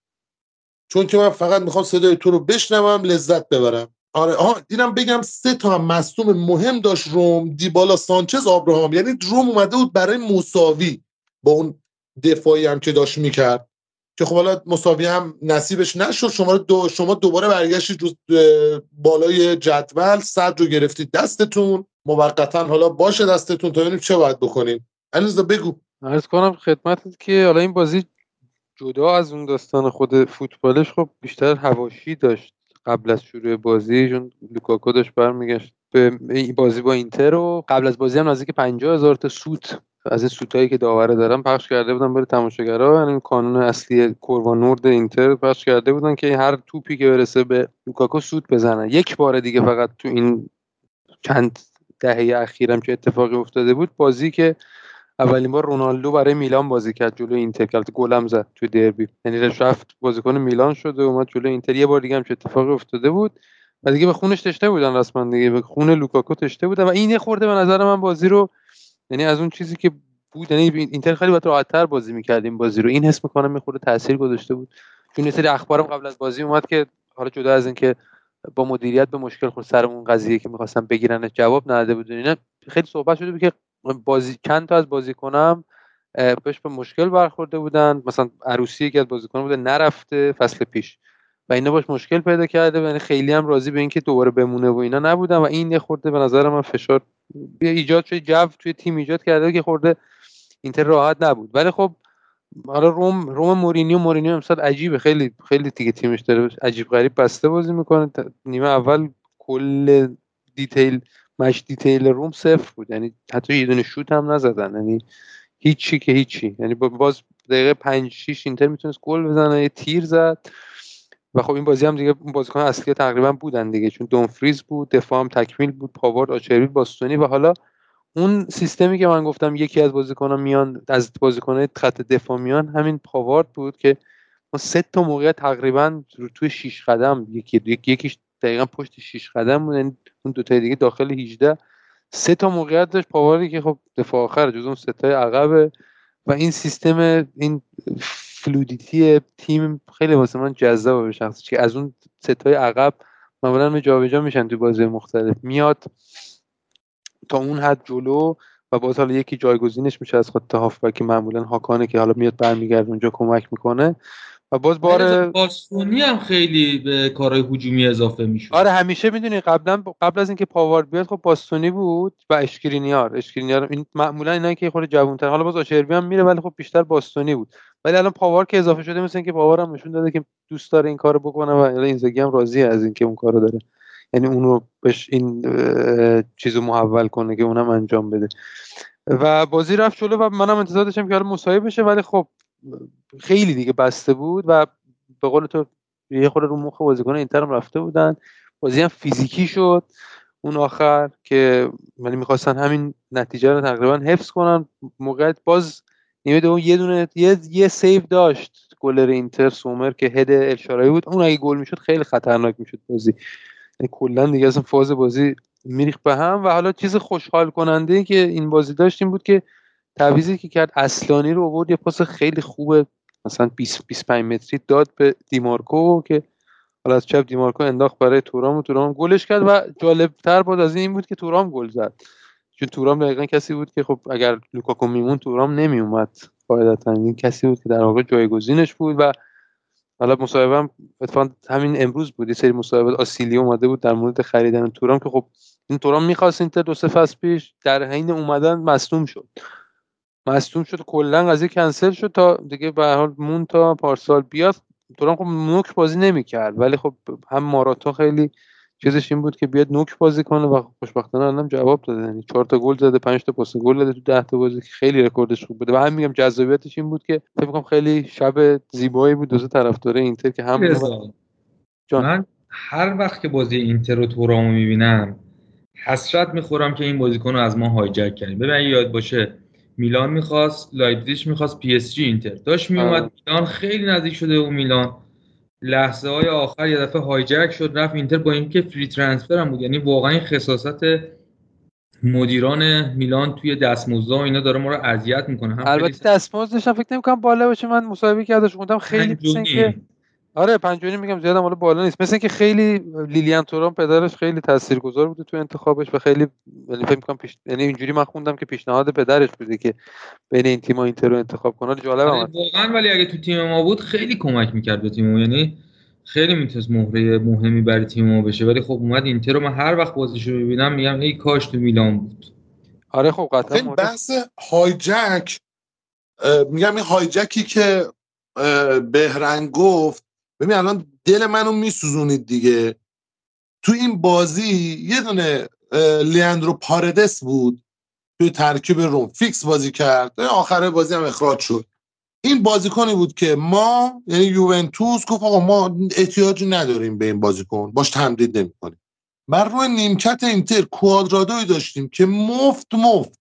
چون که من فقط می‌خوام صدای تو رو بشنوم لذت ببرم. آره آها دیدم بگم سه تا هم مصدوم مهم داشت روم. دیبالا سانچز آبراهام یعنی روم اومده بود برای مساوی با اون دفاعی هم که داشت می‌کرد. که خب حالا مساوی هم نصیبش نشد. شما دو شما دوباره برگشتید اه، بالای جدول صد رو گرفتید دستتون. موقتا حالا باشه دستتون تا ببینیم چه باید بکنیم. علیرضا بگو. عرض کنم خدمتت که حالا این بازی جدا از اون داستان خود فوتبالش خب بیشتر هواشی داشت قبل از شروع بازی چون لوکاکو داشت برمیگشت به بازی با اینتر و قبل از بازی هم نزدیک 50 هزار تا سوت از این سوتایی که داوره دارن پخش کرده بودن برای تماشاگرها. یعنی این کانون اصلی Curva Nord اینتر پخش کرده بودن که هر توپی که برسه به لوکاکو سوت بزنن یک بار دیگه فقط تو این چند دهه اخیرم که اتفاقی افتاده بود بازی که اولین بار رونالدو برای میلان بازی کرد جلو اینتر که البته گلم زد توی دربی. یعنی رفت بازیکن میلان شده و اومد جلو اینتر. یه بار دیگه هم چه اتفاقی افتاده بود و دیگه به خونش تشنه بودن رسما دیگه به خون لوکاکو تشنه بودن و این خورده به نظر من بازی رو یعنی از اون چیزی که بود یعنی اینتر خیلی باید راحت‌تر بازی می‌کرد این بازی رو. این حس می‌کنم یه خورده تاثیر گذاشته بود. چون سری اخبارم قبل از بازی اومد که حالا جدا از اینکه با مدیریت به مشکل خورد سر اون قضیه که می‌خواستن بگیرن جواب نداده بود اینا خیلی صحبت شده بود که بازی چند تا از بازیکنام اه، بهش به مشکل برخورده بودن. مثلا عروسی یکی از بازیکنان بوده نرفته فصل پیش. و اینا باش مشکل پیدا کرده و یعنی خیلی هم راضی به اینکه دوباره بمونه و اینا نبودن و این یه خورده به نظر من فشار ایجاد شده جو توی تیم ایجاد کرده که خورده اینتر راحت نبود. ولی خب حالا روم روم مورینیو مورینیو امسال عجیبه. خیلی خیلی دیگه تیمش داره عجیب غریب بسته بازی می‌کنه. نیمه اول کل detail match detail روم صفر بود. یعنی حتی یه دونه شوت هم نزدن. یعنی هیچی که هیچی. یعنی با- باز دقیقه 5 6 اینتر می‌تونست گل بزنه یه تیر زد. و خب این بازی هم دیگه بازیکن اصلی تقریبا بودن دیگه. چون دامفریز بود دفاع هم تکمیل بود پاوارد آچربی باستونی و حالا اون سیستمی که من گفتم یکی از بازیکنان میان از بازیکنان خط دفاع میان همین پاوارد بود که ما سه تا موقعیت تقریبا رو توی شیش قدم یکی یکی- یکیش دقیقا پشت شیش قدم بود یعنی اون دو تا دیگه داخل 18 سه تا موقعیت داشت پاواردی که خب دفاع آخر جز اون سه تای عقبه. و این سیستم این fluidity تیم خیلی واسه من جذابه به شخصه که از اون ستای عقب معمولا جابجا میشن تو بازی مختلف. میاد تا اون حد جلو و باز حالا یکی جایگزینش میشه از خط هافبک معمولا هاکانه که حالا میاد برمیگرده اونجا کمک می‌کنه. و باز بار باستونی هم خیلی به کارهای هجومی اضافه میشه آره همیشه می‌دونی قبلا قبل از اینکه پاوارد بیاد خب باستونی بود و اشکرینیار اشکرینیار این معمولا اینا که خود جوانتر حالا باز آشربی هم میره ولی خب بیشتر باستونی بود. ولی الان پاوار که اضافه شده مثل اینکه پاوار هم نشون داده که دوست داره این کارو بکنه و اینزاگی هم راضی از اینکه اون کارو داره. یعنی اونو بهش این چیزو محول کنه که اونم انجام بده. و بازی رفت جلو و منم انتظار داشتم که حالا مساوی بشه ولی خب خیلی دیگه بسته بود و به قول تو یه خورده رو مخ بازیکن اینتر هم رفته بودن. بازی هم فیزیکی شد. اون آخر که ولی می‌خواستن همین نتیجه رو تقریبا حفظ کنن. موقعیت باز نیمه دوم یه دونه یه یه save داشت گلر اینتر سومر که head الشارایی بود. اون اگه گل می‌شد خیلی خطرناک می‌شد بازی. یعنی کلا دیگه اصلا فاز بازی میریخ به هم و حالا چیز خوشحال کننده که این بازی داشت این بود که تعویزی که کرد اصلانی رو آورد یه پاس خیلی خوبه مثلا 20 25 متری داد به دیمارکو که حالا از چپ دیمارکو انداخت برای تورام و تورام گلش کرد و جالب تر بود از این بود که تورام گل زد. چون تورام دقیقا کسی بود که خب اگر لوکاکو میمون تورام نمی اومد قاعدتا این کسی بود که در واقع جایگزینش بود و حالا مصاحبه هم همین امروز بود. یه سری مصاحبه آسیلیو اومده بود در مورد خریدن تورام که خب این تورام می‌خواست اینتر دو سه فصل پیش در حین اومدن مصدوم شد. مصدوم شد کلا قضیه کنسل شد تا دیگه به حال موند تا پارسال بیاد. تورام خب نوک بازی نمی‌کرد ولی خب هم ماراتا خیلی چیزش این بود که بیاد نوک بازی کنه و خوشبختانه الان جواب داده. یعنی 4 تا گل زده 5 تا پاس گل داده تو 10 تا بازی که خیلی رکوردش خوب بوده. و هم میگم جذابیتش این بود که فکر کنم خیلی شب زیبایی بود دو طرفدار اینتر که هم جان. من هر وقت که بازی اینتر و تورامو می‌بینم حسرت می‌خورم که این بازیکن رو از ما hijack کردیم. ببین یاد باشه میلان می‌خواست لایپزیگ می‌خواست پی اس جی اینتر. داشت میومد میلان خیلی نزدیک شده و میلان. لحظه های آخر یه دفعه hijack شد رفت اینتر با اینکه free transfer هم بود. یعنی واقعا این خساست مدیران میلان توی دستمزد و اینا داره ما رو اذیت می‌کنه. هم البته دستمزدش فکر نمی‌کنم بالا باشه من مصاحبه کردش خوندم خیلی که آره پنجونی میگم زیادم حالا بالا نیست. مثل اینکه خیلی لیلیان توران پدرش خیلی تاثیرگذار بوده تو انتخابش و خیلی یعنی فکر می‌کنم پیش... یعنی اینجوری من خوندم که پیشنهاد پدرش بوده که بین این تیم‌ها اینتر رو انتخاب کنه. جالب آره واقعا ولی اگه تو تیم ما بود خیلی کمک می‌کرد به تیم یعنی خیلی می‌تونست مهره مهمی برای تیم ما بشه. ولی خب اومد اینتر رو. من هر وقت بازیشو ببینم میگم ای کاش تو میلان بود. آره خب قطعا بحث هایجک میگم این هایجکی که بهرنگ گفت ببین الان دل منو میسوزونید دیگه. تو این بازی یه دونه لیاندرو پاردس بود توی ترکیب روم. فیکس بازی کرد. آخر بازی هم اخراج شد. این بازیکنی بود که ما یعنی یوونتوس گفت آقا ما احتیاجی نداریم به این بازیکن. باش تمدید نمی‌کنیم. بر روی نیمکت اینتر کوادرادوی داشتیم که مفت مفت.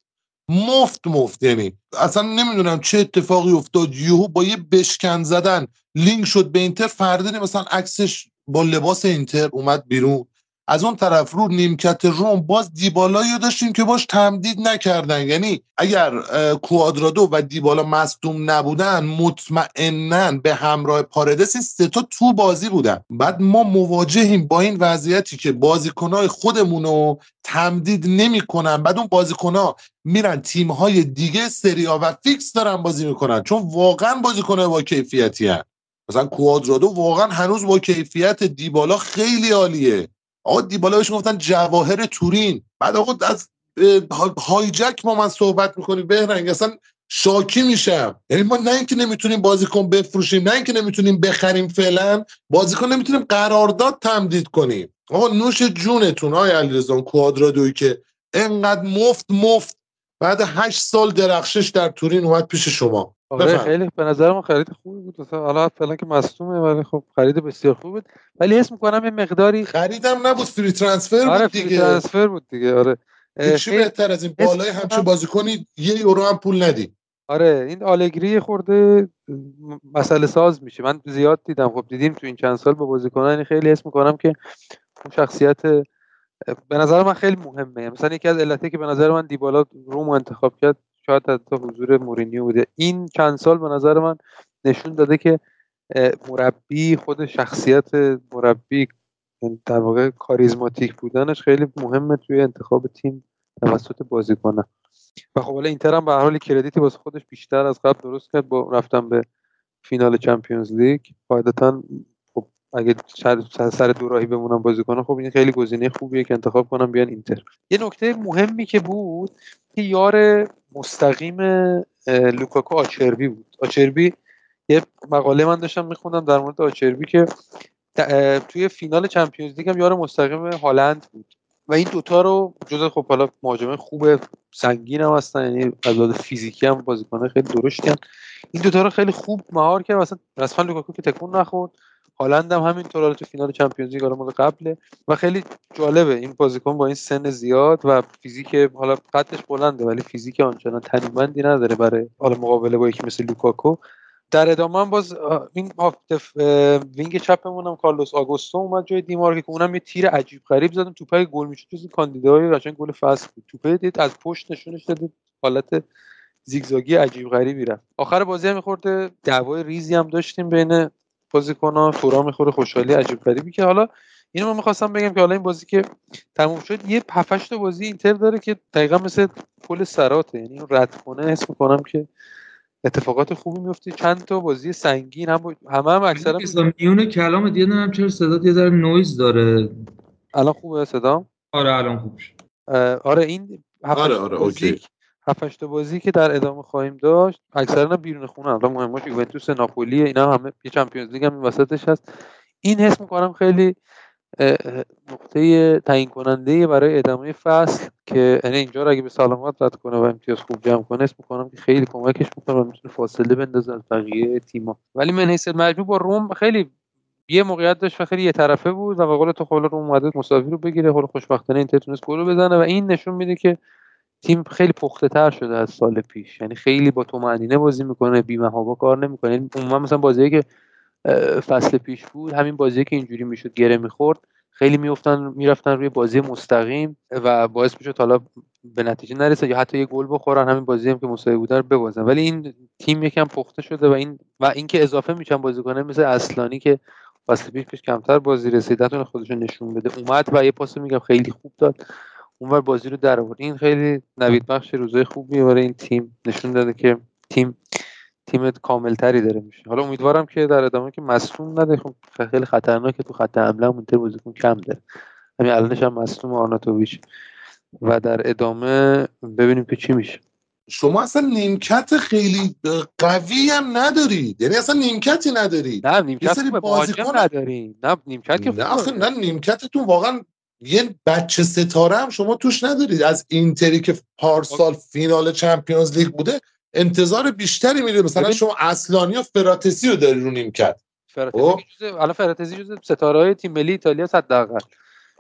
مفت مفت. یعنی اصلا نمی‌دونم چه اتفاقی افتاد. یهو با یه بشکن زدن لینک شد به اینتر فردی مثلا عکسش با لباس اینتر اومد بیرون. از اون طرف رو نیمکت روم باز دیبالایی داشتیم که باش تمدید نکردن. یعنی اگر کوادرادو و دیبالا مصدوم نبودن مطمئنا به همراه پاردس این ستا تو بازی بودن. بعد ما مواجهیم با این وضعیتی که بازیکنهای خودمون رو تمدید نمی‌کنن. بعد اون بازیکنها میرن تیمهای دیگه سریا و فیکس دارن بازی می‌کنن. چون واقعا بازیکنهای با کیفیتی هن. مثلا کوادرادو واقعا هنوز با کیفیت دیبالا خیلی عالیه. آقا دیبالا بهش گفتن جواهر تورین. بعد آقا از هایجک ما من صحبت می‌کنیم بهرنگ. اصلا شاکی میشم. یعنی ما نه اینکه نمی‌تونیم بازیکن بفروشیم نه اینکه نمی‌تونیم بخریم فعلا بازیکن نمی‌تونیم قرارداد تمدید کنیم. آقا نوش جونتون های علیرضا کوادرادوی که انقدر مفت مفت بعد هشت سال درخشش در تورین اومد پیش شما. آره خیلی به نظر من خرید خوبی بود. حالا فعلا که مصدومه ولی خب خرید بسیار خوب بود. ولی اسم می‌کنم یه مقداری خریدم نبود فری ترانسفر آره بود دیگه. فری ترانسفر بود دیگه آره. چی بهتر از این بالای همچه بازیکنی یه یورو هم پول ندی آره این آلگری خورده مسئله ساز میشه. من زیاد دیدم. خب دیدیم تو این چند سال با بازیکنان خیلی اسم می‌کنم که اون شخصیت به نظر من خیلی مهمه. مثلا یکی از علته که به نظر من دیبالا روم انتخاب کرد شاید حتی حضور مورینیو بوده. این چند سال به نظر من نشون داده که مربی خود شخصیت مربی یعنی در واقع کاریزماتیک بودنش خیلی مهمه توی انتخاب تیم توسط بازیکنان. و خب حالا اینتر هم به حال کردیتی واسه خودش بیشتر از قبل درست کرد با رفتن به فینال چمپیونز لیگ. قاعدتا اگه سر دو راهی بمونم بازی کنه خب این خیلی گزینه خوبیه که انتخاب کنم بیان اینتر. یه نکته مهمی که بود که یار مستقیم لوکاکو آچربی بود. آچربی یه مقاله من داشتم میخوندم در مورد آچربی که توی فینال Champions League هم یار مستقیم هالند بود. و این دوتا رو جز خب حالا مهاجمه خوب سنگین هم هستن یعنی از فیزیکی هم بازیکنه خیلی درشتی هم. این دوتا رو خیلی خوب مهار کرد مثلا رسما لوکاکو که تکون نخورد. هالند هم همینطور تو فینال Champions League مال قبله. و خیلی جالبه این بازیکن با این سن زیاد و فیزیک حالا قدش بلنده ولی فیزیک آنچنان تنومندی نداره برای حالا مقابله با یکی مثل لوکاکو. در ادامه هم باز این wing چپمون هم کارلوس آگوستو اومد جای دیمارکو که اونم یه تیر عجیب غریب زدن توپای گل می‌شد جز کاندیدای قشنگ گل فصل بود. توپه دید از پشت نشونش داد حالت زیگزاگی عجیب غریبی رفت. آخر بازی هم میخورده دعوای ریزی هم داشتیم بین بازیکن‌ها تورا می‌خوره خوشحالی عجیب غریبی که حالا اینو من می‌خواستم بگم که حالا این بازی که تموم شد یه 7 بازی اینتر داره که دقیقا مثل پل سراته. یعنی رد کنه حس می‌کنم که اتفاقات خوبی میفته چند تا بازی سنگین هم همه هم اکثرا میون کلام دیگه نمی‌دونم چرا صدا یه ذره نویز داره؟ الان خوبه صدا؟ آره الان خوب شد. آره این آره آره اوکی. هفت بازی که در ادامه خواهیم داشت. اکثرا بیرون خونه الان مهمش یوونتوس ناپولی اینا همه یه چمپیونز لیگ هم وسطش هست. این حس می‌کنم خیلی نقطه تعیین کننده برای ادامه فصل که یعنی اینجا رو اگه به سلامت رد کنه و امتیاز خوب جمع کنه اسم می‌کنم که خیلی کمکش می‌کنه و می‌تونه فاصله بندازه از بقیه تیما ولی من حیث مجموع با روم خیلی یه موقعیت داشت و خیلی یه طرفه بود و به قول تو خب روم اومده مساوی رو بگیره حالا خوشبختانه این تونست گل بزنه و این نشون میده که تیم خیلی پخته تر شده از سال پیش. یعنی خیلی با تو بازی می‌کنه بی کار نمی‌کنه. یعنی عموما مثلا بازی که فصل پیش بود همین بازی که اینجوری می‌شد گره می‌خورد خیلی میفتن می‌رفتن روی بازی مستقیم و باعث می‌شد حالا به نتیجه نرسه یا حتی یه گل بخورن. همین بازی هم که مساوی بوده رو ببازن. ولی این تیم یکم پخته شده و این و اینکه اضافه میشن بازیکنه مثل اصلانی که فصل پیش پیش کمتر بازی رسید نتونه خودشون نشون بده. اومد و یه پاس میگم خیلی خوب داد. اونور بازی رو در آورد. این خیلی نوید بخش روزای خوبی برای این تیم نشون داده که تیم تیم کاملتری داره میشه. حالا امیدوارم که در ادامه که مصوم نده. خب خیلی خطرناکه تو خط حمله مونتر بازیکن کم داره. همین الانش هم مصوم آرناتوویچ. و در ادامه ببینیم که چی میشه. شما اصلا نیمکت خیلی قوی هم ندارید یعنی اصلا نیمکتی ندارید نه نیمکت بازیکن ندارید نه نیمکت که نه نه نیمکتتون واقعا یه بچه ستاره هم شما توش ندارید. از اینتری که پارسال فینال چمپیونز لیگ بوده انتظار بیشتری میره. مثلا شما اصلانی و فراتسی رو داری رو نیمکت فراتسی خب؟ الان فراتسی جزو ستاره های تیم ملی ایتالیا صد دقیقه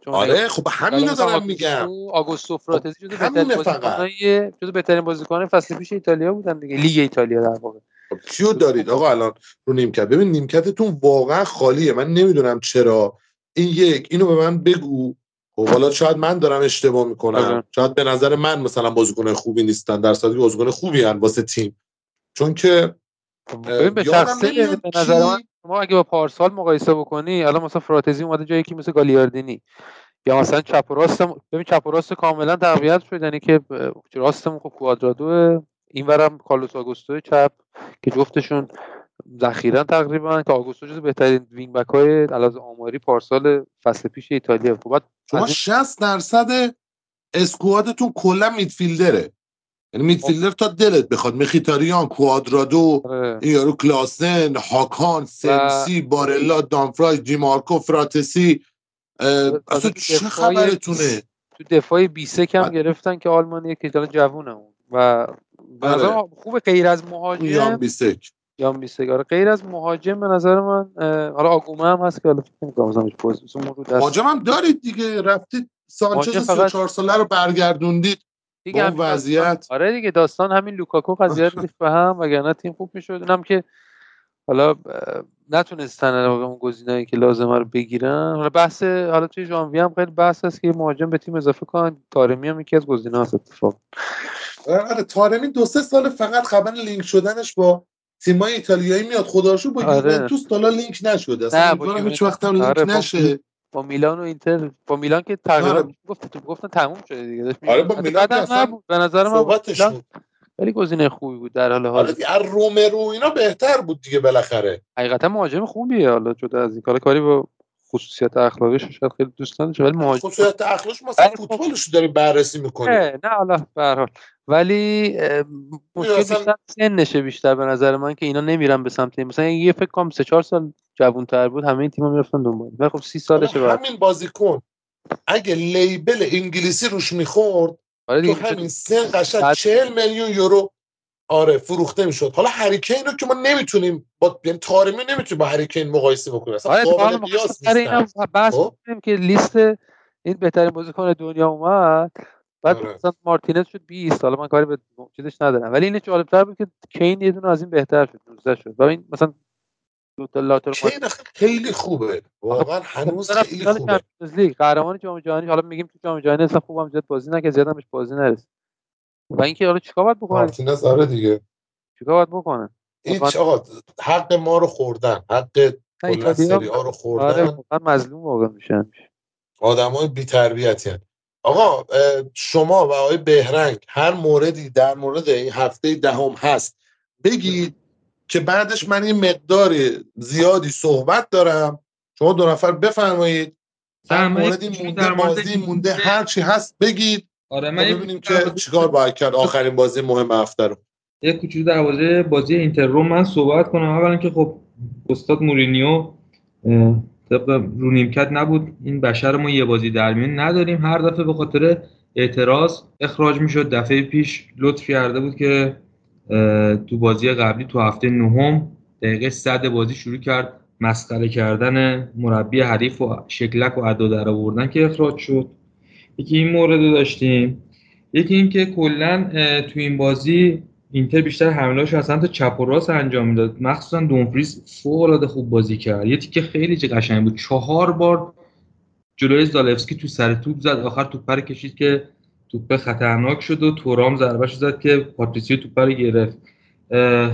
آره خب همین رو دارم میگم. آگوستو فراتسی جزو بهترین جزو بهترین بازیکن فصل پیش ایتالیا بودن دیگه. لیگ ایتالیا در واقع. خب کیو دارید آقا الان رو نیمکت ببین نیمکتتون واقعا خالیه. من نمی‌دونم چرا. این یک اینو به من بگو. خب حالا شاید من دارم اشتباه می‌کنم. آره. شاید به نظر من مثلا بازیکن خوبی نیستن. در صورتی بازیکن خوبی هن واسه تیم. چون که به به نظر من شما اگه با پارسال مقایسه بکنی الان مثلا فراتزی اومده جایی که مثل گالیاردینی. یا مثلا چپ و راست ببین چپ و راست کاملا تقویت شد یعنی که راستمون خب کوادرادو اینورم کارلوس آگوستو چپ که جفتشون ذخیرا تقریبا که آگوستو جز بهترین وینگ بک های الاز آماری پارسال فصل پیش ایتالیا بود. خب، شما 60 درصد اسکوادتون کلا میدفیلدره. یعنی میدفیلدر خب. تا دلت بخواد. مخیتاریان کوادرادو آره. این یارو کلاسن هاکان سنسی و... بارلا دامفرای جیمارکو فراتسی. آره، اصلا چه خبرتونه؟ تو دفاع 23 کم گرفتن که آلمانی که جوونه اون و آره. خوب غیر از مهاجم. 23 جام بیستگان غیر از مهاجم به نظر من حالا آگومه هم هست که حالا فکر نمی‌کنم مثلا پست مهاجم هم دارید دیگه. رفتید سانچز 34 ساله رو برگردوندید دیگه اون وضعیت. آره دیگه داستان همین لوکاکو قضیه رو به هم وگرنه تیم خوب می‌شد. اونم که حالا نتونستن اون گزینه‌ای که لازمه رو بگیرن. حالا بحث حالا توی ژانویه هم خیلی بحث هست که مهاجم به تیم اضافه کن تارمی هم یکی از گزینه‌ها هست اتفاق آره،, آره تارمی دو سه سال فقط خبر لینک شدنش با تیمای ایتالیایی میاد خدا رو با آره. یوونتوس تا لینک نشده اصلا امیدوارم هیچ وقت هم لینک آره نشه با میلان و اینتر با میلان که تقریبا آره. گفت گفتن تموم شده دیگه داشت آره، با. میلان اصلا نبود. به نظر من. خیلی گزینه خوبی بود در حال آره دیگه، از رومرو اینا بهتر بود دیگه بالاخره حقیقتا مهاجم خوبیه حالا جدا از این کار کاری با خصوصیت اخلاقیش شاید خیلی دوست نداشته ولی مهاجم خصوصیت اخلاقش مثلا ولی خب- فوتبالش داریم بررسی می‌کنیم نه حالا به هر حال ولی مشکل بیشتر سنشه بیشتر به نظر من که اینا نمیرن به سمت این. مثلا یه فکر کنم سه چهار سال جوان‌تر بود همه این تیم‌ها می‌رفتن دنبال. ولی خب سی سالشه حالا بعد. همین بازیکن. اگه لیبل انگلیسی روش می‌خورد آره تو همین سن قشنگ بعد- 40 میلیون یورو آره فروخته می‌شد. حالا هریکین رو که ما نمی‌تونیم با یعنی تارمی نمی‌تونیم با هریکین مقایسه بکنیم. اصلا آره قابل قیاس بحث؟ کنیم که لیست این بهترین بازیکن دنیا اومد. بعد آره. مثلا مارتینز شد 20 حالا من کاری به چیزش ندارم. ولی این جالب‌تر بود که کین یه دونه از این بهتر شد 19 شد. و این مثلا دو تا لاتر کین خیلی خوبه. واقعا هنوز طرف خیلی خوبه. لیگ. قهرمان جام جهانی حالا میگیم تو جام جهانی اصلا خوبم زیاد بازی نکرد زیاد هم بهش بازی نرسید. و اینکه حالا چیکار باید بکنن مارتینز آره دیگه. چیکار باید بکنن هیچ آقا حق ما رو خوردن حق نه، کلا ایتالیا سری ها رو آره خوردن واقعا مظلوم واقعا میشن آدمای بی‌تربیتی آقا شما و آقای بهرنگ هر موردی در مورد این هفته دهم هست بگید که بعدش من این مقدار زیادی صحبت دارم. شما دو نفر بفرمایید. هر موردی مونده در بازی مونده هر چی هست بگید آره من ببینیم که در چیکار باید کرد. آخرین بازی مهم هفته رو. یه کوچولو دروازه بازی اینتر روم من صحبت کنم. اولا که خب استاد مورینیو طبق رو نیمکت نبود. این بشر ما یه بازی در میون نداریم. هر دفعه به خاطر اعتراض اخراج می‌شد. دفعه پیش لطف کرده بود که تو بازی قبلی تو هفته نهم دقیقه صد بازی شروع کرد. مسخره کردن مربی حریف و شکلک و ادا در آوردن که اخراج شد. یکی این مورد داشتیم. یکی اینکه کلا تو این بازی اینتر بیشتر حملهاش از سمت چپ و راست انجام می‌داد. مخصوصا دومفریز فوق العاده خوب بازی کرد. یه تیکه خیلی چه قشنگ بود. چهار بار جلوی زالفسکی تو سر توپ زد. آخر توپ رو کشید که توپ خطرناک شد و تورام ضربهش زد که پاتریسیو توپ رو گرفت.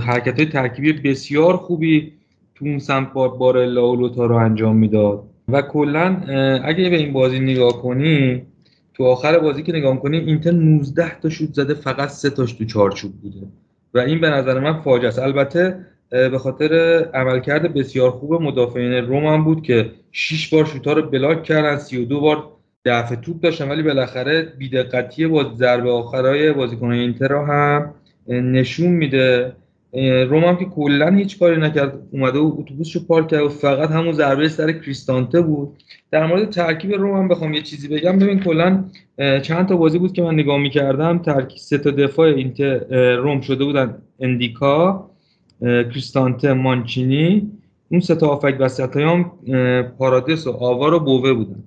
حرکت های ترکیبی بسیار خوبی تو اون سمت با بارلا و لوتارو انجام می‌داد. و کلا اگه به این بازی نگاه کنی تو آخر بازی که نگاه کنیم اینتر 19 تا شوت زده فقط 3 تاش تو چارچوب بوده. و این به نظر من فاجعه است. البته به خاطر عملکرد بسیار خوب مدافعین روم هم بود که 6 بار شوتا رو بلاک کردن 32 بار دفع توپ داشتن. ولی بالاخره بیدقتی با ضربه آخرای بازیکنان اینتر رو هم نشون میده. روم هم که کلا هیچ کاری نکرد. اومده و اتوبوسشو پارک کرد و فقط همون ضربه سر کریستانته بود. در مورد ترکیب روم بخوام یه چیزی بگم. ببین کلا چند تا بازی بود که من نگاه می‌کردم. ترکیب سه تا دفاع اینتر روم شده بودن. اندیکا کریستانته مانچینی. اون سه تا آفک وسط هم پارادیس و آوار و بوه بودن.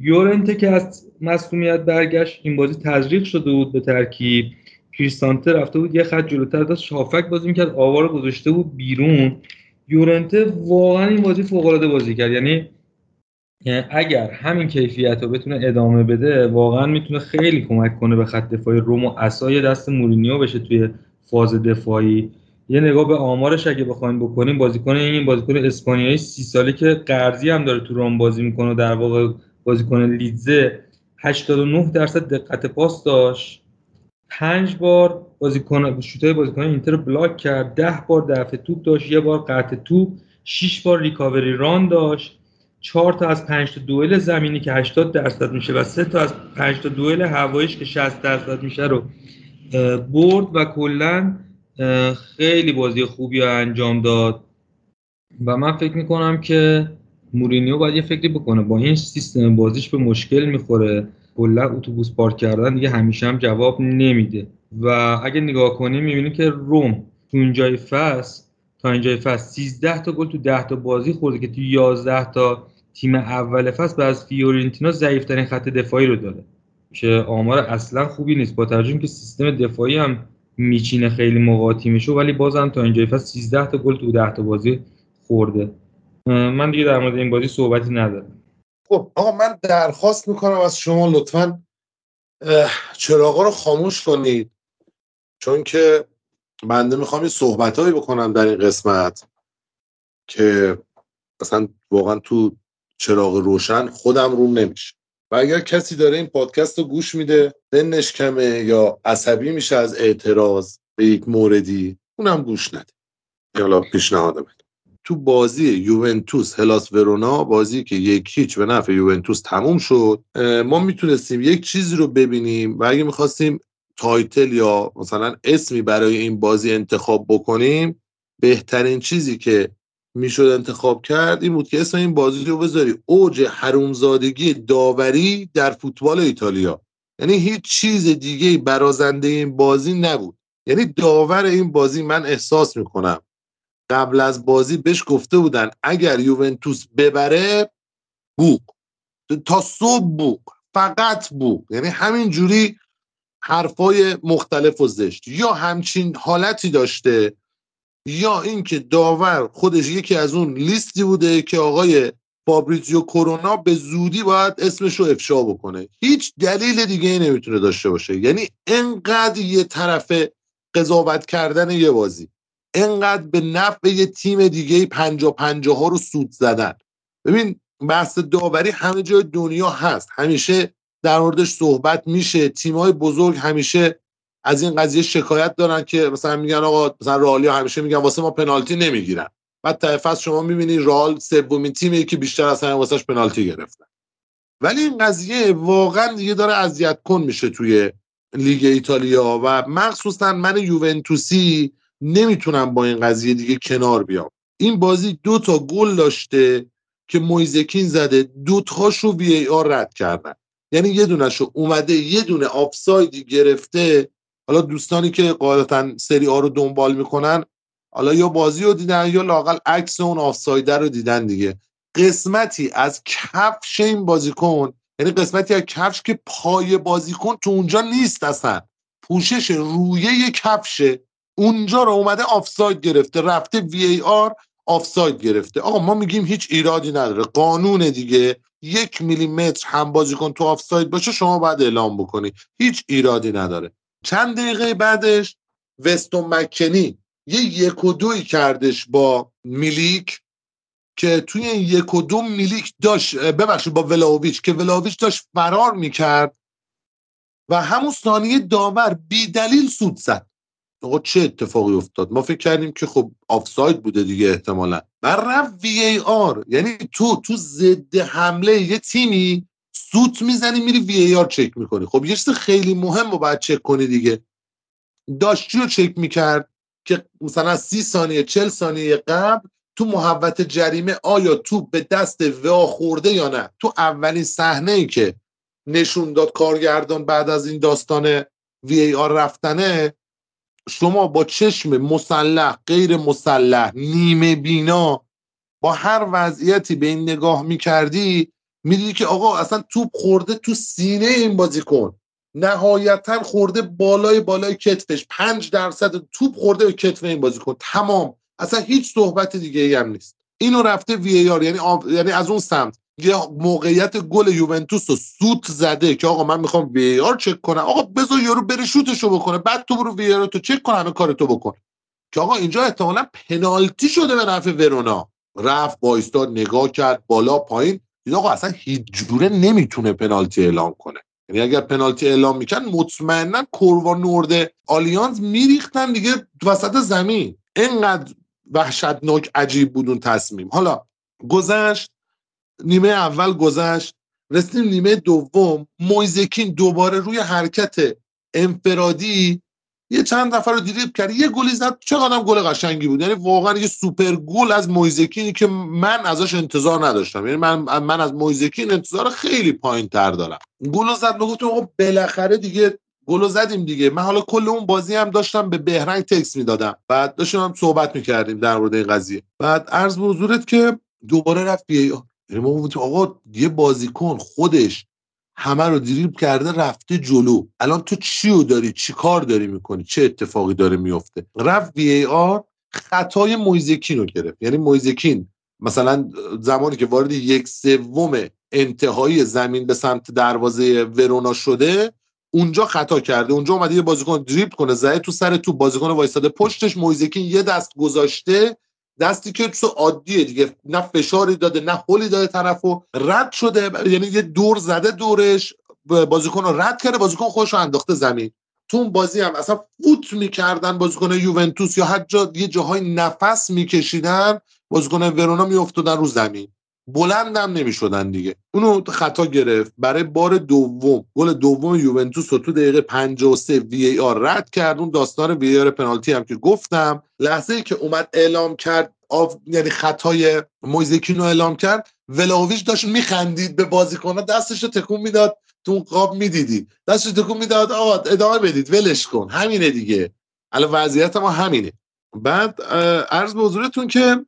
یورنته که از مصونیت برگشت این بازی تزریق شده بود به ترکیب. کریستانته رفته بود یه خط جلوتر داشت. شافک بازی می‌کرد آوار گذاشته بود بیرون. یورنته واقعا این بازی فوق العاده بازی کرد. یعنی یعنی اگر همین کیفیت رو بتونه ادامه بده واقعا می‌تونه خیلی کمک کنه به خط دفاعی روم و اسای دست مورینیو بشه توی فاز دفاعی. یه نگاه به آمارش اگه بخوایم بکنیم بازیکن این بازیکن اسپانیایی سی ساله که قرضی هم داره تو روم بازی می‌کنه و در واقع بازیکن لیدزه 89 درصد دقت پاس داشت. پنج بار بازیکن شوتای بازیکن اینتر رو بلاک کرد ده بار دفع توپ داشت یه بار قطع توپ شش بار ریکاوری ران داشت. چهار تا از پنج تا دوئل زمینی که 80 درصد میشه و سه تا از پنج تا دوئل هواییش که 60 درصد میشه رو برد و کلا خیلی بازی خوبی رو انجام داد. و من فکر می‌کنم که مورینیو باید یه فکری بکنه. با این سیستم بازیش به مشکل می‌خوره. کلا اتوبوس پارک کردن دیگه همیشه هم جواب نمیده. و اگه نگاه کنیم می‌بینیم که روم تو اینجای فصل تا اینجای فصل 13 تا گل تو 10 تا بازی خورده که تو 11 تا تیم اول فصل بعد از فیورنتینا ضعیفترین خط دفاعی رو داره که آمار اصلا خوبی نیست. با توجه که سیستم دفاعی هم میچینه خیلی موقع تیمشو ولی بازم تا اینجای فصل 13 تا گل تو 10 تا بازی خورده. من دیگه در مورد این بازی صحبتی ندارم. خب آقا من درخواست می‌کنم از شما لطفا چراغا رو خاموش کنید. چون که بنده می‌خوام یه صحبتهایی بکنم در این قسمت که مثلا واقعا تو چراغ روشن خودم روم نمیشه. و اگر کسی داره این پادکست رو گوش میده دنش کمه یا عصبی میشه از اعتراض به یک موردی اونم گوش نده. حالا پیشنهاد بده تو بازی یوونتوس هلاس ورونا بازی که یک هیچ به نفع یوونتوس تموم شد ما می‌تونستیم یک چیزی رو ببینیم و اگه می‌خواستیم تایتل یا مثلا اسمی برای این بازی انتخاب بکنیم بهترین چیزی که می‌شد انتخاب کرد این بود که اسم این بازی رو بذاری. اوج حرومزادگی داوری در فوتبال ایتالیا. یعنی هیچ چیز دیگه برازنده این بازی نبود. یعنی داور این بازی من احساس می‌کنم. قبل از بازی بهش گفته بودن اگر یوونتوس ببره بوق. تا صبح بوق فقط بوق. یعنی همین جوری حرفای مختلف و زشت. یا همچین حالتی داشته یا اینکه داور خودش یکی از اون لیستی بوده که آقای فابریزیو کرونا به زودی باید اسمش رو افشا بکنه. هیچ دلیل دیگه ای نمی‌تونه داشته باشه. یعنی انقدر یه طرف قضاوت کردن یه بازی. انقدر به نفع یه تیم دیگه پنجا پنجا ها رو سود زدن. ببین بحث داوری همه جای دنیا هست. همیشه در موردش صحبت میشه. تیمای بزرگ همیشه از این قضیه شکایت دارن که مثلا میگن آقا مثلا رالیا همیشه میگن واسه ما پنالتی نمی‌گیرن. بعد تا شما می‌بینی رال سومین تیمی که بیشتر از همه واسش پنالتی گرفتن ولی این قضیه واقعا دیگه داره اذیت کن میشه توی لیگ ایتالیا و مخصوصا من یوونتوسی نمی‌تونم با این قضیه دیگه کنار بیام. این بازی دو تا گل داشته که مویزکین زده دو تاشو وی ای آر رد کردن. یعنی یه دونشو اومده یه دونه آفسایدی گرفته. حالا دوستانی که قاعدتا سری آ رو دنبال می‌کنن حالا یا بازی رو دیدن یا لاقل عکس اون آفسایده رو دیدن دیگه. قسمتی از کفش این بازیکن یعنی قسمتی از کفش که پای بازیکن تو اونجا نیست اصلا. پوشش رویه کفشه. اونجا رو اومده آفساید گرفته رفته VAR آفساید گرفته. آقا ما میگیم هیچ ایرادی نداره قانون دیگه. یک میلیمتر هم بازیکن تو آفساید باشه شما باید اعلام بکنی. هیچ ایرادی نداره. چند دقیقه بعدش وستون مکنی یه یک و دوی کردش با میلیک که توی این یک و دو میلیک داشت ببخشید با ولاویچ که ولاویچ داشت فرار می‌کرد و همون ثانیه داور بی دلیل سود زد. آقا چه اتفاقی افتاد؟ ما فکر کردیم که خب آفساید بوده دیگه احتمالا. من رفت وی ای آر. یعنی تو تو ضد حمله یه تیمی سوت می‌زنی میری وی ای آر چک می‌کنی. خب یه چیز خیلی مهم رو باید چک کنی دیگه. داشتی رو چک می‌کرد که مثلا سی ثانیه چل ثانیه قبل تو محوت جریمه آیا تو به دست وا خورده یا نه؟ تو اولین صحنه ای که نشون داد کارگردان بعد از این داستان وی ای آر رفتنه شما با چشم مسلح غیر مسلح نیمه بینا با هر وضعیتی به این نگاه می‌کردی می‌دیدی که آقا اصلا توپ خورده تو سینه این بازیکن نهایتا خورده بالای بالای کتفش. پنج درصد توپ خورده به کتف این بازیکن تمام. اصلا هیچ صحبت دیگه ای هم نیست. اینو رفته وی ای آر یعنی, یعنی از اون سمت. یه موقعیت گل یوونتوس رو سوت زده که آقا من می‌خوام وی آر چک کنم. آقا بذار یارو بره شوتشو بکنه بعد تو برو وی آر تو چک کن همه کارتو بکن. که آقا اینجا احتمالا پنالتی شده به نفع ورونا. رفت وایستاد نگاه کرد بالا پایین. دید آقا اصلا هیچ جوره نمی‌تونه پنالتی اعلام کنه. یعنی اگر پنالتی اعلام میکن مطمئنا کوروا نورد آلیانز میریختن دیگه وسط زمین. اینقدر وحشتناک عجیب بود تصمیم. حالا گذشت. نیمه اول گذشت رسیدیم نیمه دوم. مویزکین دوباره روی حرکت انفرادی یه چند نفر رو دیریب کرد. یه گلی زد. چقدر گل قشنگی بود. یعنی واقعا یه سوپر گل از مویزکینی که من ازش انتظار نداشتم. یعنی من من از مویزکین انتظار خیلی پایین تر دارم. گل زد. گفتم آقا بالاخره دیگه گل زدیم دیگه. من حالا کل اون بازی هم داشتم به بهرنگ تکس می‌دادم. بعد داشتم هم صحبت می‌کردیم در مورد این قضیه. بعد عرض به حضورت که دوباره رفت بیا یعنی ما آقا یه بازیکن خودش همه رو دریبل کرده رفته جلو. الان تو چی رو داری؟ چی کار داری می‌کنی؟ چه اتفاقی داره میفته رفت وی ای آر خطای مویزکین رو گرفت. یعنی مویزکین مثلا زمانی که وارد یک سوم انتهایی زمین به سمت دروازه ورونا شده اونجا خطا کرده. اونجا اومده یه بازیکن دریبل کنه زده تو سر تو بازیکن وایستاده پشتش مویزکین یه دست گذاشته دستی که تو عادیه دیگه. نه فشاری داده نه هولی داده طرفو. رد شده. یعنی یه دور زده دورش. بازیکن رو رد کرده بازیکن خودش رو انداخته زمین. تو اون بازی هم اصلا فوت می‌کردن بازیکن یوونتوس یا هر جا یه جاهای نفس میکشیدن بازیکن ورونا میافتادن رو زمین. بلندم نمی‌شدن دیگه. اونو خطا گرفت. برای بار دوم گل دوم یوونتوس رو تو دقیقه 53 VAR رد کرد. اون داستان VAR پنالتی هم که گفتم. لحظه ای که اومد اعلام کرد آف... یعنی خطای مویزکینو اعلام کرد. ولاویچ داشت میخندید به بازیکن‌ها دستش رو تکون می‌داد. تو اون قاب می‌دیدی. دستش تکون می‌داد. آقا ادامه بدید. ولش کن. همینه دیگه. الان وضعیت ما همینه. بعد عرض به حضورتون که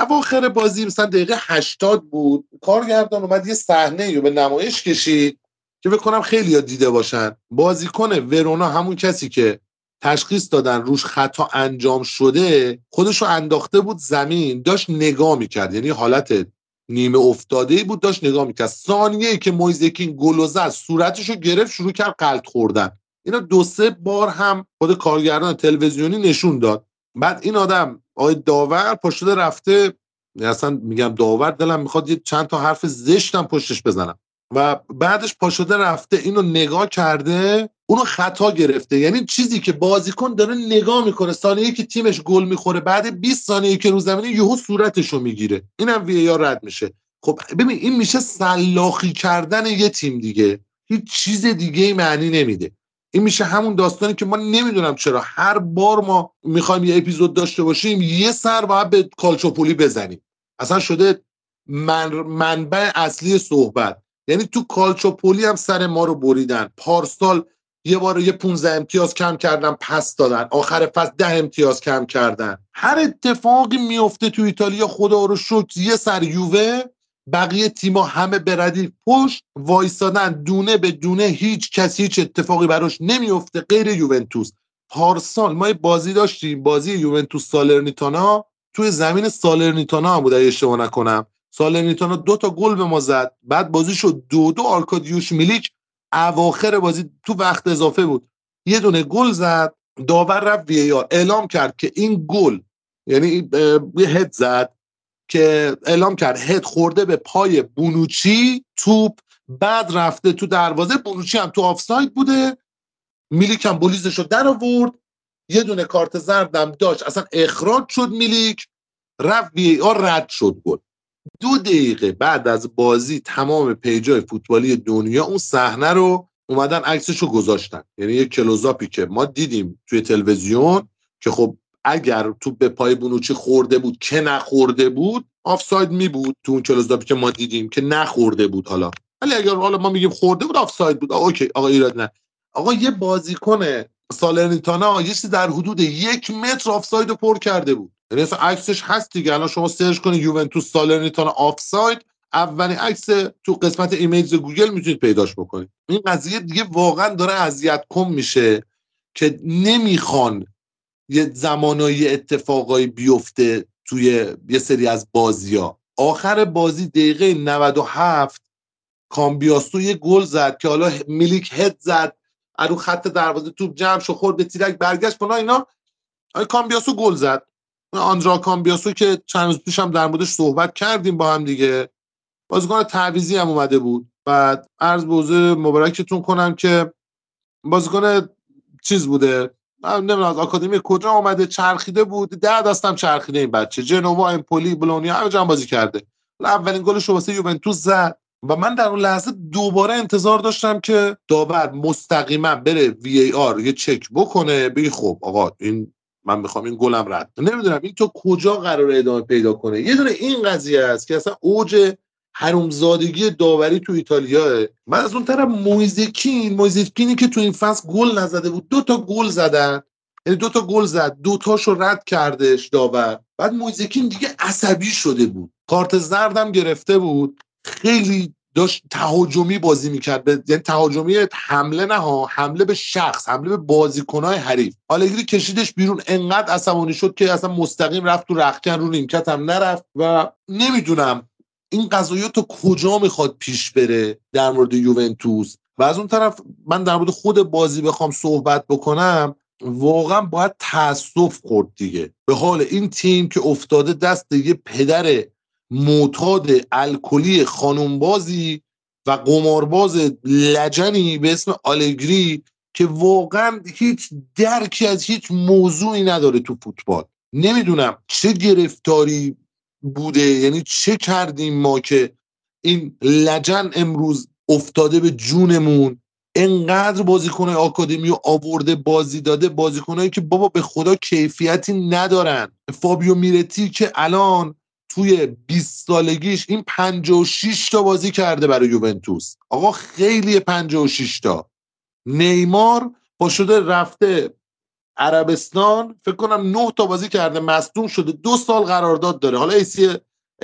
اواخر بازی مثلا دقیقه 80 بود. کارگردان اومد یه صحنه رو به نمایش کشید که بکنم خیلی ها دیده باشن. بازیکن ورونا همون کسی که تشخیص دادن روش خطا انجام شده خودش رو انداخته بود زمین داشت نگاه می‌کرد. یعنی حالت نیمه افتاده بود داشت نگاه می‌کرد. ثانیه که مویزکین گل زد صورتش رو گرفت شروع کرد قلط خوردن. اینا دو سه بار هم خود کارگردان تلویزیونی نشون داد. بعد این آدم آقای داور پشت رفته. اصلا میگم داور دلم می‌خواد یه چند تا حرف زشتم پشتش بزنم. و بعدش پاشده رفته اینو نگاه کرده اونو خطا گرفته. یعنی چیزی که بازیکن داره نگاه می‌کنه ثانیه که تیمش گل می‌خوره بعد 20 ثانیه که رو زمینه یهو صورتشو می‌گیره. اینم وی رد میشه. خب ببین این میشه سلاخی کردن یه تیم دیگه. هیچ چیز دیگه ای معنی نمیده. این میشه همون داستانی که ما نمی‌دونم چرا. هر بار ما می‌خوایم یه اپیزود داشته باشیم یه سر باید به کالچوپولی بزنیم. اصلا شده من منبع اصلی صحبت. یعنی تو کالچوپولی هم سر ما رو بریدن. پارسال یه بار یه 15 امتیاز کم کردن پس دادن. آخر فصل ده امتیاز کم کردن. هر اتفاقی میفته تو ایتالیا خدا رو شکر یه سر یووه بقیه تیما همه بردی پشت وایستادن دونه به دونه هیچ کسی هیچ اتفاقی براش نمیفته غیر یوونتوس. پارسال ما بازی داشتیم بازی یوونتوس سالرنیتانا. توی زمین سالرنیتانا هم بود اگه اشتباه نکنم. سالرنیتانا دو تا گل به ما زد. بعد بازی شد دو دو آرکادیوش میلیک اواخر بازی تو وقت اضافه بود. یه دونه گل زد. داور رفت وی اعلام کرد که این گل یعنی یه هد زد. که اعلام کرد هد خورده به پای بونوچی توپ بعد رفته تو دروازه. بونوچی هم تو آفساید بوده. میلیک هم بولیزش رو در آورد. یه دونه کارت زردم داشت. اصلا اخراج شد میلیک. رفت وی آر رد شد گل. دو دقیقه بعد از بازی تمام پیجای فوتبالی دنیا اون صحنه رو اومدن عکسش رو گذاشتن. یعنی یه کلوزاپی که ما دیدیم توی تلویزیون که خب اگر تو به پای بونوچی خورده بود که نخورده بود آفساید می بود تو اون close-up ی که ما دیدیم که نخورده بود حالا. ولی اگر حالا ما میگیم خورده بود آفساید بود. okay. آقا ایراد نه. آقا یه بازیکن سالرنیتانا یه چیزی در حدود یک متر آفساید رو پر کرده بود. یعنی اصلا عکسش هست دیگه. الان شما search کنید یوونتوس سالرنیتانا آفساید اولین عکس تو قسمت image گوگل می‌تونید پیداش بکنید. این قضیه دیگه واقعا داره اذیت کننده میشه که نمی‌خوان یه زمانایی اتفاقایی بیفته توی یه سری از بازی ها آخر بازی دقیقه 97 کامبیاسو یه گل زد که حالا میلیک هد زد رو خط دروازه توپ جمع شو خورد به تیرک برگشت کنه اینا. کامبیاسو گل زد. آندرا کامبیاسو که چند روز پیش هم در موردش صحبت کردیم با هم دیگه. بازیکن تعویزی هم اومده بود. بعد عرض به مبارکتون کنم که بازیکن چیز بوده؟ من نمی‌دونم از آکادمی کجا آمده چرخیده بود ده دستم چرخیده این بچه. جنوا امپولی بلونیا همه جا بازی کرده. اولین گلش رو واسه یوونتوس زد. و من در اون لحظه دوباره انتظار داشتم که داور مستقیما بره وی ای آر یه چک بکنه. بگی خب آقا این من می‌خوام این گلم رد. نمی‌دونم این تو کجا قرار ادامه پیدا کنه. یه دونه این قضیه است که اصلا اوج حرومزادگی داوری تو ایتالیا. من از اون طرف مویزکین مویزکینی که تو این فصل گل نزده بود دو تا گل زدن. یعنی دو تا گل زد دو تاشو رد کردش داور. بعد مویزکین دیگه عصبی شده بود. کارت زردم گرفته بود. خیلی داشت تهاجمی بازی می‌کرد. یعنی تهاجمی حمله نه حمله به شخص حمله به بازیکنهای حریف. آلگری کشیدش بیرون. انقدر عصبانی شد که اصلا مستقیم رفت تو رخکن رو نیمکت هم نرفت و نمی‌دونم این قضایا تا کجا می‌خواد پیش بره در مورد یوونتوس؟ و از اون طرف من در مورد خود بازی بخوام صحبت بکنم واقعا باید تاسف خورد دیگه. به حال این تیم که افتاده دست یه پدر معتاد الکلی خانومبازی و قمارباز لجنی به اسم آلگری که واقعا هیچ درکی از هیچ موضوعی نداره تو فوتبال. نمی‌دونم چه گرفتاری بوده؟ یعنی چه کردیم ما که این لجن امروز افتاده به جونمون؟ انقدر بازیکنهای آکادمی و آورده بازی داده بازیکنهایی که بابا به خدا کیفیتی ندارن. فابیو میرتی که الان توی 20 سالگیش این 56 تا بازی کرده برای یوونتوس. آقا خیلی 56 تا. نیمار با شده رفته عربستان فکر کنم 9 تا بازی کرده مصدوم شده. دو سال قرارداد داره. حالا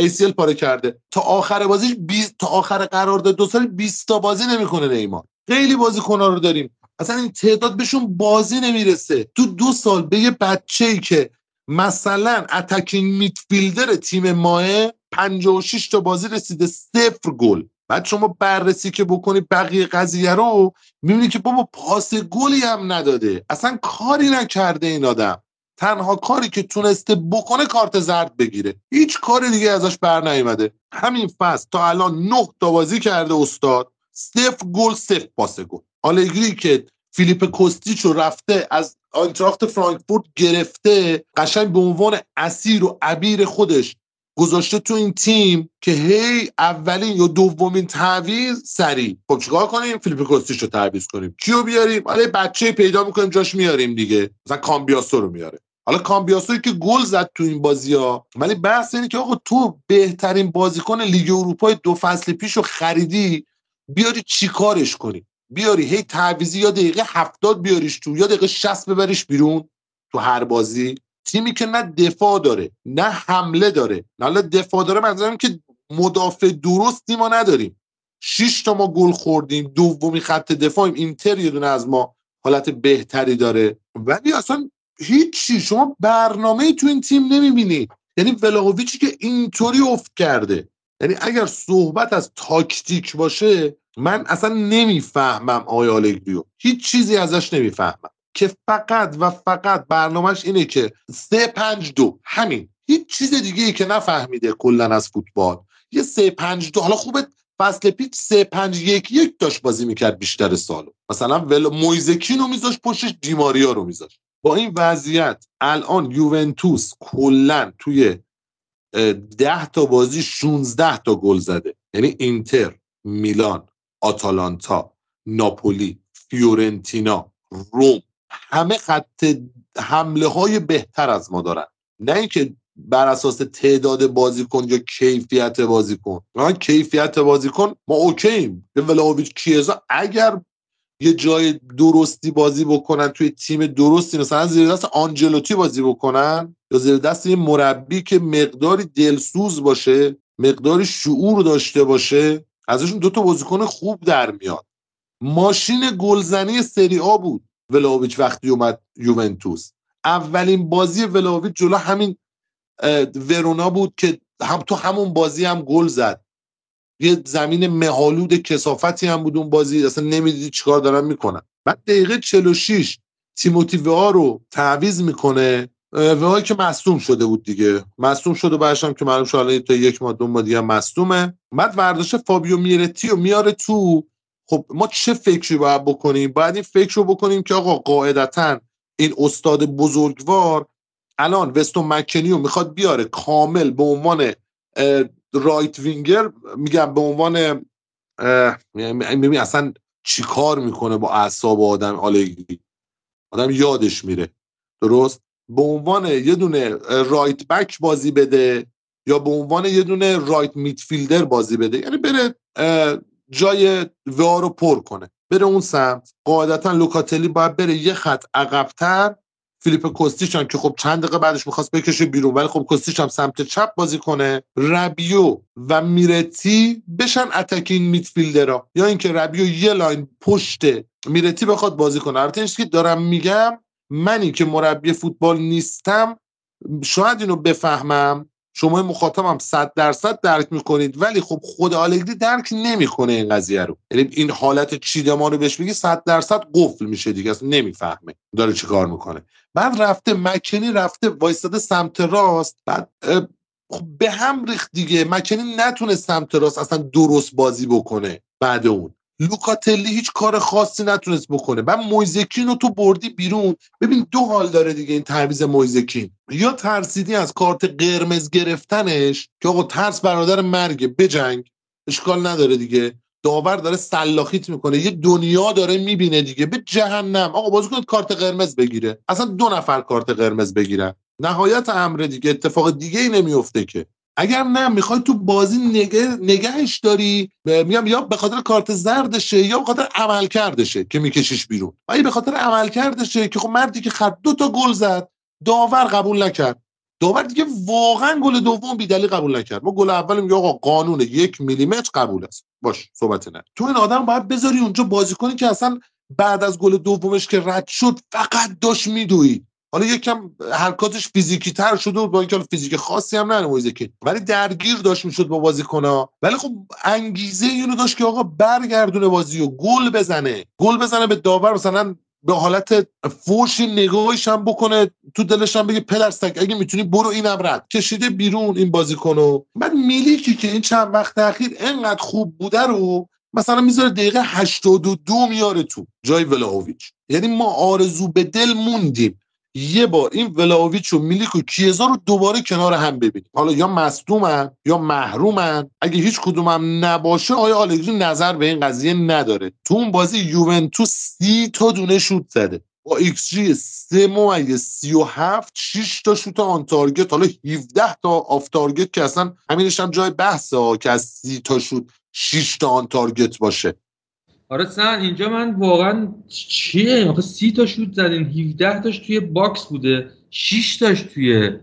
ACL پاره کرده. تا آخر بازیش 20 تا آخر قرارداد دو سال 20 تا بازی نمی‌کنه نیمار. خیلی بازیکن‌ها رو داریم. اصلا این تعداد بهشون بازی نمی‌رسه. تو دو سال به یه بچه ای که مثلا اتکینگ میتفیلدر تیم ماه 56 تا بازی رسیده صفر گل. بعد شما بررسی که بکنی بقیه قضیه رو می‌بینی که بابا پاس گلی هم نداده. اصلا کاری نکرده این آدم. تنها کاری که تونسته بکنه کارت زرد بگیره. هیچ کاری دیگه ازش بر نیومده. همین فصل تا الان نه تا بازی کرده استاد. صفر گل صفر پاس گل. آلگری که فیلیپ کوستیچ رو رفته از آنتراخت فرانکفورت گرفته قشنگ به عنوان اسیر و عبیر خودش گذاشته تو این تیم که هی اولین یا دومین تعویض سریع. خب چیکار کنیم؟ فیلیپ کوستیچ رو تعویض کنیم. کیو بیاریم؟ حالا بچه پیدا می‌کنیم جاش میاریم دیگه. مثلا کامبیاسو رو میاره. حالا کامبیاسوی که گل زد تو این بازی ها ولی بحث اینه که آقا تو بهترین بازیکن لیگ اروپای دو فصل پیش رو خریدی بیاری چیکارش کنی؟ بیاری هی تعویزی یا دقیقه هفتاد بیاریش تو یا دقیقه شست ببریش بیرون تو هر بازی؟ تیمی که نه دفاع داره نه حمله داره. نه دفاع داره منظورم که مدافع درستی ما نداریم. شش تا ما گل خوردیم دومی خط دفاعیم. اینتر یه دونه از ما حالت بهتری داره. ولی اصلا هیچی. شما برنامه تو این تیم نمی‌بینی. یعنی ولاویچی که اینطوری افت کرده. یعنی اگر صحبت از تاکتیک باشه من اصلا نمی‌فهمم آقای آلگریو. هیچ چیزی ازش نمی‌فهمم. که فقط و فقط برنامهش اینه که سه پنج دو. همین. هیچ چیز دیگه ای که نفهمیده کلا از فوتبال. یه سه پنج دو. حالا خوبه فصل پیچ سه پنج یک یک داشت بازی می‌کرد بیشتر سالو مثلا ول مویزکین رو میذاش پشتش دیماریا رو میذاش با این وضعیت الان یوونتوس کلا توی ده تا بازی 16 تا گل زده. یعنی اینتر میلان آتالانتا ناپولی فیورنتینا روم. همه خط حمله های بهتر از ما دارن. نه اینکه بر اساس تعداد بازیکن یا کیفیت بازیکن نه کیفیت بازیکن ما اوکییم به ولاویچ کیزا اگر یه جای درستی بازی بکنن توی تیم درستی مثلا زیر دست آنجلوتی بازی بکنن یا زیر دست یه مربی که مقداری دلسوز باشه مقداری شعور داشته باشه ازشون دوتا بازیکن خوب در میاد. ماشین گلزنی سری آ بود. ولاویچ وقتی اومد یوونتوس. اولین بازی ولاویچ جلو همین ورونا بود که هم تو همون بازی هم گل زد. یه زمین مهالود کسافتی هم بود اون بازی اصلا نمی‌دیدی چیکار دارن می‌کنن. بعد دقیقه 46 تیموتی وا رو تعویز می‌کنه. وهای که مصدوم شده بود دیگه. مصدوم شده بعدش هم که معلوم شد تا یک ماه دو ماه دیگه مصدومه. بعد ورداشه فابیو میرتی رو میاره تو خب ما چه فکری باید بکنیم؟ باید این فکر رو بکنیم که آقا قاعدتا این استاد بزرگوار الان وستون مکنی رو می‌خواد بیاره کامل به عنوان right winger میگم به عنوان میبین اصلا چیکار می‌کنه با اعصاب آدم؟ آلگری. آدم یادش میره. درست؟ به عنوان یه دونه right back بازی بده یا به عنوان یه دونه right midfielder بازی بده. یعنی بره جای وا رو پر کنه. بره اون سمت. قاعدتا لوکاتلی باید بره یه خط عقبتر. فیلیپ کوستیچ هم که خب چند دقیقه بعدش می‌خواست بکشه بیرون ولی خب کوستیچ هم سمت چپ بازی کنه. ربیو و میرتی بشن attacking midfielder ا یا اینکه ربیو یه line پشت میرتی بخواد بازی کنه. البته که دارم میگم منی که مربی فوتبال نیستم شاید اینو بفهمم. شما مخاطبم 100 درصد درک می‌کنید ولی خب خود آلگری درک نمی‌کنه این قضیه رو. یعنی این حالت چیدمان رو بهش بگی 100 درصد قفل میشه دیگه اصلا نمی‌فهمه داره چیکار می‌کنه. بعد رفته مکنی رفته وایستاده سمت راست بعد خب به هم ریخت دیگه. مکنی نتونه سمت راست اصلا درست بازی بکنه بعد اون. لوکاتلی هیچ کار خاصی نتونست بکنه. بعد مویزکین رو تو بردی بیرون. ببین دو حال داره دیگه این تعویض مویزکین. یا ترسیدی از کارت قرمز گرفتنش که آقا ترس برادر مرگه بجنگ. اشکال نداره دیگه. داور داره سلاخیت می‌کنه. یه دنیا داره می‌بینه دیگه. به جهنم. آقا بازی کنید کارت قرمز بگیره. اصلا دو نفر کارت قرمز بگیرن. نهایت امر دیگه اتفاق دیگه ای نمیفته که. اگر نه می‌خوای تو بازی نگه، نگهش داری؟ میگم یا به خاطر کارت زردشه یا به خاطر عمل کردشه که میکشیش بیرون. و به خاطر عمل کردشه که خب مردی که خط دو تا گل زد داور قبول نکرد. داور دیگه واقعا گل دوم بیدلی قبول نکرد. ما گل اول میگه آقا قانون یک میلیمتر قبول است. باش صحبت نه. تو این آدم باید بذاری اونجا بازی کنی که اصلا بعد از گل دومش که رد شد فقط داشت میدوید. حالا یکم حرکاتش فیزیکی تر شده با اینکه فیزیک خاصی هم نه که ولی درگیر داشت می‌شد با بازیکن‌ها. ولی خب انگیزه اینو داشت که آقا برگردونه بازی و گل بزنه. گل بزنه به داور مثلا به حالت فوش نگاهش هم بکنه تو دلش هم بگه پدرستک اگه می‌تونی برو اینم رد. کشیده بیرون این بازیکنو. بعد میلیکی که این چند وقت اخیر انقدر خوب بوده رو مثلا می‌ذاره دقیقه 82 میاره تو جای ولاهویچ. یعنی ما آرزو به دل موندیم. یه بار این ولاویچ و میلیک و کیزا رو دوباره کنار هم ببینیم. حالا یا مصدومن یا محرومن. اگه هیچ کدومم نباشه آیا آلگری نظر به این قضیه نداره؟ تو اون بازی یوونتوس سی تا دونه شوت زده. با ایکس جی سه ممیز سی و هفت شیش تا شوت on target. حالا 17 تا off target که اصلا همینش هم جای بحثه که از سی تا شوت شیش تا on target باشه. آره سن اینجا من واقعا چیه؟ آخه سی تا شوت زدین 17 تاش توی box بوده 6 تاش توی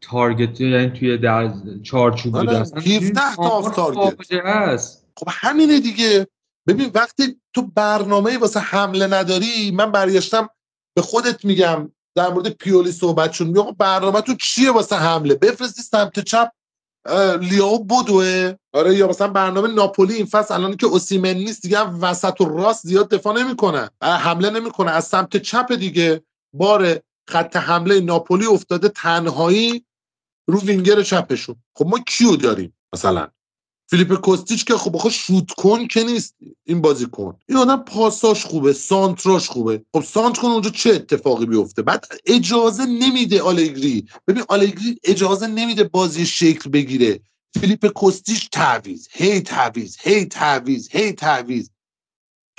target یعنی توی در چارچوب بوده آره 17 تا off target. هست خب همینه دیگه. ببین وقتی تو برنامه واسه حمله نداری من برگشتم به خودت میگم در مورد پیولی صحبت شد میگم برنامه تو چیه واسه حمله؟ بفرستی سمت چپ لیاو بدوه آره یا مثلا برنامه ناپولی این فصل الان که اوسیمن نیست دیگه وسط و راست زیاد دفاع نمی‌کنه. حمله نمی‌کنه. از سمت چپ دیگه بار خط حمله ناپولی افتاده تنهایی رو وینگر چپشون. خب ما کیو داریم مثلا؟ فیلیپ کوستیچ که خب بخواه شوت کن که نیست این بازی کن. این آدم پاساش خوبه سانتراش خوبه. خب سانتر کن اونجا چه اتفاقی بیفته؟ بعد اجازه نمیده آلگری. ببین آلگری اجازه نمیده بازی شکل بگیره. فیلیپ کوستیچ تعویض هی تعویض هی تعویض هی تعویض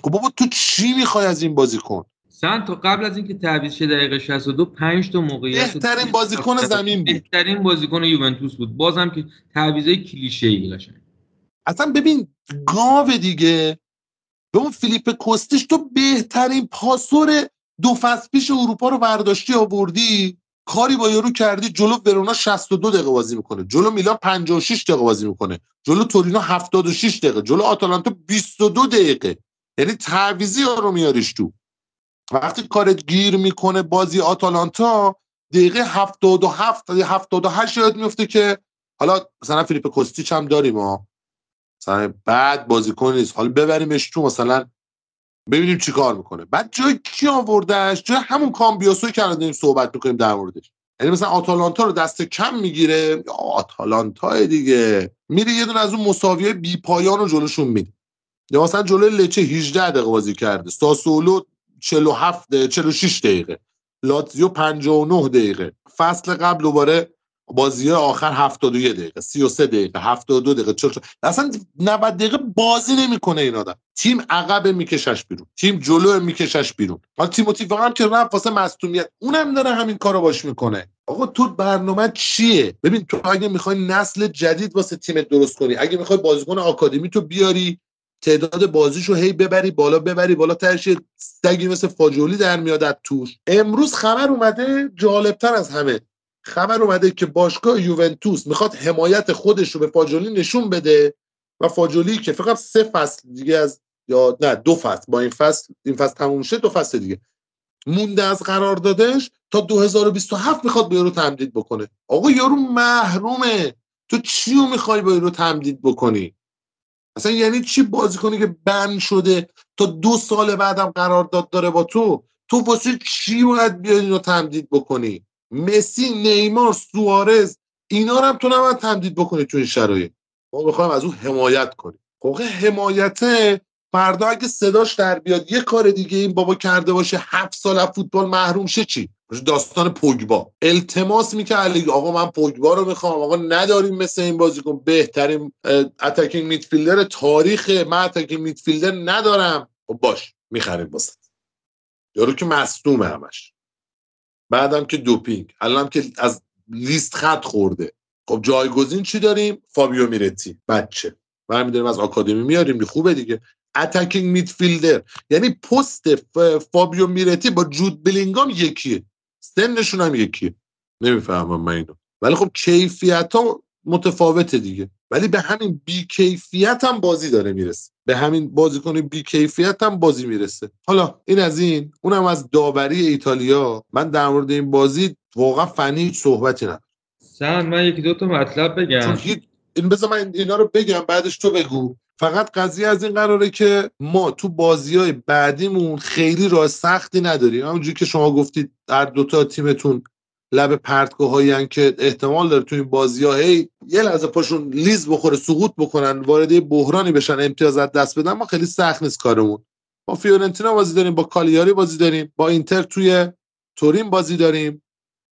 خب بابا تو چی می‌خوای از این بازی کن؟ تا قبل از اینکه تعویض شه دقیقه 62 5 تا موقعیت بهترین بازیکن زمین بود. بهترین بازیکن یوونتوس بود. بازم که تعویضای کلیشه ای اصلا ببین گاو دیگه. به اون فیلیپ کوستیش تو بهترین پاسور دو فصل پیش اروپا رو برداشتی آوردی. کاری با یارو کردی جلو ورونا 62 دقیقه بازی می‌کنه. جلو میلان 56 دقیقه بازی می‌کنه. جلو تورینو 76 دقیقه. جلو آتالانتا 22 دقیقه. یعنی تعویزی ها رو میاریش تو. وقتی کارت گیر می‌کنه بازی آتالانتا دقیقه 77 تا 78 یاد میفته که حالا مثلا فیلیپ کوستیچ هم داریم ها. مثلا بعد بازیکن نیست. حالا ببریمش تو مثلا ببینیم چی کار می‌کنه. بعد جای کی آوردهش جای همون کامبیاسوی که الان صحبت می‌کنیم در موردش. یعنی مثلا آتالانتا رو دست کم می‌گیره. آتالانتا دیگه. میره یه دونه از اون مساویه بی پایان رو جلوشون میده یا مثلا جلوی لچه 18 دقیقه بازی کرده. ساسولو 47 46 دقیقه لاتزیو 59 دقیقه. فصل قبل دوباره بازی آخر 71 دقیقه 33 دقیقه 72 دقیقه چل اصلا 90 دقیقه بازی نمی‌کنه این آدم. تیم عقب میکشش بیرون. تیم جلو میکشش بیرون. حالا تیموتی واقعا که رفت واسه مصونیت اونم داره همین کارو باش می‌کنه. آقا تو برنامه چیه؟ ببین تو اگه می‌خوای نسل جدید واسه تیم درست کنی اگه می‌خوای بازیکن آکادمی تو بیاری تعداد بازیشو هی ببری بالا ببری بالا ترش سگی مثل فاجولی در میاد توش. امروز خبر اومده جالبتر از همه. خبر اومده که باشگاه یوونتوس می‌خواد حمایت خودش رو به فاجولی نشون بده و فاجولی که فقط سه فصل دیگه از یا نه دو فصل. با این فصل این فصل تموم شه دو فصل دیگه. مونده از قراردادش تا 2027 می‌خواد به یورو تمدید بکنه. آقا یارو محرومه. تو چیو می‌خوای با یورو تمدید بکنی؟ اصلا یعنی چی بازی کنی که بند شده تا دو سال بعدم قرارداد داره با تو؟ تو واسه چی باید بیای اینو تمدید بکنی؟ مسی نیمار سوارز اینا رو هم تو نباید تمدید بکنی تو این شرایط. ما بخوایم از اون حمایت کنیم. خب حمایته فردا اگه صداش در بیاد یه کار دیگه این بابا کرده باشه هفت سال از فوتبال محروم شه چی؟ داستان پوگبا. التماس می‌کرد آقا من پوگبا رو می‌خوام. آقا نداریم مثل این بازیکن بهترین attacking midfielder تاریخ. من attacking midfielder ندارم. خب باش. می‌خریم واسه. یارو که مصدومه همش. بعدم که دوپینگ. الان که از لیست خط خورده. خب جایگزین چی داریم؟ فابیو میرتی. بچه. برمیداریم از آکادمی میاریم. خوبه دیگه. attacking midfielder یعنی پست فابیو میرتی با جود بلینگام یکیه. سنشون هم یکیه. نمی‌فهمم من اینو. ولی خب کیفیت ها متفاوته دیگه. ولی به همین بی کیفیت هم بازی داره می‌رسه. به همین بازیکن بی کیفیت هم بازی می‌رسه. حالا این از این اونم از داوری ایتالیا. من در مورد این بازی واقعا فنی هیچ صحبتی ندارم. سن من یکی دو تا مطلب بگم. این بذار من اینا رو بگم بعدش تو بگو. فقط قضیه از این قراره که ما تو بازی های بعدیمون خیلی راه سختی نداریم. همونجوری که شما گفتید در دوتا تیمتون لب پرتگاه هایی که احتمال داره تو این بازی ها هی یه لحظه پاشون لیز بخوره سقوط بکنن وارد بحرانی بشن امتیاز دست بدن ما خیلی سخت نیست کارمون. با فیورنتینا بازی داریم با کالیاری بازی داریم با اینتر توی تورین بازی داریم.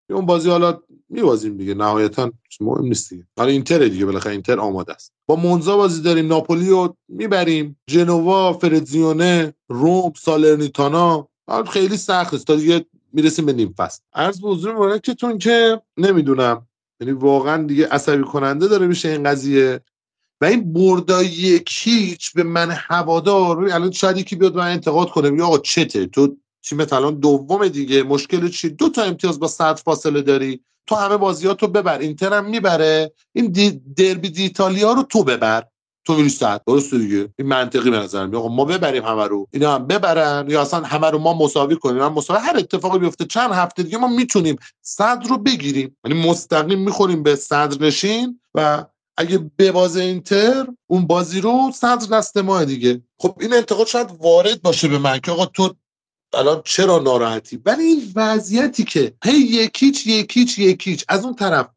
اون بازی حالا میبازیم دیگه نهایتا مهم نیست دیگه. حالا اینتر دیگه بالاخره اینتر آماده است. با مونزا بازی داریم ناپولی رو می‌بریم. جنوا فرزیونه روم سالرنیتانا خیلی سخت است تا دیگه می‌رسیم به نیم فصل. عرض به حضور تون که نمی‌دونم یعنی واقعا دیگه عصبی کننده داره میشه این قضیه و این بردا یک هیچ به من هوادار الان شاید یکی بیاد من انتقاد کنه یا آقا چته؟ تو تیمت الان دوم دیگه مشکل چی؟ دو تا امتیاز با صد فاصله داری. تو همه بازیاتو ببر اینتر هم می‌بره. این دربی دی ایتالیا رو تو ببر. تو میری صد درست دیگه. این منطقی به نظر میاد. ما ببریم همه رو. اینا هم ببرن یا اصلا همه رو ما مساوی کنیم. هم مساوی هر اتفاقی بیفته چند هفته دیگه ما می‌تونیم صد رو بگیریم. یعنی مستقیم می‌خوریم به صدر نشین و اگه ببازه اینتر اون بازی رو صدر دست ما دیگه. خب این انتقاد شاید وارد باشه به من که آقا تو الان چرا ناراحتی؟ ولی این وضعیتی که هی یکیچ یکیچ یکیچ از اون طرف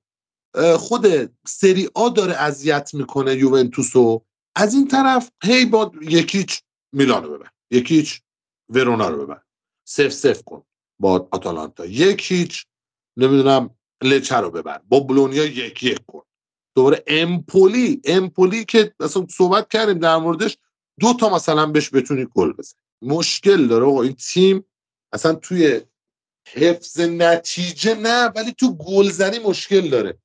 خود سری آ داره اذیت می‌کنه یوونتوسو. از این طرف هی با یکیچ میلانو ببر. یکیچ ورونا رو ببر. سف سف کن با آتالانتا. یکیچ نمی‌دونم لچه رو ببر. با بلونیا یک یک کن. دوباره امپولی امپولی که اصلا صحبت کردیم در موردش دو تا مثلا بهش بتونی گل بزن مشکل داره آقا. این تیم اصلا توی حفظ نتیجه نه ولی تو گلزنی مشکل داره.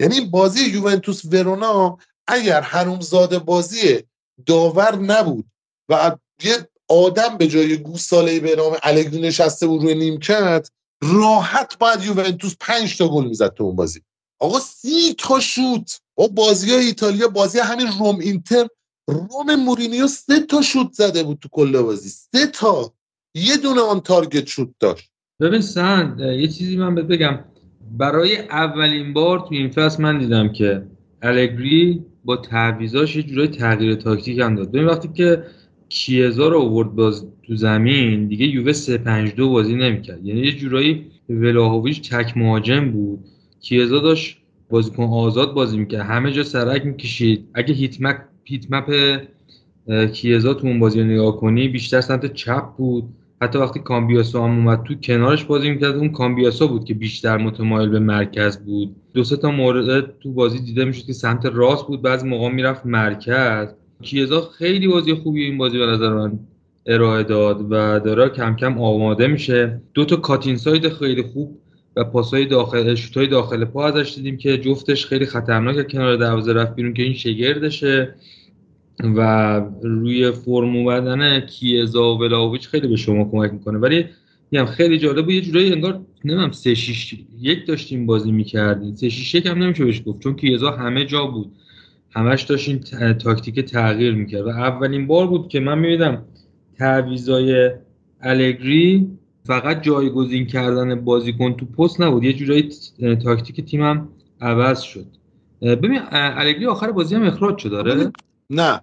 یعنی بازی یوونتوس ورونا اگر حرومزاده بازی داور نبود و یه آدم به جای گوساله به نام الگری نشسته بود روی نیمکت راحت باید یوونتوس پنج تا گل می‌زد تو اون بازی. آقا سی تا شوت. و بازی های ایتالیا بازی همین روم اینتر روم مورینیو سه تا شوت زده بود تو کل بازی. سه تا. یه دونه آن تارگت شوت داشت. ببین سند یه چیزی من بگم. برای اولین بار تو این فصل من دیدم که الگری با تعویزاش یه جورای تغییر تاکتیک هم داد. ببین وقتی که کیزا رو آورد باز تو زمین دیگه یووه 3 5 2 بازی نمی‌کرد. یعنی یه جورایی ولاهویچ تک مهاجم بود. کیزا داشت بازیکن آزاد بازی می‌کرد. همه جا سرک می‌کشید. اگه هیتمپ هیتمپ کیزا تو اون بازی نگاه کنی بیشتر سمت چپ بود. حتی وقتی کامبیاسو هم اومد تو کنارش بازی می‌کرد اون کامبیاسو بود که بیشتر متمایل به مرکز بود. دو سه تا مورد تو بازی دیده می‌شد که سمت راست بود بعضی موقع می‌رفت مرکز. کیزا خیلی بازی خوبی این بازی به نظر من ارائه داد و داره کم کم آماده میشه. دو تا کاتین ساید خیلی خوب و پاسای داخل شوتای داخل پا ازش دیدیم که جفتش خیلی خطرناک کنار دروازه رفت بیرون که این شگردشه. و روی فرم اومدن کیزا و ولاویچ خیلی به شما کمک می‌کنه. ولی میگم خیلی جالب بود یه جورایی انگار نمی‌دونم 3 6 یک داشتیم بازی می‌کردیم. 3 6 یک هم نمیشه بهش گفت چون کیزا همه جا بود. همش داشت تاکتیک تغییر می‌کرد. و اولین بار بود که من می‌بینم تعویضای الگری فقط جایگزین کردن بازیکن تو پست نبود. یه جورایی تاکتیک تیمم عوض شد. ببین الگری آخر بازی هم اخراج شد داره نه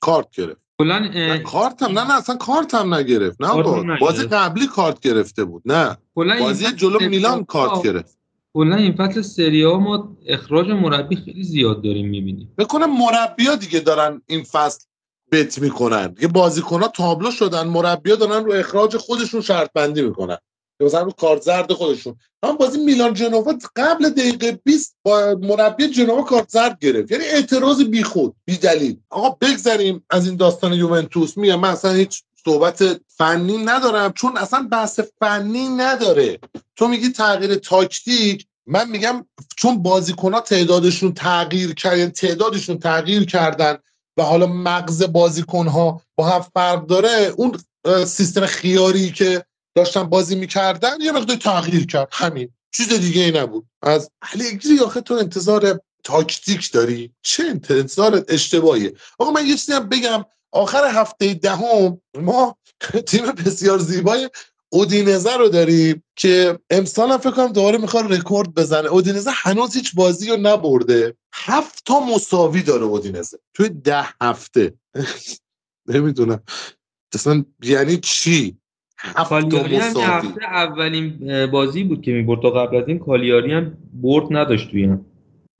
کارت گرفت. کلا کارت هم نه نه اصلا کارت هم نگرفت نه بازی قبلی کارت گرفته بود نه. بازی جلو میلان کارت گرفت. کلا این فصل سری ها ما اخراج مربی خیلی زیاد داریم می‌بینیم. بکنم مربی ها دیگه دارن این فصل بت می‌کنن. یه بازیکن ها تابلو شدن مربی ها دارن رو اخراج خودشون شرط بندی می‌کنن. مثلا رو کارت زرد خودشون. هم بازی میلان جنوا قبل دقیقه 20 با مربی جنوا کارت زرد گرفت. یعنی اعتراض بیخود بی دلیل آقا بگذریم از این داستان یوونتوس. میگم من اصلا هیچ صحبت فنی ندارم چون اصلا بحث فنی نداره. تو میگی تغییر تاکتیک. من میگم چون بازیکن ها تعدادشون تغییر کردن یعنی تعدادشون تغییر کردن و حالا مغز بازیکن ها با هم فرق داره اون سیستم خیاری که داشتن بازی می‌کردن یه مقدار تغییر کرد. همین. چیز دیگه ای نبود. از الگری آخه تو انتظار تاکتیک داری؟ چه انتظار اشتباهیه. آقا من یه چیزی هم بگم. آخر هفته دهم ما [laughs] تیم بسیار زیبای اودینزه رو داریم که امسال هم فکر کنم دوباره می‌خواد رکورد بزنه. اودینزه هنوز هیچ بازی رو نبرده. هفت تا مساوی داره اودینزه. توی ده هفته. [laughs] نمی‌دونم. اصلا یعنی چی؟ کالیاری هم هفته اولین بازی بود که می‌برد تا قبل از این کالیاری هم برد نداشت توی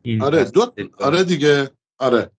این آره دو... آره دیگه آره.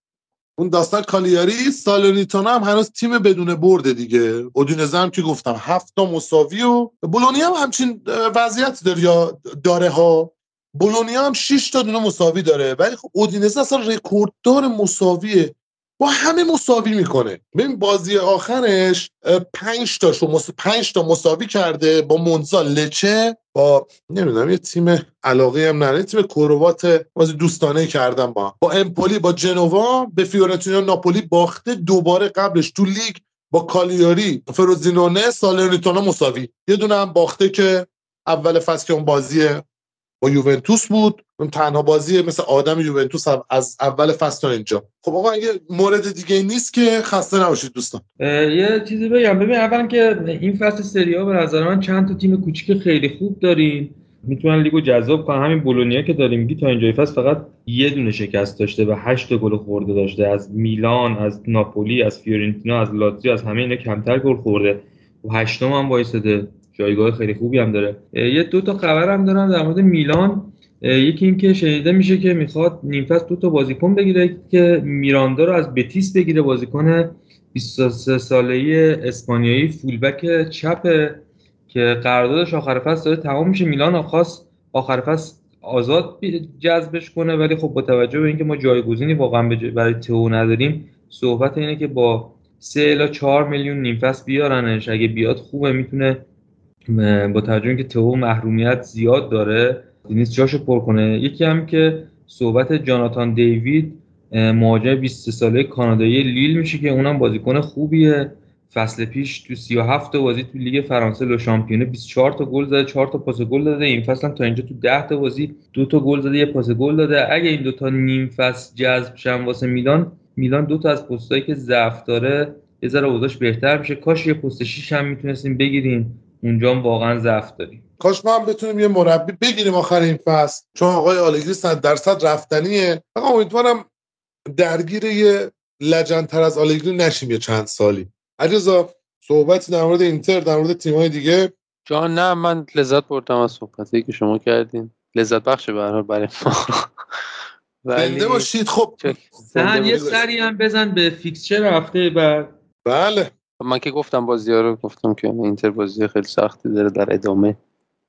اون داستان کالیاری سالونیتانا هم هنوز تیم بدون برده دیگه. اودینزه هم که گفتم هفت تا مساوی و بولونی هم همچین وضعیت داره یا داره ها بولونیا هم 6 تا دونه مساوی داره. ولی خب اودینزه اصلا رکورددار مساویه. با همه مساوی می‌کنه. ببین بازی آخرش پنج تا شو پنج تا مساوی کرده با مونزا. لچه با نمی‌دونم یه تیم علاقه هم نه تیم کروات بازی دوستانه کردم با. با امپولی با جنوا به فیورنتینا ناپولی باخته دوباره قبلش. تو لیگ با کالیاری فروزینونه سالرنیتونا مساوی. یه دونه هم باخته که اول فصل که اون بازی با یوونتوس بود. اون تنها بازی مثل آدم یوونتوس از اول فصل تا اینجا. خب آقا اگه مورد دیگه نیست که خسته نباشید دوستان. یه چیزی بگم. ببین اولا که این فصل سری به نظر من چند تا تیم کوچیک خیلی خوب داریم. می‌تونن لیگو جذاب کنن. همین بولونیا که داریم میگی تا اینجای فصل فقط یه دونه شکست داشته و هشت گل خورده داشته. از میلان از ناپولی از فیورنتینا از لاتزیو از همه اینا کمتر گل خورده. و هشتم هم وایساده. جایگاه خیلی خوبی هم داره. یه دو تا خبر دارم در مورد میلان. یکی اینکه شنیده میشه که می‌خواد نیم دو تا بازیکن بگیره که میراندا رو از بتیس بگیره بازیکن 23 ساله اسپانیایی فولبک چپ که قراردادش آخر فصل داره تمام میشه. میلان خاص آخر فصل آزاد جذبش کنه ولی خب با توجه به اینکه ما جایگزینی واقعا برای تو نداریم صحبت اینه که با 3 الی 4 میلیون نیم فصل بیارنش. اگه بیاد خوبه می‌تونه با توجه اینکه تو محرومیت زیاد داره نیست جاشو پر کنه. یکی هم که صحبت جاناتان دیوید مهاجم 23 ساله کانادایی لیل میشه که اونم بازیکن خوبیه. فصل پیش تو 37 تا بازی تو لیگ فرانسه لو شامپیونه 24 تا گل زده 4 تا پاس گل داده. این فصل هم تا اینجا تو 10 تا بازی دو تا گل زده یه پاس گل داده. اگه این دو تا نیم فصل جذب شن واسه میلان میلان دو تا از پستایی که ضعف داره یه ذره بهتر میشه. کاش یه پست 6 هم می‌تونستیم بگیریم. اونجا واقعا ضعف داریم. کاش ما هم بتونیم یه مربی بگیریم آخر این فصل. چون آقای آلگری صد درصد رفتنیه. فقط امیدوارم درگیر یه لجنتر از آلگری نشیم یه چند سالی. علیرضا صحبتی در مورد اینتر در مورد تیم‌های دیگه؟ جان نه من لذت بردم از صحبتی که شما کردین. لذت بخش به هر برای ما. [laughs] ولی باشید. خب یه سری هم بزن به fixture هفته بعد. بله. من که گفتم بازی ها رو گفتم که اینتر بازی خیلی سختی داره در ادامه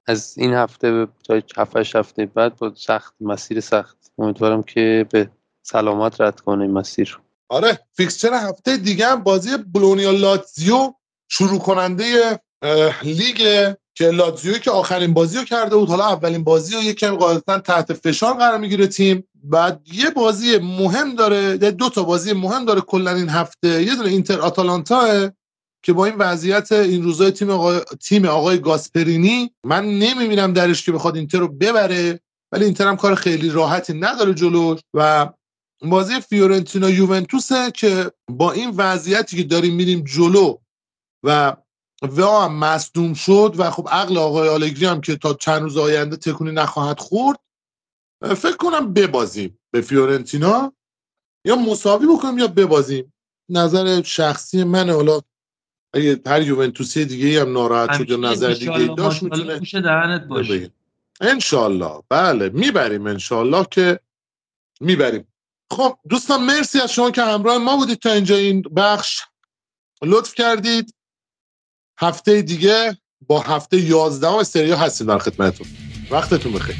از این هفته تا هفته هفته بعد با سخت مسیر سخت. امیدوارم که به سلامت رد کنه مسیر. آره fixture هفته دیگه هم بازی بولونیا لاتزیو شروع کننده لیگ که لاتزیو که آخرین بازی رو کرده بود. حالا اولین بازی رو یکم غالبا تحت فشار قرار می‌گیره تیم. بعد یه بازی مهم داره دو تا بازی مهم داره کلا این هفته. یه دونه اینتر آتالانتا که با این وضعیت این روزای تیم آقای, تیم آقای گاسپرینی من نمی‌بینم درش که بخواد اینتر رو ببره ولی اینتر هم کار خیلی راحتی نداره جلوش. و بازی فیورنتینا یوونتوسه که با این وضعیتی که داریم میریم جلو و و هم مصدوم شد و خب عقل آقای آلگری هم که تا چند روز آینده تکونی نخواهد خورد فکر کنم ببازیم به فیورنتینا. یا مساوی بکنیم یا ببازیم. نظر شخصی من حالا اگه هر یوونتوسی دیگه هم ناراحت شد یا نظر دیگه داشت می‌تونه دهنت باشه. انشالله بله می‌بریم انشالله که می‌بریم. خب دوستان مرسی از شما که همراه ما بودید تا اینجا. این بخش لطف کردید. هفته دیگه با هفته یازدهم سریا هستیم در خدمتتون. وقتتون بخیر.